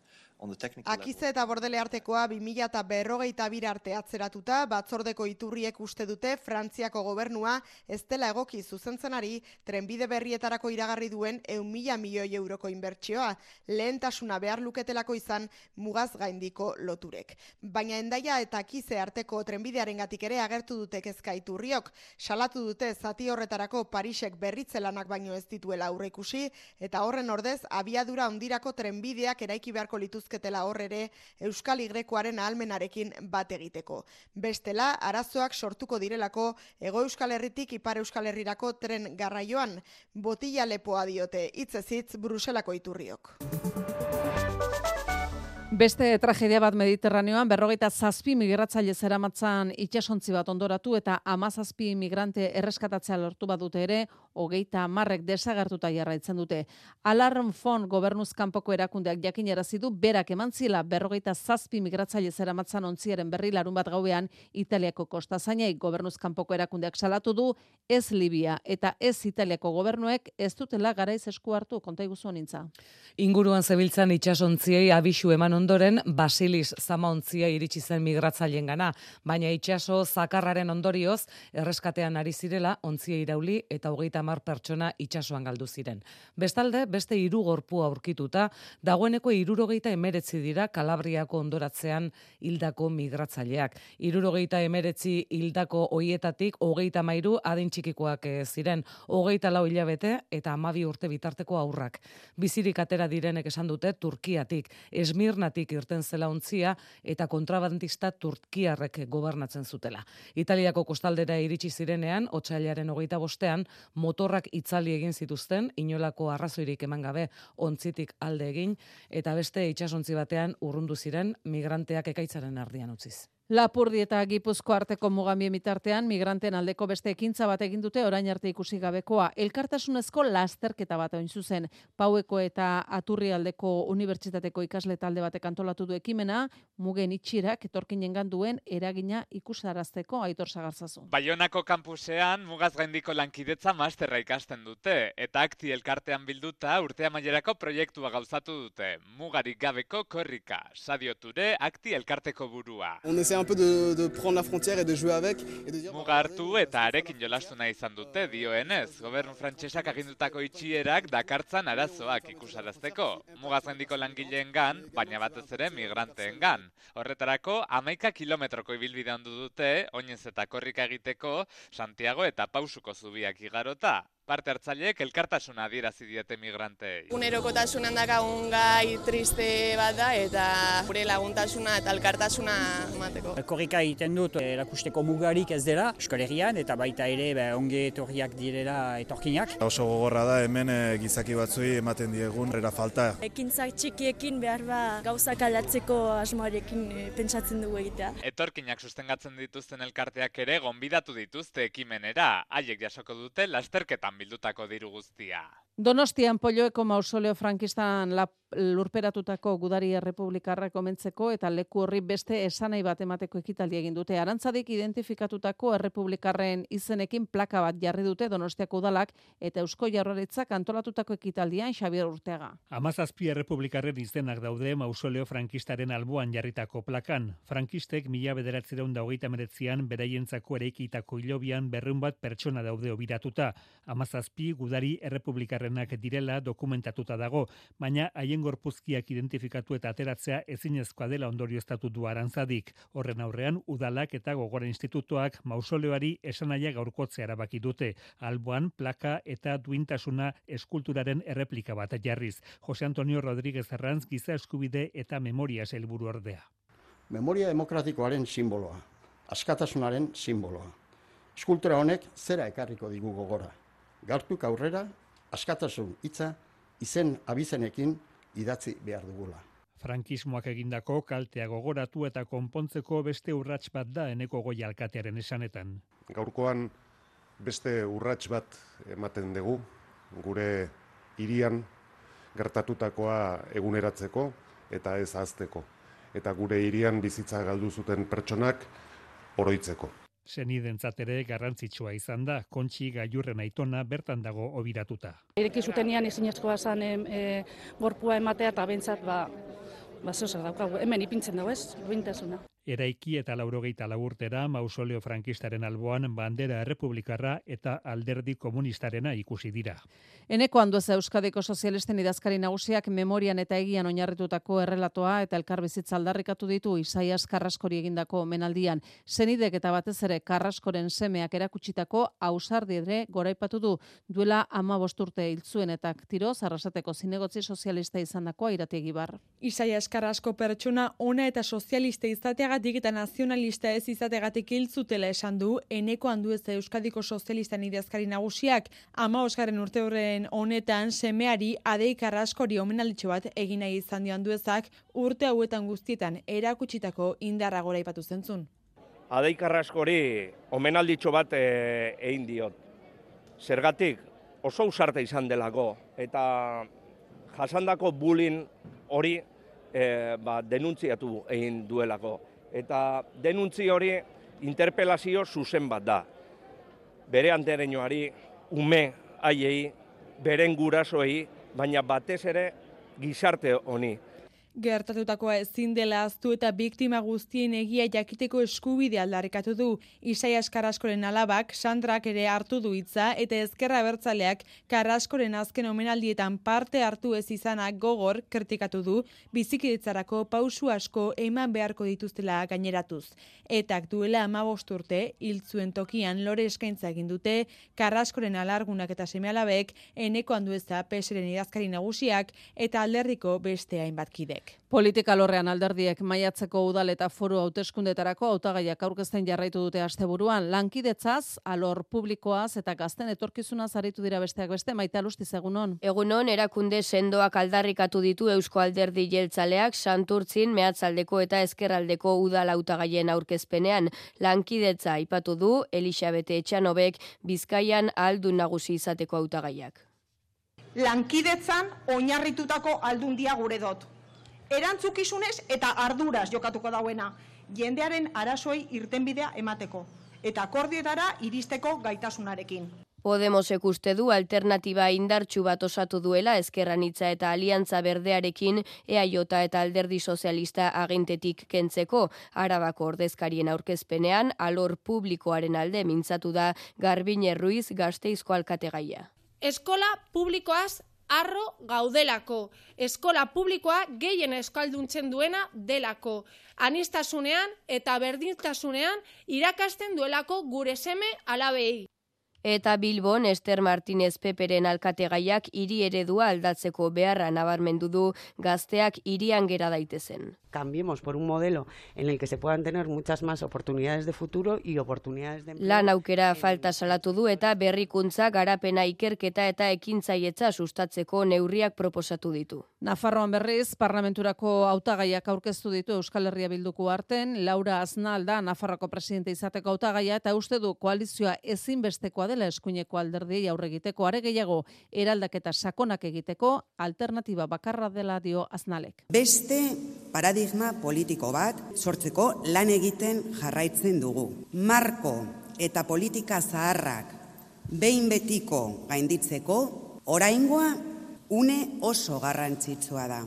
Akize eta bordele artekoa 2000 eta berrogeita bir arte atzeratuta, batzordeko iturriek uste dute Frantziako gobernua ez dela egoki zuzentzenari trenbide berrietarako iragarri duen eun mila milioi euroko inbertsioa, lehentasuna behar luketelako izan mugaz gaindiko loturek. Baina endaia eta akize arteko trenbidearen gatik ere agertu dute kezka iturriok, salatu dute zati horretarako Parisek berritzelanak baino ez dituela aurreikusi eta horren ordez abiadura ondirako trenbideak eraiki beharko lituzketela hor ere Euskal Igrekoaren ahalmenarekin bat egiteko. Bestela, arazoak sortuko direlako Ego Euskal Herritik Ipar Euskal Herrirako tren garraioan, botila lepoa diote, hitzezitz Bruselako iturriok. Beste tragedia bat Mediterraneoan, berrogeita zazpi migratzaile zeramatzan itxasontzi bat ondoratu eta amazazpi migrante erreskatatzea lortu badute ere, hogeita marrek desagertuta jarraitzen dute. Alarm Fon gobernuz kanpoko erakundeak jakin du berak eman zila berrogeita zazpi migratzaile zeramatzan ontziaren berri larun bat gauean Italiako kosta zainai gobernuz kanpoko erakundeak salatu du, ez Libia eta ez Italiako gobernuek ez dutela garaiz esku hartu konta iguzu nintza. Inguruan zebiltzan itxasontziei abisu eman ondoren Basilis zamaontzia iritsi zen migratzaileen gana, baina itxaso zakarraren ondorioz erreskatean ari zirela ontzia irauli eta hogeita mar pertsona itxasoan galdu ziren. Bestalde, beste hiru gorpu aurkituta, dagoeneko irurogeita emeretzi dira Kalabriako ondoratzean hildako migratzaileak. Irurogeita emeretzi hildako hoietatik hogeita mairu adintxikikoak eh, ziren, hogeita lau hilabete eta amabi urte bitarteko aurrak. Bizirik atera direnek esan dute Turkiatik, Esmirna Italiatik irten zela ontzia eta kontrabandista turkiarrek gobernatzen zutela. Italiako kostaldera iritsi zirenean, otxailaren hogeita bostean, motorrak itzali egin zituzten, inolako arrazoirik eman gabe ontzitik alde egin, eta beste itxasontzi batean urrundu ziren migranteak ekaitzaren ardian utziz. Lapurdi eta Gipuzko arteko mugambie mitartean migranten aldeko beste ekintza bat egin dute orain arte ikusi gabekoa. Elkartasunezko lasterketa bat oin zuzen. Paueko eta Aturri aldeko unibertsitateko ikasle talde batek antolatu du ekimena, mugen itxirak etorkinen duen eragina ikusarazteko aitor sagartzazu. Baionako kampusean mugaz gaindiko lankidetza masterra ikasten dute eta akti elkartean bilduta urtea mailerako proiektua gauzatu dute. Mugarik gabeko korrika. Sadio Ture akti elkarteko burua un peu de, de prendre la frontière et de jouer avec. Et de dire, Mugartu eta arekin jolastu nahi izan dute dioenez, gobernu frantsesak agindutako itxierak dakartzan arazoak ikusarazteko. Mugaz langileen gan, baina batez ere migranteen gan. Horretarako, amaika kilometroko ibilbide handu dute, oinez eta korrika egiteko, Santiago eta Pausuko zubiak igarota parte hartzaileek elkartasuna adierazi diete migrantei. Unerokotasunan dakagun gai triste bat da eta gure laguntasuna eta elkartasuna emateko. Korrika egiten dut erakusteko mugarik ez dela Euskal Herrian eta baita ere ba, onge etorriak direla etorkinak. Oso gogorra da hemen eh, gizaki batzui ematen diegun era falta. Ekintzak txikiekin behar ba gauzak aldatzeko asmoarekin e, pentsatzen dugu egitea. Etorkinak sustengatzen dituzten elkarteak ere gonbidatu dituzte ekimenera. Haiek jasoko dute lasterketan bildutako diru guztia. Donostian polloeko mausoleo frankistan lurperatutako gudari errepublikarra komentzeko eta leku horri beste esanai bat emateko ekitaldi egin dute. Arantzadik identifikatutako errepublikarren izenekin plaka bat jarri dute Donostiako udalak eta Eusko Jaurlaritzak antolatutako ekitaldian Xabier Urteaga. Amazazpi errepublikarren izenak daude mausoleo frankistaren alboan jarritako plakan. Frankistek mila bederatzireun da meretzian beraientzako ereikitako hilobian berreun bat pertsona daude obiratuta. Amazazpi gudari errepublikarrenak direla dokumentatuta dago, baina haien gorpuzkiak identifikatu eta ateratzea ezinezkoa dela ondorio estatu du arantzadik. Horren aurrean, udalak eta gogora institutuak mausoleoari esanaia gaurkotzea erabaki dute. Alboan, plaka eta duintasuna eskulturaren erreplika bat jarriz. Jose Antonio Rodríguez Arranz giza eskubide eta memoria helburu ordea. Memoria demokratikoaren simboloa, askatasunaren simboloa. Eskultura honek zera ekarriko digu gogora. Gartuk aurrera, askatasun hitza izen abizenekin idatzi behar dugula. Frankismoak egindako kaltea gogoratu eta konpontzeko beste urrats bat da eneko goi alkatearen esanetan. Gaurkoan beste urrats bat ematen dugu, gure irian gertatutakoa eguneratzeko eta ez azteko. Eta gure irian bizitza galdu zuten pertsonak oroitzeko. Senidentzat ere garrantzitsua izan da, kontxi gaiurren aitona bertan dago obiratuta. Ireki zutenian ezinezkoa zan e, gorpua ematea eta bentsat ba, ba daukagu, hemen ipintzen dago ez, ruintasuna eraiki eta laurogeita laburtera mausoleo frankistaren alboan bandera errepublikarra eta alderdi komunistarena ikusi dira. Eneko handu ez Euskadiko sozialisten idazkari nagusiak memorian eta egian oinarritutako errelatoa eta elkarbizitza aldarrikatu ditu Isaias Karraskori egindako menaldian. Zenidek eta batez ere Karraskoren semeak erakutsitako ausardi ere goraipatu du duela ama bosturte hiltzuen eta tiro zarrasateko zinegotzi sozialista izandakoa irategi bar. Isaias Karrasko pertsona ona eta sozialista izateaga izategatik eta nazionalista ez izategatik hiltzutela esan du eneko handu ez Euskadiko sozialistan idazkari nagusiak ama osgarren urte horren honetan semeari adei karraskori omenalitxo bat egin nahi izan dio handuezak urte hauetan guztietan erakutsitako indarra gora ipatu zentzun. Adei karraskori omenalditxo bat e, egin diot. Zergatik oso usarte izan delako eta jasandako bulin hori e, ba, denuntziatu egin duelako. Eta denuntzi hori interpelazio zuzen bat da. Bere antereñoari, ume haiei, beren gurasoei, baina batez ere gizarte honi. Gertatutakoa ezin dela aztu eta biktima guztien egia jakiteko eskubide aldarrikatu du. Isaias Karaskoren alabak, Sandrak ere hartu du hitza eta ezkerra bertzaleak Karaskoren azken omenaldietan parte hartu ez izanak gogor kritikatu du, bizikidetzarako pausu asko eman beharko dituztela gaineratuz. Etak duela amabost urte, hiltzuen tokian lore eskaintza egin dute, Karaskoren alargunak eta semealabek, eneko handueza peseren idazkari nagusiak eta alderriko beste hainbat kidek. Politika lorrean alderdiek maiatzeko udal eta foru hauteskundetarako hautagaiak aurkezten jarraitu dute asteburuan lankidetzaz, alor publikoaz eta gazten etorkizunaz aritu dira besteak beste maita alusti egunon. Egunon erakunde sendoak aldarrikatu ditu Eusko Alderdi Jeltzaleak Santurtzin mehatzaldeko eta ezkerraldeko udal hautagaien aurkezpenean lankidetza aipatu du Elisabete Etxanobek Bizkaian aldu nagusi izateko hautagaiak. Lankidetzan oinarritutako aldundia gure dot erantzukizunez eta arduraz jokatuko dauena, jendearen arazoei irtenbidea emateko, eta akordietara iristeko gaitasunarekin. Podemosek uste du alternatiba indartsu bat osatu duela ezkerranitza eta aliantza berdearekin EAJ eta alderdi sozialista agintetik kentzeko arabako ordezkarien aurkezpenean alor publikoaren alde mintzatu da Garbine Ruiz gazteizko alkategaia. Eskola publikoaz arro gaudelako. Eskola publikoa gehien eskalduntzen duena delako. Anistasunean eta berdintasunean irakasten duelako gure seme alabei. Eta Bilbon Ester Martinez Peperen alkategaiak hiri eredua aldatzeko beharra nabarmendu du gazteak hirian gera daitezen cambiemos por un modelo en el que se puedan tener muchas más oportunidades de futuro y oportunidades de. Lan aukera falta salatu du eta berrikuntza garapena ikerketa eta ekintzaietza sustatzeko neurriak proposatu ditu. Nafarroan berriz, parlamenturako hautagaiak aurkeztu ditu Euskal Herria bilduko arten, Laura Aznal da Nafarroko presidente izateko hautagaia eta uste du koalizioa ezinbestekoa dela eskuineko alderdi aurregiteko are gehiago eraldaketa sakonak egiteko alternatiba bakarra dela dio Aznalek. Beste paradigma politiko bat sortzeko lan egiten jarraitzen dugu. Marko eta politika zaharrak behin betiko gainditzeko oraingoa une oso garrantzitsua da.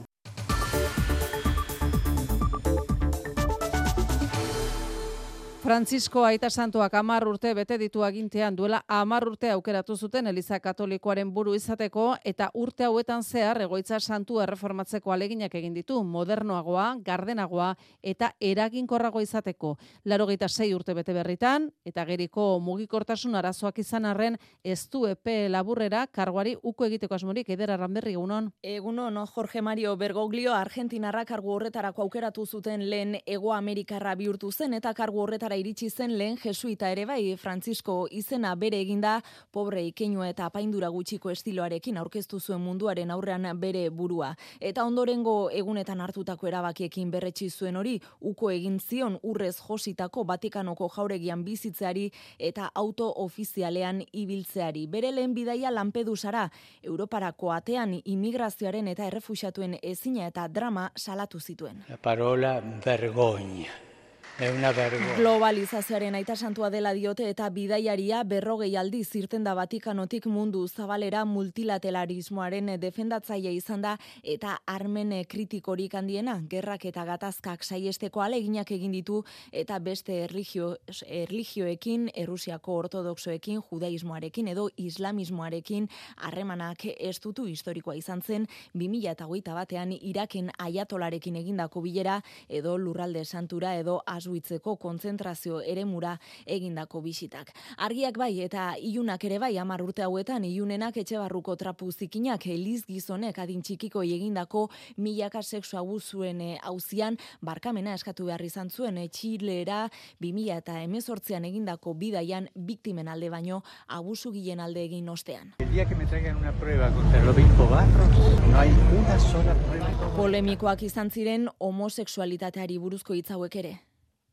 Francisco Aita Santuak amar urte bete ditu agintean duela amar urte aukeratu zuten Eliza Katolikoaren buru izateko eta urte hauetan zehar egoitza santu erreformatzeko aleginak egin ditu modernoagoa, gardenagoa eta eraginkorrago izateko. Laro sei urte bete berritan eta geriko mugikortasun arazoak izan arren ez du epe laburrera karguari uko egiteko asmorik edera ranberri egunon. Egunon, Jorge Mario Bergoglio Argentinarra kargu horretarako aukeratu zuten lehen Ego Amerikarra bihurtu zen eta kargu horretara iritsi zen lehen jesuita ere bai Francisco izena bere eginda pobre ikeinua eta apaindura gutxiko estiloarekin aurkeztu zuen munduaren aurrean bere burua. Eta ondorengo egunetan hartutako erabakiekin berretsi zuen hori uko egin zion urrez jositako Vatikanoko jauregian bizitzeari eta auto ofizialean ibiltzeari. Bere lehen bidaia Lampedusara Europarako atean imigrazioaren eta errefuxatuen ezina eta drama salatu zituen. La parola vergogna. Globalizazioaren aita santua dela diote eta bidaiaria berrogei aldi zirten da Vatikanotik mundu zabalera multilateralismoaren defendatzaile izan da eta armen kritikorik handiena, gerrak eta gatazkak saiesteko aleginak egin ditu eta beste erligio, erligioekin, Errusiako ortodoxoekin, judaismoarekin edo islamismoarekin harremanak ez dutu historikoa izan zen 2008 batean Iraken aiatolarekin egindako bilera edo lurralde santura edo Auschwitzeko kontzentrazio eremura egindako bisitak. Argiak bai eta ilunak ere bai hamar urte hauetan ilunenak etxe barruko trapu zikinak eliz gizonek adin txikiko egindako milaka sexu abuzuen hauzian barkamena eskatu behar izan zuen Txilera 2000 eta emezortzean egindako bidaian biktimen alde baino abusu gilen alde egin ostean. El día que me traigan una prueba contra el obispo Barros, no hay una sola prueba. Polemikoak izan ziren homosexualitateari buruzko hitz hauek ere.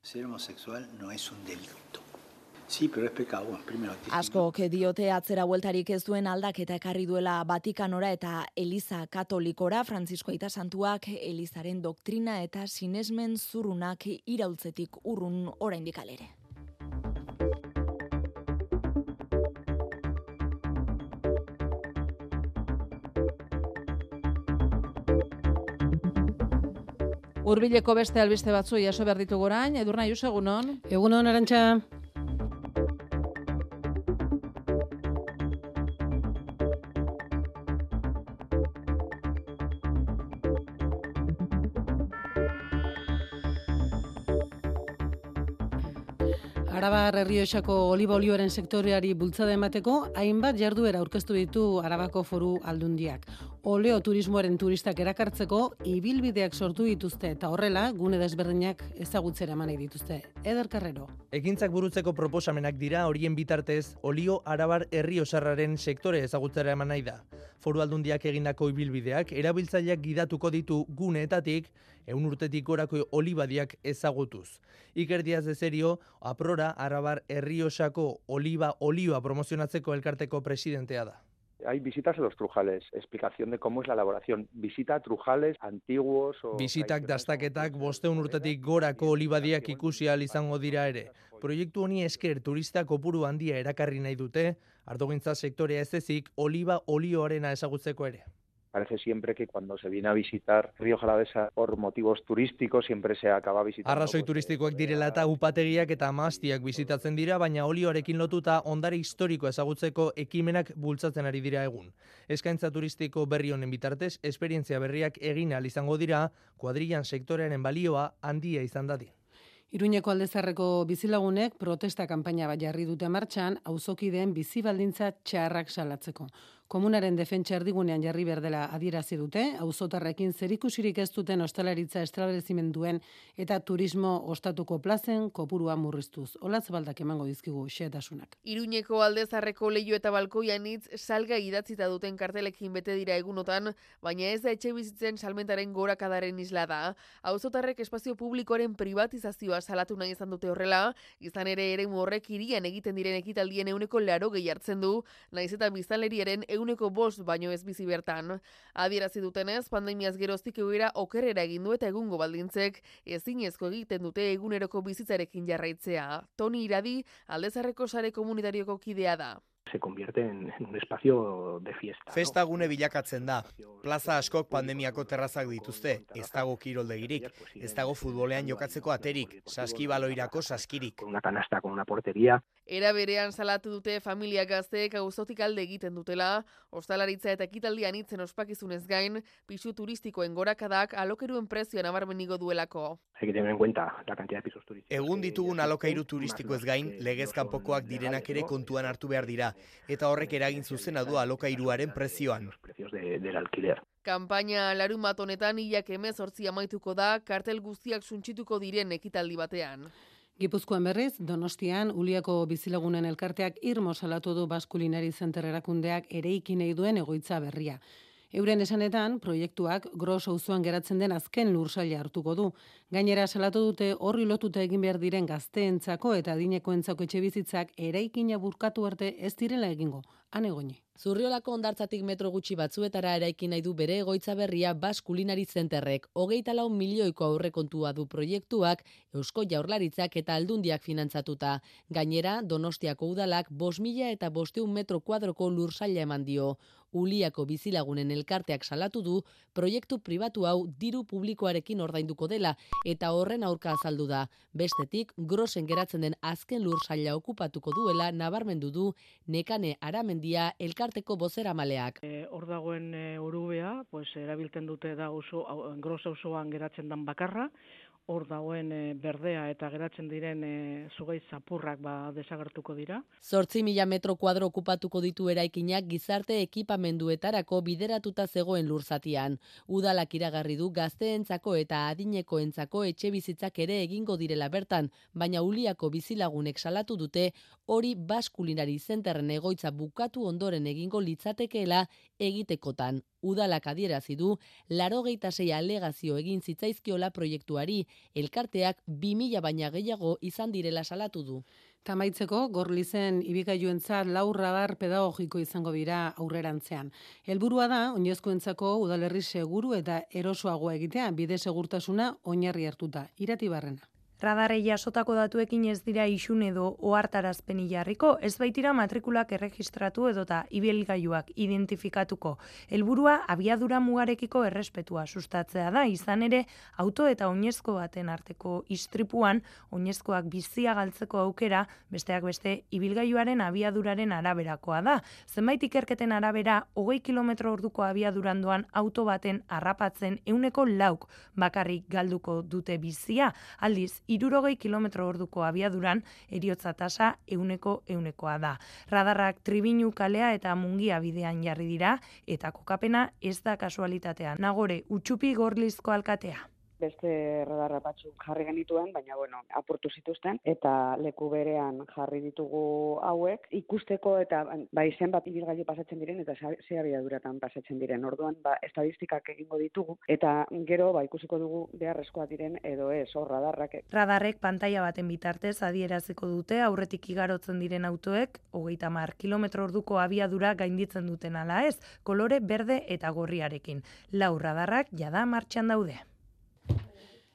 Ser homosexual no es un delito. Sí, pero es pecado, bueno, primero. Asko ke diote atzera bueltarik ez duen aldaketa ekarri duela Vatikanora eta Eliza Katolikora Francisco Aita Santuak Elizaren doktrina eta sinesmen zurrunak iraultzetik urrun oraindik alere. Urbileko beste albiste batzu jaso behar ditugu orain, edurna jus egunon. Egunon, arantxa. Arabar Herrioxako oliba olioaren sektoreari bultzada emateko, hainbat jarduera aurkeztu ditu Arabako foru aldundiak. Oleo turismoaren turistak erakartzeko, ibilbideak sortu dituzte eta horrela, gune desberdinak ezagutzera eman dituzte. Eder Carrero. Ekintzak burutzeko proposamenak dira horien bitartez, olio Arabar Herriosarraren sektore ezagutzera eman nahi da. Foru aldundiak egindako ibilbideak, erabiltzaileak gidatuko ditu guneetatik, eun urtetik gorako olibadiak ezagutuz. Iker Diaz de Serio, aprora Arabar Herriosako oliba olioa promozionatzeko elkarteko presidentea da. Hay visitas a los trujales, explicación de cómo es la elaboración. Visita trujales antiguos o... Bisitak dastaketak bosteun urtetik gorako olibadiak ikusi ahal izango dira ere. Proiektu honi esker turista kopuru handia erakarri nahi dute, ardogintza sektorea ez ezik, oliba olioarena ezagutzeko ere. Parece siempre que cuando se viene a visitar Río Jalavesa por motivos turísticos siempre se acaba visitando. Arrazoi turistikoak direla eta upategiak eta maztiak bizitatzen dira, baina olioarekin lotuta ondare historiko ezagutzeko ekimenak bultzatzen ari dira egun. Eskaintza turistiko berri honen bitartez, esperientzia berriak egin ahal izango dira, kuadrillan sektorearen balioa handia izan dadin. Iruñeko aldezarreko bizilagunek protesta kanpaina bat jarri dute martxan, auzokideen bizi baldintza txarrak salatzeko. Komunaren defentsa erdigunean jarri berdela adierazi dute, auzotarrekin zerikusirik ez duten ostalaritza estabelezimenduen eta turismo ostatuko plazen kopurua murriztuz. Olatz baldak emango dizkigu xeetasunak. Iruñeko aldezarreko leio eta balkoian hitz salga idatzita duten kartelekin bete dira egunotan, baina ez da etxe bizitzen salmentaren gorakadaren isla da. Auzotarrek espazio publikoaren privatizazioa salatu nahi izan dute horrela, izan ere ere horrek irian egiten diren ekitaldien euneko laro gehi hartzen du, naiz eta biztanleriaren euneko bost baino ez bizi bertan. Adierazi dutenez, pandemiaz geroztik egoera okerrera egin du eta egungo baldintzek ezinezko egiten dute eguneroko bizitzarekin jarraitzea. Toni Iradi, aldezarreko sare komunitarioko kidea da se convierte en, en un espacio de fiesta. Festa gune bilakatzen da. Plaza askok pandemiako terrazak dituzte. Ez dago kiroldegirik. Ez dago futbolean jokatzeko aterik. Saskibaloirako saskirik. Una canasta con una portería. Era berean salatu dute familia gazteek auzotik alde egiten dutela, ostalaritza eta ekitaldian itzen ospakizunez gain, pisu turistikoen gorakadak alokeruen prezioan nabarmenigo duelako. Hay que tener en cuenta la cantidad de pisos turísticos. Egun ditugun alokairu turistiko ez gain, legez kanpokoak direnak ere kontuan hartu behar dira, eta horrek eragin zuzena du alokairuaren prezioan. Kampaina larun bat honetan hilak emez hortzi amaituko da, kartel guztiak suntsituko diren ekitaldi batean. Gipuzkoan berriz, Donostian, Uliako bizilagunen elkarteak irmo salatu du Baskulinari Zenter erakundeak ere nahi duen egoitza berria. Euren esanetan, proiektuak gros auzoan geratzen den azken lursaila hartuko du. Gainera salatu dute horri lotuta egin behar diren gazteentzako eta adinekoentzako etxe bizitzak eraikina burkatu arte ez direla egingo. Ane goni. Zurriolako ondartzatik metro gutxi batzuetara eraikin nahi du bere egoitza berria Bas Kulinari Zenterrek. Hogeita lau milioiko aurrekontua du proiektuak, Eusko Jaurlaritzak eta Aldundiak finantzatuta. Gainera, Donostiako udalak bos mila eta bosteun metro kuadroko lursaila eman dio. Uliako bizilagunen elkarteak salatu du, proiektu pribatu hau diru publikoarekin ordainduko dela eta horren aurka azaldu da. Bestetik, grosen geratzen den azken lursaila okupatuko duela nabarmendu du nekane aramendia elkarteko bozera maleak. E, hor dagoen e, urubea, pues, erabiltzen dute da oso, gros osoan geratzen dan bakarra, hor dagoen e, berdea eta geratzen diren e, zugei zapurrak ba, desagertuko dira. Zortzi mila metro kuadro okupatuko ditu eraikinak gizarte ekipamenduetarako bideratuta zegoen lurzatian. Udalak iragarri du gazteentzako eta adinekoentzako etxe bizitzak ere egingo direla bertan, baina uliako bizilagunek salatu dute hori baskulinari zenterren egoitza bukatu ondoren egingo litzatekeela egitekotan. Udalak adierazi du, laro sei alegazio egin zitzaizkiola proiektuari, elkarteak 2000 baina gehiago izan direla salatu du. Tamaitzeko, gorlizen ibikailuentzat lau radar pedagogiko izango dira aurrerantzean. Helburua da, oinezkoentzako udalerri seguru eta erosoagoa egitea, bide segurtasuna oinarri hartuta. Irati barrena. Radarei jasotako datuekin ez dira isun edo ohartarazpen jarriko, ez baitira matrikulak erregistratu edota ibilgailuak identifikatuko. Helburua abiadura mugarekiko errespetua sustatzea da, izan ere auto eta oinezko baten arteko istripuan oinezkoak bizia galtzeko aukera, besteak beste ibilgailuaren abiaduraren araberakoa da. Zenbait ikerketen arabera, hogei kilometro orduko abiaduran doan auto baten harrapatzen euneko lauk bakarrik galduko dute bizia, aldiz irurogei kilometro orduko abiaduran eriotza tasa euneko eunekoa da. Radarrak tribinu kalea eta mungia bidean jarri dira eta kokapena ez da kasualitatea. Nagore, utxupi gorlizko alkatea beste radarra batzuk jarri genituen, baina bueno, apurtu zituzten eta leku berean jarri ditugu hauek ikusteko eta bai zenbat ibilgailu pasatzen diren eta ze abiaduratan pasatzen diren. Orduan ba estadistikak egingo ditugu eta gero ba ikusiko dugu beharrezkoa diren edo ez hor radarrak. Radarrek pantalla baten bitartez adieraziko dute aurretik igarotzen diren autoek 30 km orduko abiadura gainditzen duten ala ez, kolore berde eta gorriarekin. Lau radarrak jada martxan daude.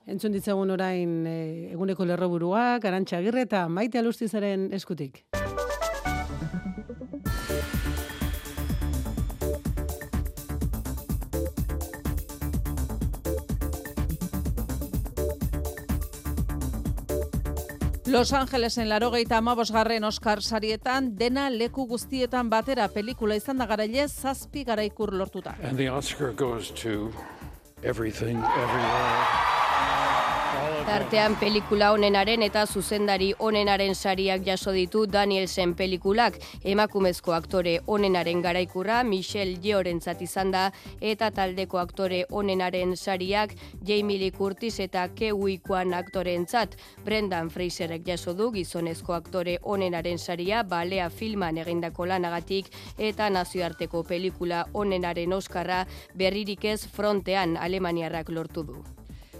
Entzun ditzagun orain e, eguneko lerroburua, garantxa agirre eta maite alustizaren eskutik. Los Angelesen larogeita amabosgarren Oscar sarietan, dena leku guztietan batera pelikula izan da garaile zazpi garaikur lortuta. And the Oscar goes to everything, everywhere. Tartean pelikula onenaren eta zuzendari onenaren sariak jaso ditu Danielsen pelikulak. Emakumezko aktore onenaren garaikurra Michelle Yeorentzat izan da eta taldeko aktore onenaren sariak Jamie Lee Curtis eta Kewi Kwan aktoreentzat. Brendan Fraserek jaso du gizonezko aktore onenaren saria balea filman egindako lanagatik eta nazioarteko pelikula onenaren oskarra berririk ez frontean Alemaniarrak lortu du.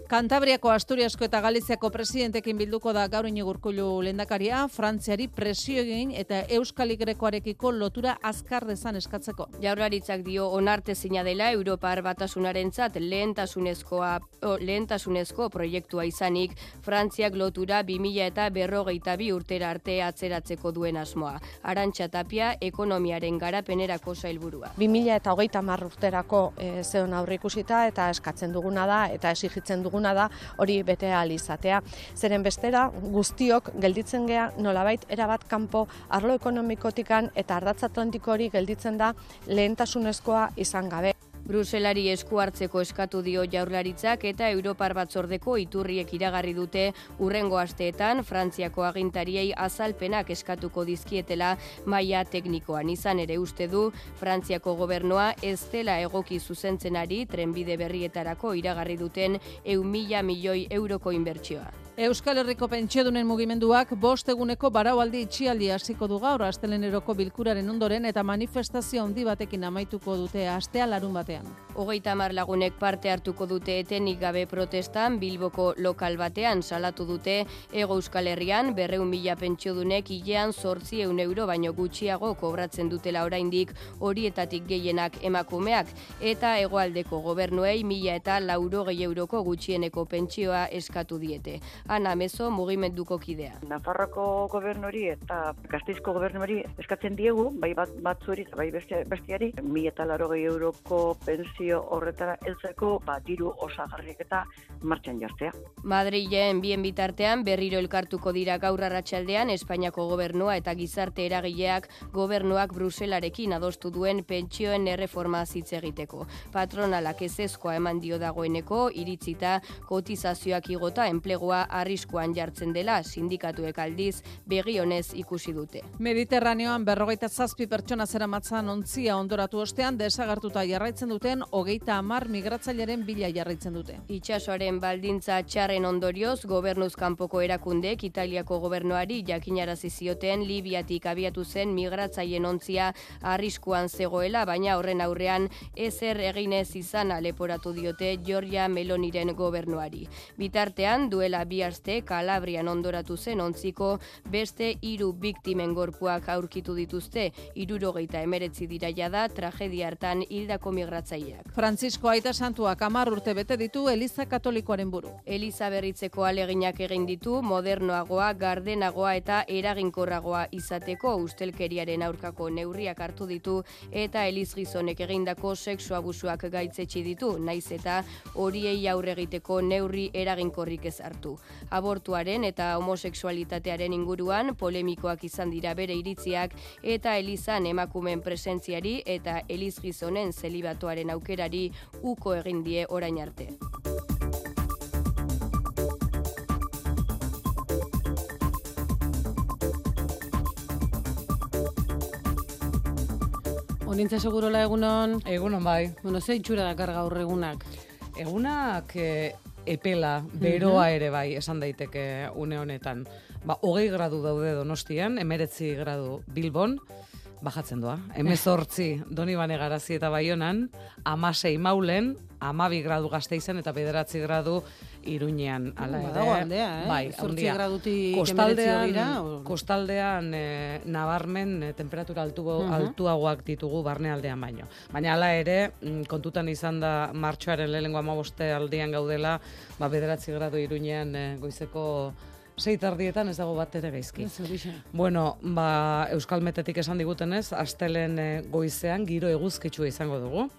Kantabriako Asturiasko eta Galiziako presidentekin bilduko da gaur inigurkulu lendakaria, Frantziari presio egin eta Euskalik Grekoarekiko lotura azkar dezan eskatzeko. Jaurlaritzak dio onarte zina dela Europar batasunaren zat lehentasunezkoa, lehentasunezko proiektua izanik, Frantziak lotura 2000 eta berrogeita bi urtera arte atzeratzeko duen asmoa. Arantxa tapia, ekonomiaren garapenerako zailburua. 2000 eta hogeita urterako e, zeon aurrikusita eta eskatzen duguna da eta esigitzen duguna duguna da hori bete izatea. Zeren bestera guztiok gelditzen gea nolabait erabat kanpo arlo ekonomikotikan eta ardatz atlantiko hori gelditzen da lehentasunezkoa izan gabe. Bruselari esku hartzeko eskatu dio jaurlaritzak eta Europar batzordeko iturriek iragarri dute urrengo asteetan Frantziako agintariei azalpenak eskatuko dizkietela maila teknikoan izan ere uste du Frantziako gobernoa ez dela egoki zuzentzen trenbide berrietarako iragarri duten eun mila milioi euroko inbertsioa. Euskal Herriko pentsiodunen mugimenduak bost eguneko baraualdi itxialdi hasiko du gaur asteleneroko bilkuraren ondoren eta manifestazio handi batekin amaituko dute astea larun batean. Hogeita mar lagunek parte hartuko dute etenik gabe protestan Bilboko lokal batean salatu dute Ego Euskal Herrian berreun mila pentsiodunek hilean sortzi eun euro baino gutxiago kobratzen dutela oraindik horietatik gehienak emakumeak eta hegoaldeko gobernuei mila eta lauro gehi euroko gutxieneko pentsioa eskatu diete. Ana Mezo mugimenduko kidea. Nafarroko gobernuri eta Gasteizko gobernuri eskatzen diegu, bai bat batzuri eta bai bestiari, mi eta laro euroko pensio horretara heltzeko ba, diru osagarriek eta martxan jartzea. Madrilen bien bitartean berriro elkartuko dira gaur arratsaldean Espainiako gobernua eta gizarte eragileak gobernuak Bruselarekin adostu duen pentsioen erreforma hitz egiteko. Patronalak ezezkoa eman dio dagoeneko iritzita kotizazioak igota enplegua arriskuan jartzen dela sindikatuek aldiz begi honez ikusi dute. Mediterraneoan berrogeita zazpi pertsona zera matzan ontzia ondoratu ostean desagartuta jarraitzen duten hogeita amar migratzailaren bila jarraitzen dute. Itxasoaren baldintza txarren ondorioz gobernuz kanpoko erakundek Italiako gobernuari jakinarazi zioten Libiatik abiatu zen migratzaileen ontzia arriskuan zegoela, baina horren aurrean ezer eginez izan aleporatu diote Giorgia Meloniren gobernuari. Bitartean, duela bi aste Kalabrian ondoratu zen ontziko beste hiru biktimen gorpuak aurkitu dituzte, irurogeita emeretzi dira jada tragedia hartan hildako migratzaileak. Francisco Aita Santuak amar urte bete ditu Eliza Katolikoaren buru. Eliza berritzeko aleginak egin ditu modernoagoa, gardenagoa eta eraginkorragoa izateko ustelkeriaren aurkako neurriak hartu ditu eta Eliz gizonek egindako sexu abusuak gaitzetsi ditu, naiz eta horiei aurre egiteko neurri eraginkorrik ez hartu. Abortuaren eta homosexualitatearen inguruan polemikoak izan dira bere iritziak eta Elizan emakumen presentziari eta Eliz gizonen zelibatuaren aukerari uko egin die orain arte. Onintza segurola egunon. Egunon bai. Bueno, ze itxura dakar gaur egunak? Egunak e, epela, beroa ere bai, esan daiteke une honetan. Ba, hogei gradu daude donostian, emeretzi gradu bilbon, bajatzen doa. Hemezortzi doni bane garazi eta baionan, amasei maulen, amabi gradu gazteizen eta bederatzi gradu iruñean. Ala Uh, ere, badago aldea, eh? Bai, Zortzi gradutik kostaldean, o- kostaldean eh, nabarmen eh, temperatura altugo, Mhm. altuagoak ditugu barnealdean baino. Baina hala ere, mm, kontutan izan da martxoaren lehenengo amaboste aldian gaudela, ba, bederatzi gradu iruñean eh, goizeko sei tardietan ez dago bat ere gaizki. Bueno, ba, Euskal Metetik esan digutenez, astelen goizean giro eguzkitsua izango dugu.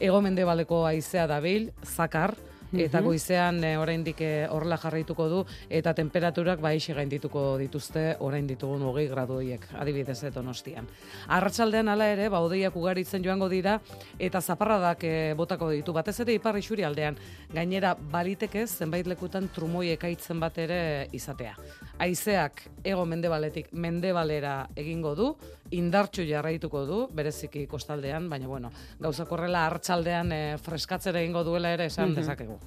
Ego mendebaleko haizea dabil, zakar, eta Mhm. goizean e, oraindik eh, horrela jarraituko du eta temperaturak baixe gaindituko dituzte orain ditugun 20 gradu horiek, adibidez eta Donostian. Arratsaldean hala ere, ba hodeiak ugaritzen joango dira eta zaparradak eh, botako ditu batez ere ipar isuri aldean. Gainera baliteke zenbait lekutan trumoi ekaitzen bat ere izatea. Haizeak ego mendebaletik mendebalera egingo du, indartxu jarraituko du, bereziki kostaldean, baina bueno, gauzak horrela hartzaldean e, freskatzera egingo duela ere esan Mhm. dezakegu.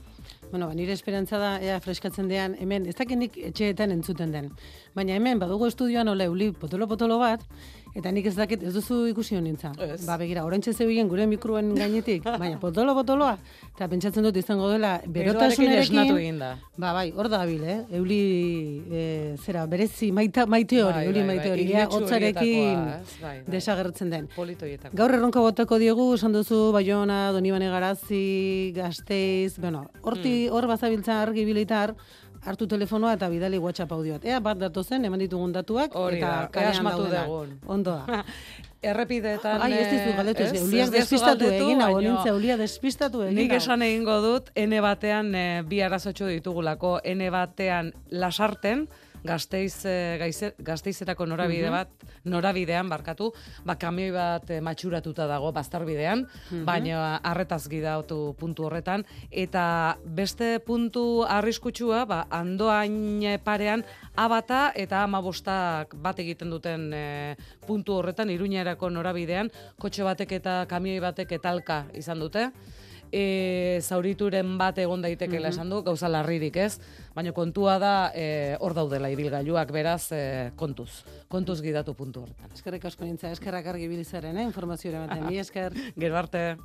Bueno, ba, nire esperantza da, ea freskatzen dean, hemen, ez dakinik etxeetan entzuten den. Baina hemen, badugu estudioan ole euli potolo-potolo bat, eta nik ez dakit, ez duzu ikusi honintza. Ba, begira, orentxe zebilen gure mikroen gainetik, baina potolo-potoloa, eta pentsatzen dut izango dela, da. ba, bai, hor da bil, eh? Euli, e, zera, berezi, maita, maite hori, Bai, euli bai, maite bai, hori, iletsu hotzarekin? Bai, bai. desagertzen den. Polito horietako. Gaur erronka botako diegu, esan duzu, Bayona, Donibane Garazi, Gasteiz, bueno, horti, Hmm. hor bazabiltza argi bilitar, hartu telefonoa eta bidali WhatsApp audiot. Ea bat datozen, eman ditugun datuak, Hori eta da, ea kalean daudenak. Ondo da. Errepideetan... Ai, ez dizu galdetu, ez, euliak despistatu egin hau, nintza, eulia despistatu egin Nik esan egingo dut, ene batean eh, bi arazotxo ditugulako, ene batean lasarten, Gasteiz, eh, gaize, Gasteizerako norabide Mhm. bat, norabidean barkatu, ba kamioi bat eh, matxuratuta dago baztarbidean, Mhm. baina harretaz gidatu puntu horretan eta beste puntu arriskutsua, ba andoain parean abata eta amabostak bat egiten duten eh, puntu horretan Iruñerako norabidean, kotxe batek eta kamioi batek etalka izan dute e, zaurituren bat egon daitekeela Mhm. esan du, gauza larririk ez, baina kontua da e, hor daudela ibilgailuak beraz e, kontuz, kontuz gidatu puntu horretan. Eskerrik asko nintza, eskerrak argi bilizaren, eh? informazio ematen, mi esker. Gero arte.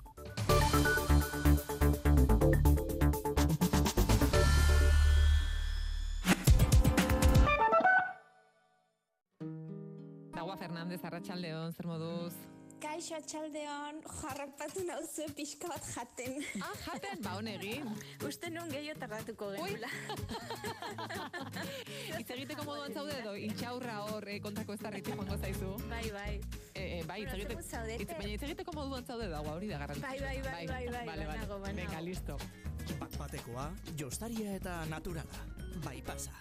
Agua Fernández, Arratxaldeon, zer moduz? Kaixo atxaldeon, jarrapatu nauzue pixka bat jaten. Ah, jaten? Ba, honegin. Uste nun gehiago tardatuko genula. Itz egiteko moduan zaude edo, intxaurra hor eh, kontako ez darritik joango zaizu. Bai, bai. Eh, eh, bai, itz egiteko, itz, baina itz egiteko moduan zaude dago, hori da garrantzitsua. Bai, bai, bai, bai, bai, Vale, vale. Venga, listo. Bat batekoa, jostaria eta naturala. Bai pasa.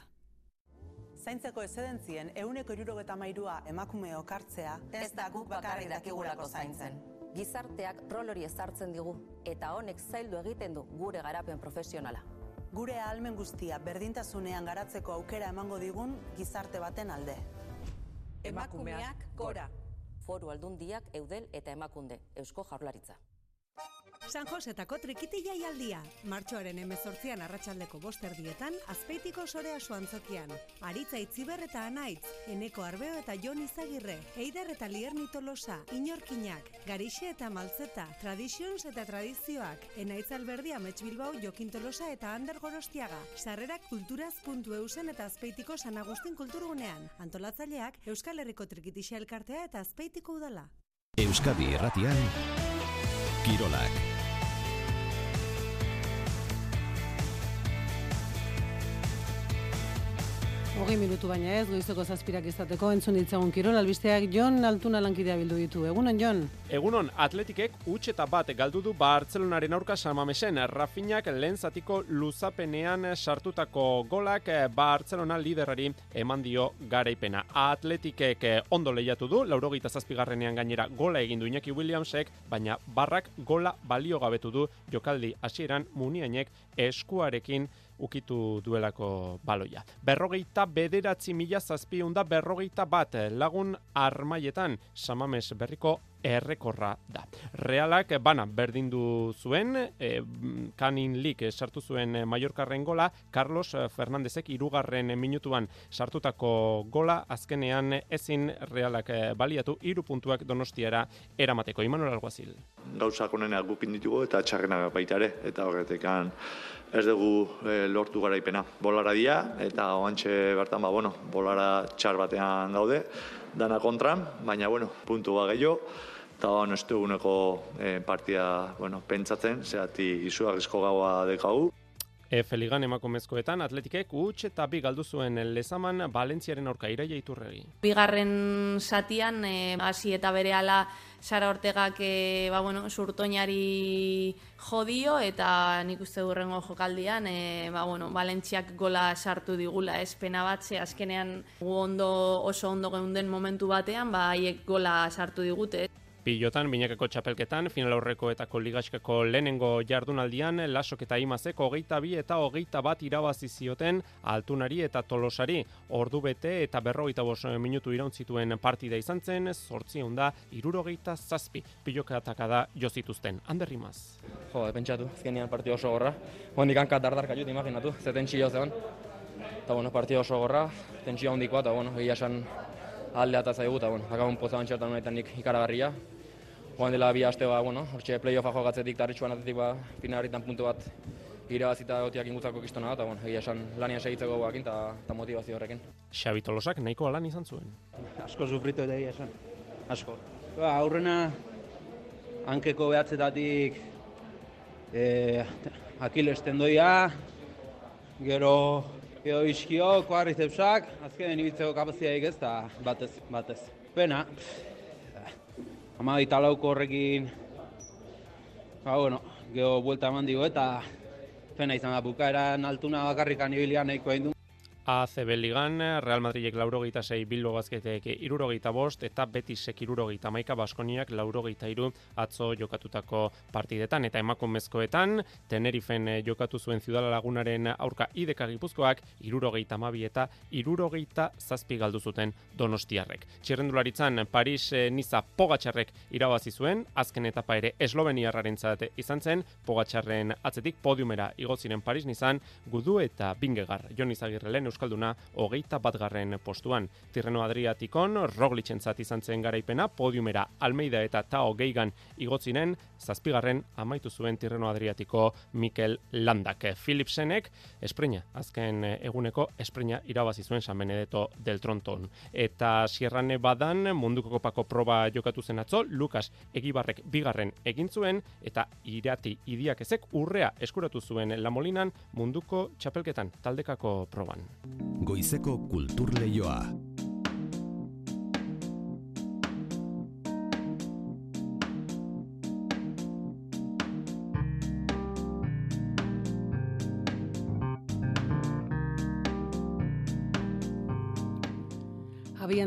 Zaintzeko ezedentzien euneko irurogeta mairua emakume okartzea ez da guk bakarrik dakigulako zaintzen. Gizarteak rol hori ezartzen digu eta honek zaildu egiten du gure garapen profesionala. Gure ahalmen guztia berdintasunean garatzeko aukera emango digun gizarte baten alde. Emakumeak gora. Foru aldundiak eudel eta emakunde, Eusko Jaurlaritza. San Josetako trikiti jaialdia. Martxoaren emezortzian arratsaldeko bosterdietan, azpeitiko sorea soantzokian. Aritza itziber eta anaitz, eneko arbeo eta jon izagirre, eider eta lier tolosa, inorkinak, garixe eta maltzeta, tradizions eta tradizioak, enaitz alberdi amets bilbao jokin tolosa eta ander gorostiaga. Sarrerak kulturaz.eusen eta azpeitiko San Agustin kulturgunean. Antolatzaileak, Euskal Herriko trikitixea elkartea eta azpeitiko udala. Euskadi Erratian Kirolak Hogei minutu baina ez, goizeko zazpirak izateko entzun ditzagun kirol, albisteak Jon Altuna lankidea bildu ditu. Egunon, Jon? Egunon, atletikek utx eta bat galdu du Bartzelonaren aurka samamesen. Rafinak lehen zatiko luzapenean sartutako golak Bartzelona liderari eman dio garaipena. Atletikek ondo lehiatu du, laurogeita zazpigarrenean gainera gola egin du Iñaki Williamsek, baina barrak gola balio gabetu du jokaldi hasieran muniainek eskuarekin ukitu duelako baloia. Berrogeita bederatzi mila zazpiunda berrogeita bat lagun armaietan samames berriko errekorra da. Realak bana berdindu zuen, e, kanin lik sartu zuen Mallorcarren gola, Carlos Fernandezek irugarren minutuan sartutako gola, azkenean ezin realak baliatu iru puntuak donostiara eramateko. Imanol Alguazil. Gauzak onena gupin ditugu eta txarrena baita ere, eta horretekan ez dugu e, lortu garaipena. Bolara dia, eta oantxe bertan, ba, bueno, bolara txar batean gaude, dana kontran, baina, bueno, puntu ba gehiago, eta bueno, ez duguneko e, partida bueno, pentsatzen, zehati izugarrizko gaua dekagu. Efe ligan emakumezkoetan atletikek utx eta bi galdu zuen lezaman Valentziaren aurka iraia iturregi. Bigarren satian eh, hasi eta berehala Sara Ortegak e, ba, bueno, surtoinari jodio eta nik uste durrengo jokaldian e, ba, bueno, Valentziak gola sartu digula espena bat, ze azkenean ondo, oso ondo geunden momentu batean, ba, haiek gola sartu digute. Pilotan, binakako txapelketan, final aurrekoetako ligaskako lehenengo jardunaldian, lasok eta imazeko hogeita bi eta hogeita bat irabazi zioten altunari eta tolosari. Ordu bete eta berrogeita bos minutu irauntzituen partida izan zen, sortzi da irurogeita zazpi pilokataka da jozituzten. Ander Rimaz. Jo, pentsatu, azkenean partio oso gorra. Hondik hanka dardarka jut, imaginatu, ze tentsio zeon. Eta, bueno, partio oso gorra, tentsio handikoa, eta, bueno, egia esan aldea eta zaigu, eta, bueno, akabun poza bantxertan honetan nik ikaragarria. Joan dela bi aste, ba, bueno, hortxe play-offa jogatzetik eta harritxuan atetik, ba, finalitan puntu bat irabazita gotiak ingutzako kistona eta, bueno, egia esan lanian segitzeko guakin eta, motivazio horrekin. Xabi Tolosak nahiko lan izan zuen. Asko sufritu eta egia esan, asko. Ba, aurrena, hankeko behatzetatik e, Akiles tendoia, gero Gero iskio, koarrizepsak, azkenen ibiltzeko kapaziaik ez, eta batez, batez. Pena, ama italauko horrekin, ba, bueno, gero buelta eman digo, eta pena izan da, bukaeran altuna bakarrikan ibilian nahiko egin. ACB Ligan, Real Madridek laurogeita zei, Bilbo Bazketek irurogeita bost, eta Betisek irurogeita maika, Baskoniak laurogeita iru atzo jokatutako partidetan. Eta emakumezkoetan, Tenerifen jokatu zuen Ziudala Lagunaren aurka ideka gipuzkoak, irurogeita mabi eta irurogeita zazpi galdu zuten donostiarrek. Txirrendularitzan, Paris Niza Pogatxarrek irabazi zuen, azken etapa ere Esloveniarraren izan zen, Pogatxarren atzetik podiumera igoziren Paris Nizan, gudu eta bingegar. Jon Izagirrelen Euskal Euskalduna hogeita batgarren postuan. Tirreno Adriatikon, Roglichentzat izan zen garaipena, podiumera Almeida eta Tao Geigan igotzinen, zazpigarren amaitu zuen Tirreno Adriatiko Mikel Landak. Philipsenek, espreina, azken eguneko espreina irabazi zuen San Benedetto del Tronton. Eta Sierrane badan munduko kopako proba jokatu zen atzo, Lukas Egibarrek bigarren egin zuen, eta irati idiak ezek urrea eskuratu zuen Lamolinan munduko txapelketan taldekako proban. Goizeko kultur leioa.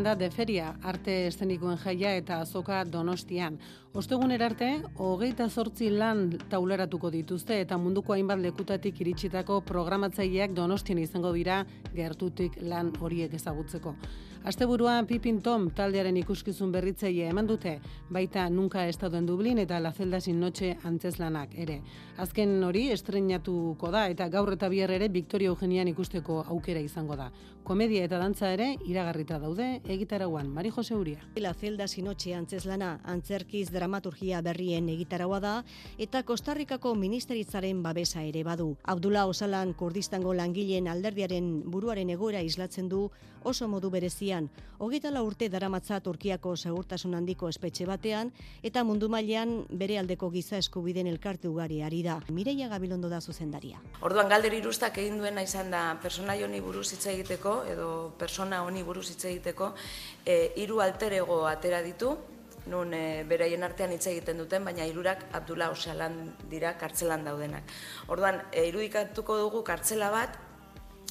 Da deferia, arte eszenikoen jaia eta azoka donostian. Osteguner arte, hogeita zortzi lan taularatuko dituzte eta munduko hainbat lekutatik iritsitako programatzaileak donostian izango dira gertutik lan horiek ezagutzeko. Asteburuan Pipin Tom taldearen ikuskizun berritzaile eman dute, baita nunka estado en Dublin eta La Celda sin noche antzeslanak ere. Azken hori estrenatuko da eta gaur eta bihar ere Victoria Eugenian ikusteko aukera izango da. Komedia eta dantza ere iragarrita daude egitarauan. Mari Jose Uria. La Celda sin noche antzeslana antzerkiz dramaturgia berrien egitaraua da eta Kostarrikako ministeritzaren babesa ere badu. Abdullah Osalan Kurdistango langileen alderdiaren buruaren egoera islatzen du oso modu berezian. Hogeita la urte daramatza Turkiako segurtasun handiko espetxe batean eta mundu mailean bere aldeko giza eskubiden elkarte ugari ari da. Mireia Gabilondo da zuzendaria. Orduan galder irustak egin duena izan da personai honi buruz hitz egiteko edo persona honi buruz hitz egiteko e, hiru alterego atera ditu nun e, beraien artean hitz egiten duten, baina hirurak Abdullah Osalan dira kartzelan daudenak. Orduan, e, irudikatuko dugu kartzela bat,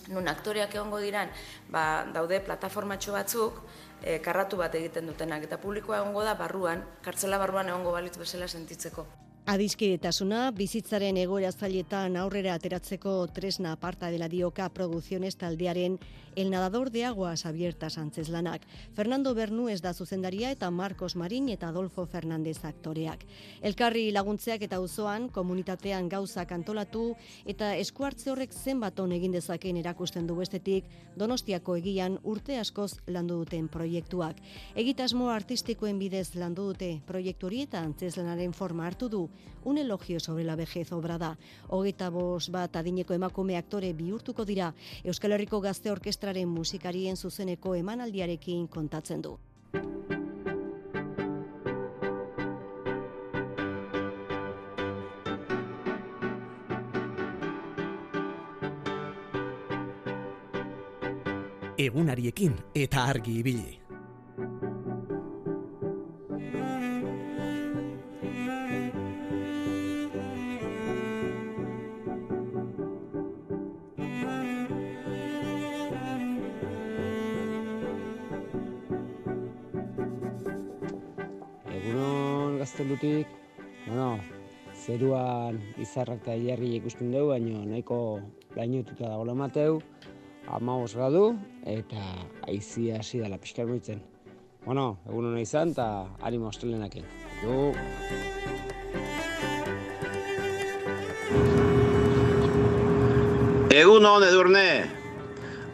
nun aktoreak egongo diran, ba, daude plataformatxo batzuk, e, karratu bat egiten dutenak, eta publikoa egongo da barruan, kartzela barruan egongo balitz bezala sentitzeko. Adiskidetasuna, bizitzaren egoera zailetan aurrera ateratzeko tresna aparta dela dioka produkziones taldearen El nadador de aguas abiertas antzeslanak. Fernando Bernu ez da zuzendaria eta Marcos Marin eta Adolfo Fernandez aktoreak. Elkarri laguntzeak eta uzoan, komunitatean gauzak antolatu eta eskuartze horrek zenbaton egin dezakeen erakusten du bestetik Donostiako egian urte askoz landu duten proiektuak. Egitasmo artistikoen bidez landu dute proiektu hori eta antzeslanaren forma hartu du un elogio sobre la vejez obra da. Hogeita bos bat adineko emakume aktore bihurtuko dira Euskal Herriko Gazte Orkestraren musikarien zuzeneko emanaldiarekin kontatzen du. Egunariekin eta argi ibili. Gaztelutik, bueno, zeruan izarrak eta hilarri ikusten dugu, baina nahiko lainotuta dago mateu, ama gradu eta aizia hasi dela pixkar moitzen. Bueno, egun hona izan eta animo astelenakin. Jo. Egun hon edurne,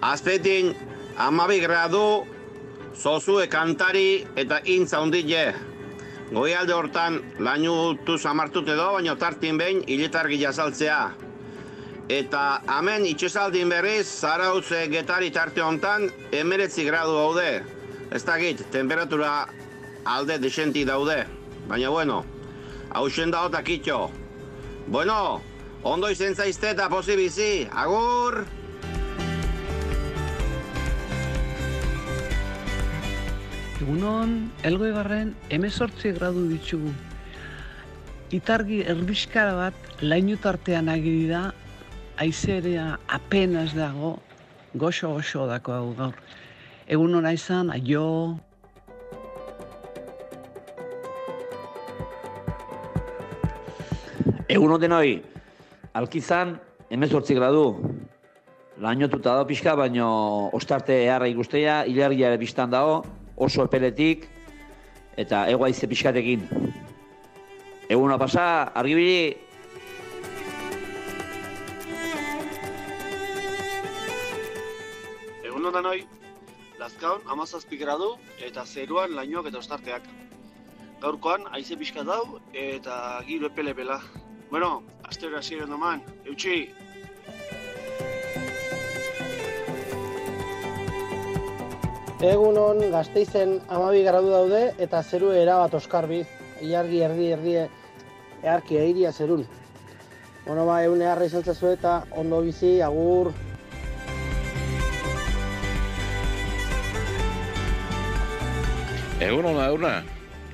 azpetin amabi gradu, zozue kantari eta intza hundile. Goialde hortan lainu zamartut edo, baina tartin behin hiletargi jazaltzea. Eta hemen itxesaldin berriz, zarautze getari tarte hontan, emeretzi gradu daude. Ez dakit, temperatura alde desenti daude. Baina bueno, hausen da otak itxo. Bueno, ondo izen zaizte eta posi bizi, agur! Egunon, elgoi garren, emezortzi gradu ditugu. Itargi erbiskara bat, lainu tartean agiri da, aizerea apenas dago, goxo-goxo dako hau gaur. Egun hona izan, aio... Egun denoi, alkizan, emezortzi gradu. Lainotuta dago pixka, baino ostarte eharra ikustea, hilargia ere biztan dago, oso epeletik, eta egoaize pixkatekin. Eguna pasa, argibili, Egun ondan hoi, Lazkaon amazazpi gradu eta zeruan lainoak eta ostarteak. Gaurkoan haize pixka dau eta giro epele bela. Bueno, astero hasi doman, eutxi! Egun hon gazteizen amabi gradu daude eta zeru erabat oskarbi. Iargi erdi erdi earki eiria zerun. Bueno, ba, egun eharra izan zazu eta ondo bizi, agur. Egun hona, egun.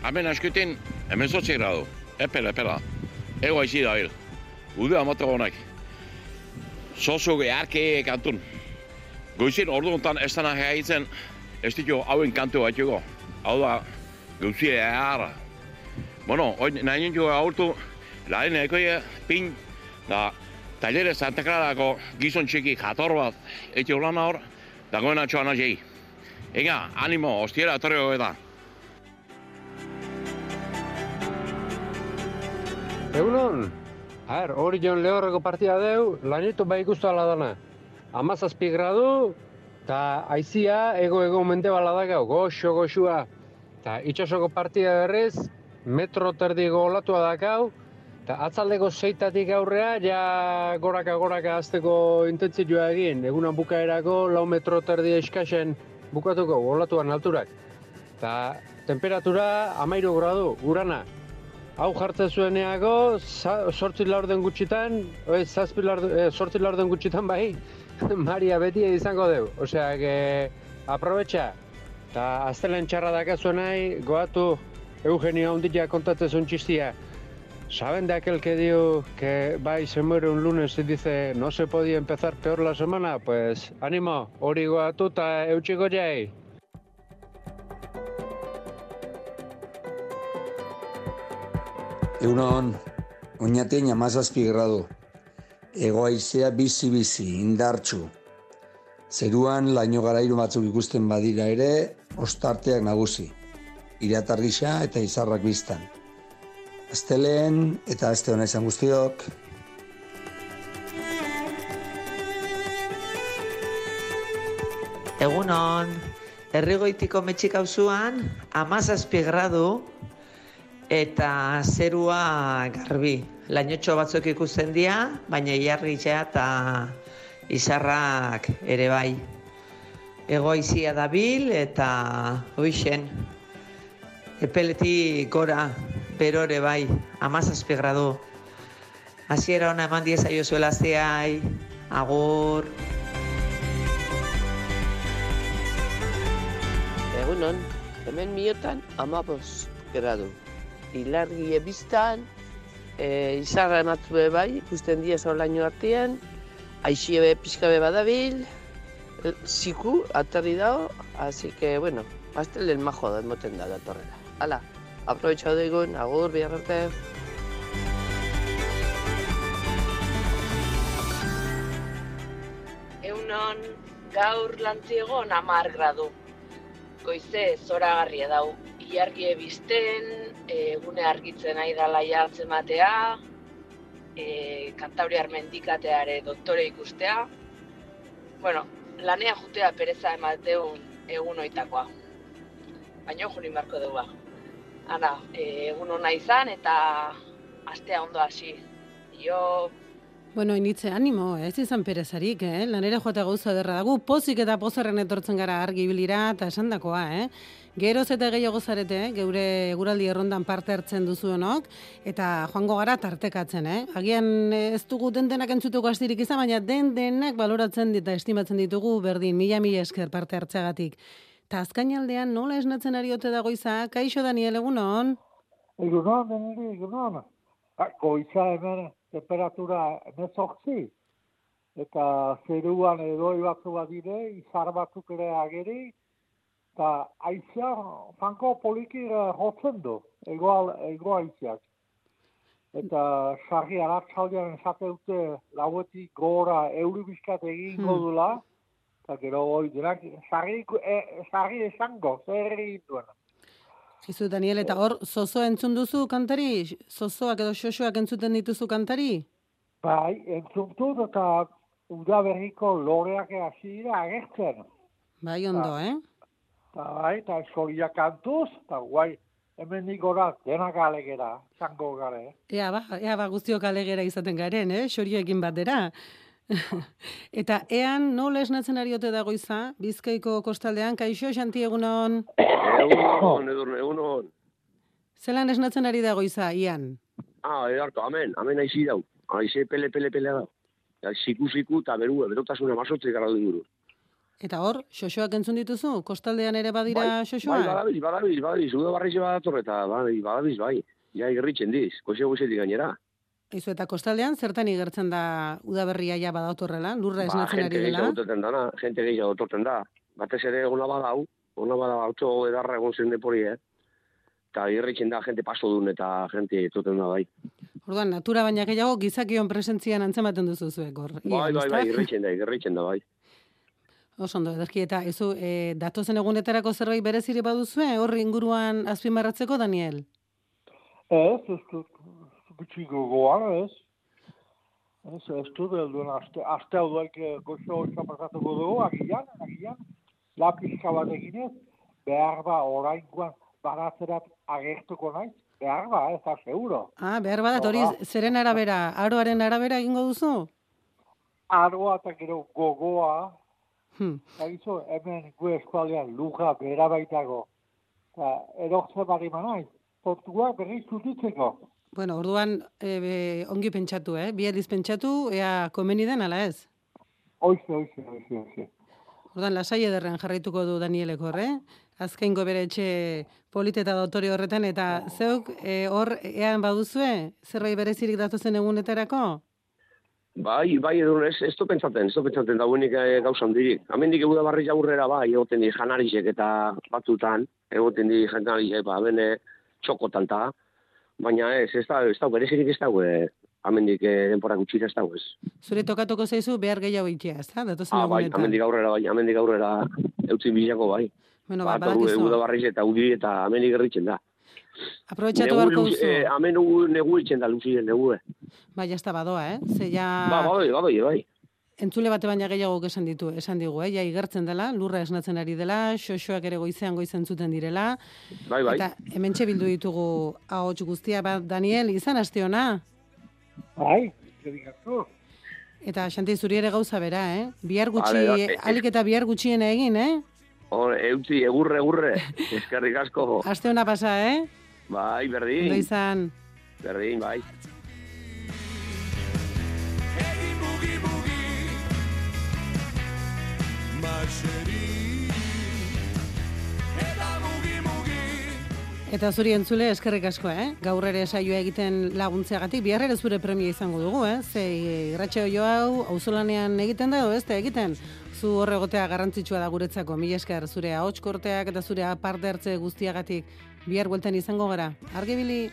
Hemen askutin, hemen zotzi gradu. Epela, epela. Ego aizi da hil. Ude amatu honak. Zozu geharke kantun. Goizin ordu honetan ez dana gehiatzen, ez ditu hauen kantu bat jugo. Hau da, gauzie eharra. Bueno, hoi nahi nintu aurtu, lehen ekoie pin, da talere Santa Clarako gizon txiki jator bat, eti lan hor, da goen atxoan azei. Ega, animo, ostiera etorri eta. Egunon, Aher, hori joan lehorreko partida deu, lanitu bai ikustu ala dana. Amazazpi gradu, eta aizia ego-ego mente bala dakau, goxo, goxua. Eta itxasoko partida berriz, metro terdiko olatua dakau, eta atzaldeko zeitatik aurrea, ja goraka-goraka azteko intentzioa egin, egunan bukaerako lau metro terdi eskasen bukatuko olatuan alturak. Eta temperatura amairu gradu, urana. Hau jartzen zueneako, sortzi laurden gutxitan, oi, zazpi laurden, eh, sortzi laurden gutxitan bai, Maria beti izango deu. Osea, que aprobetxa. Eta aztelen txarra dakazu nahi, goatu Eugenio Ondilla kontatzen zuen txistia. ¿Saben de aquel que dio que va y se muere un lunes y dice no se podía empezar peor la semana? Pues ánimo, hori goatu eta eutxiko jai. Egunon, oinatein amazazpi gradu. Egoaizea bizi-bizi, indartxu. Zeruan laino garairu batzuk ikusten badira ere, ostarteak nagusi. Iratar gisa eta izarrak biztan. Azteleen eta azte hona izan guztiok. Egunon, herrigoitiko metxik auzuan, amazazpi gradu, eta zerua garbi. Lainotxo batzuk ikusten dira, baina iarritxea eta izarrak ere bai. Egoizia dabil eta hoixen. Epeleti gora, berore bai, amazazpi gradu. Hasiera ona eman diezaio zuela zeai, agur. Egunon, hemen miotan amabos gradu. Ilargi ebiztan, e, izarra ematu be bai, ikusten dia laino artean, aixie be pixka be badabil, e, ziku, aterri dago, así que, bueno, astelen majo da, emoten da datorrela. Hala, aprobetxau egun, agur, bihar arte. Eunon, gaur lantziegon amar gradu. Goize zoragarria dau. Iargie bizten, egune argitzen nahi dala jartzen matea, e, kantabriar mendikateare doktore ikustea. Bueno, lanea jutea pereza emateun egun oitakoa. Baina juri marko dugu. Ana, e, egun hona izan eta astea ondo hasi. Jo, Bueno, initze animo, ez izan perezarik, eh? Lanera joate gauza derra dago, pozik eta pozarren etortzen gara argi bilira eta esandakoa, eh? Geroz eta gehiago zarete, eh? geure eguraldi errondan parte hartzen duzuenok, eta joango gara tartekatzen, eh? Agian eh, ez dugu den denak entzutuko astirik izan, baina den denak baloratzen eta estimatzen ditugu berdin, mila mila esker parte hartzeagatik. Ta azkain aldean nola esnatzen ari ote dagoiza, kaixo Daniel, egunon? Egunon, egunon. Ah, Goiza hemen temperatura emezortzi, eta zeruan edoi batzu bat dire, izar batzuk ere ageri, eta aizia, fanko poliki jotzen du, ego, ego aiziak. Eta sarri aratsaldean esate dute lauetik gora euri bizkat egingo Hmm. dula, eta gero hoi denak, sarri, e, sarri esango, zer egin duena. Izu, Daniel, eta hor, zozoa entzun duzu kantari? Zozoak edo xoxoak entzuten dituzu kantari? Bai, entzuntu eta udaberriko loreak hasi dira agertzen. Bai, ondo, eh? Eta bai, eta soria kantuz, eta guai, hemen gora denak alegera, zango gare. Ea ba, ea ba guztiok alegera izaten garen, eh? Xorioekin batera. Eta ean nola esnatzen ari ote dago iza, Bizkaiko kostaldean, kaixo, xanti egunon, Egunon, egunon, egunon. zelan esnatzen ari dago iza, ian? Ah, edarko, amen, amen aizi dau. Aize pele, pele, pele dau. Ja, siku, siku, eta beru, berotasuna masotze gara du. Eta hor, xoxoak entzun dituzu? Kostaldean ere badira Bai, xoxoa? Bai, badabiz, badabiz, badabiz, uda barrize badator, eta bai, badabiz, bai. Ja, igerritzen diz, koxe gozetik gainera. Izu eta kostaldean zertan igertzen da udaberria ja badautorrela, lurra Ba, esnatzen gente ari dela. gehiago toten dana, gente gehiago toten da. Batez ere ona badau, ona badau, auto edarra egon zen depori, eh? Eta igerritzen da, gente paso dun, eta gente toten da, bai. Orduan, natura baina gehiago gizakion presentzian antzematen duzu zuek hor. Bai, bai, bai, igerritzen da, igerritzen da, bai. Oso ondo, ederki eta ezu, e, datozen egunetarako zerbait bereziri baduzue, hor inguruan azpimarratzeko, Daniel? Ez, ez dut, gutxi gogoan, ez. Ez, ez dut, ez duen, aste, aste hau duak goxo oso pasatuko dugu, agian, agian, lapizka bat eginez, behar ba, orainkoan baratzerat agertuko naiz, behar ba, ez da, seguro. Ah, behar badat, hori zeren arabera, aroaren arabera egingo duzu? Aroa eta gero gogoa, Hmm. Egizu, hemen gu eskualdean luja bera baitago. Eta erortze bari manaiz, portuak berriz zutitzeko. Bueno, orduan e, be, ongi pentsatu, eh? Bi aldiz pentsatu, ea komeni den, ala ez? Oize, oize, oize, oize. Orduan, lasai ederren jarraituko du Danielek hor, eh? Azkengo bere etxe polite eta dotore horretan, eta zeuk e, hor ean baduzue, zerbait berezirik datozen egunetarako? Bai, bai, edo ez, ez du pentsaten, ez du pentsaten dauenik e, gauza handirik. Hemendik egu da barri aurrera bai, egoten di janarizek eta batzutan, egoten di janarizek, ba, bene, txokotan ta, baina ez, ez da, ez da, berezirik ez dago, e, hemendik e, denpora gutxira ez dago ez. Zure tokatuko zaizu behar gehiago itea, ez da? Datozen Ah, bai, egunetan. hemendik aurrera, bai, hemendik aurrera eutzi bilako, bai. Bueno, ba, da badakizu. barriz eta udi eta hemendik erritzen da. Aprobetxatu Negu beharko luz- duzu. eh, hemen negu, itzen da, luzien, negu, eh. Bai, jazta badoa, eh? Ze ja... Ba, badoi, badoi, bai. Entzule bate baina gehiago esan ditu, esan digu, eh? Ja igertzen dela, lurra esnatzen ari dela, xoxoak ere goizean goizen zuten direla. Bai, bai. Eta hementxe bildu ditugu ahots guztia bat Daniel, izan aste ona. Bai, zerikatu. Eta Xanti zuri ere gauza bera, eh? Bihar gutxi, Vale, da- alik eta bihar gutxien egin, eh? Hor, eutzi, egurre, egurre, eskerrik asko. Aste ona pasa, eh? Bai, berdin. Ondo izan. Berdin, bai. Eta zuri entzule eskerrik asko, eh? Gaur ere saioa egiten laguntzeagatik, bihar ere zure premia izango dugu, eh? Ze irratxe jo hau, auzolanean egiten da, edo da egiten? Zu horre egotea garrantzitsua da guretzako, mila esker zure ahots korteak eta zure aparte hartze guztiagatik bihar bueltan izango gara. Argibili,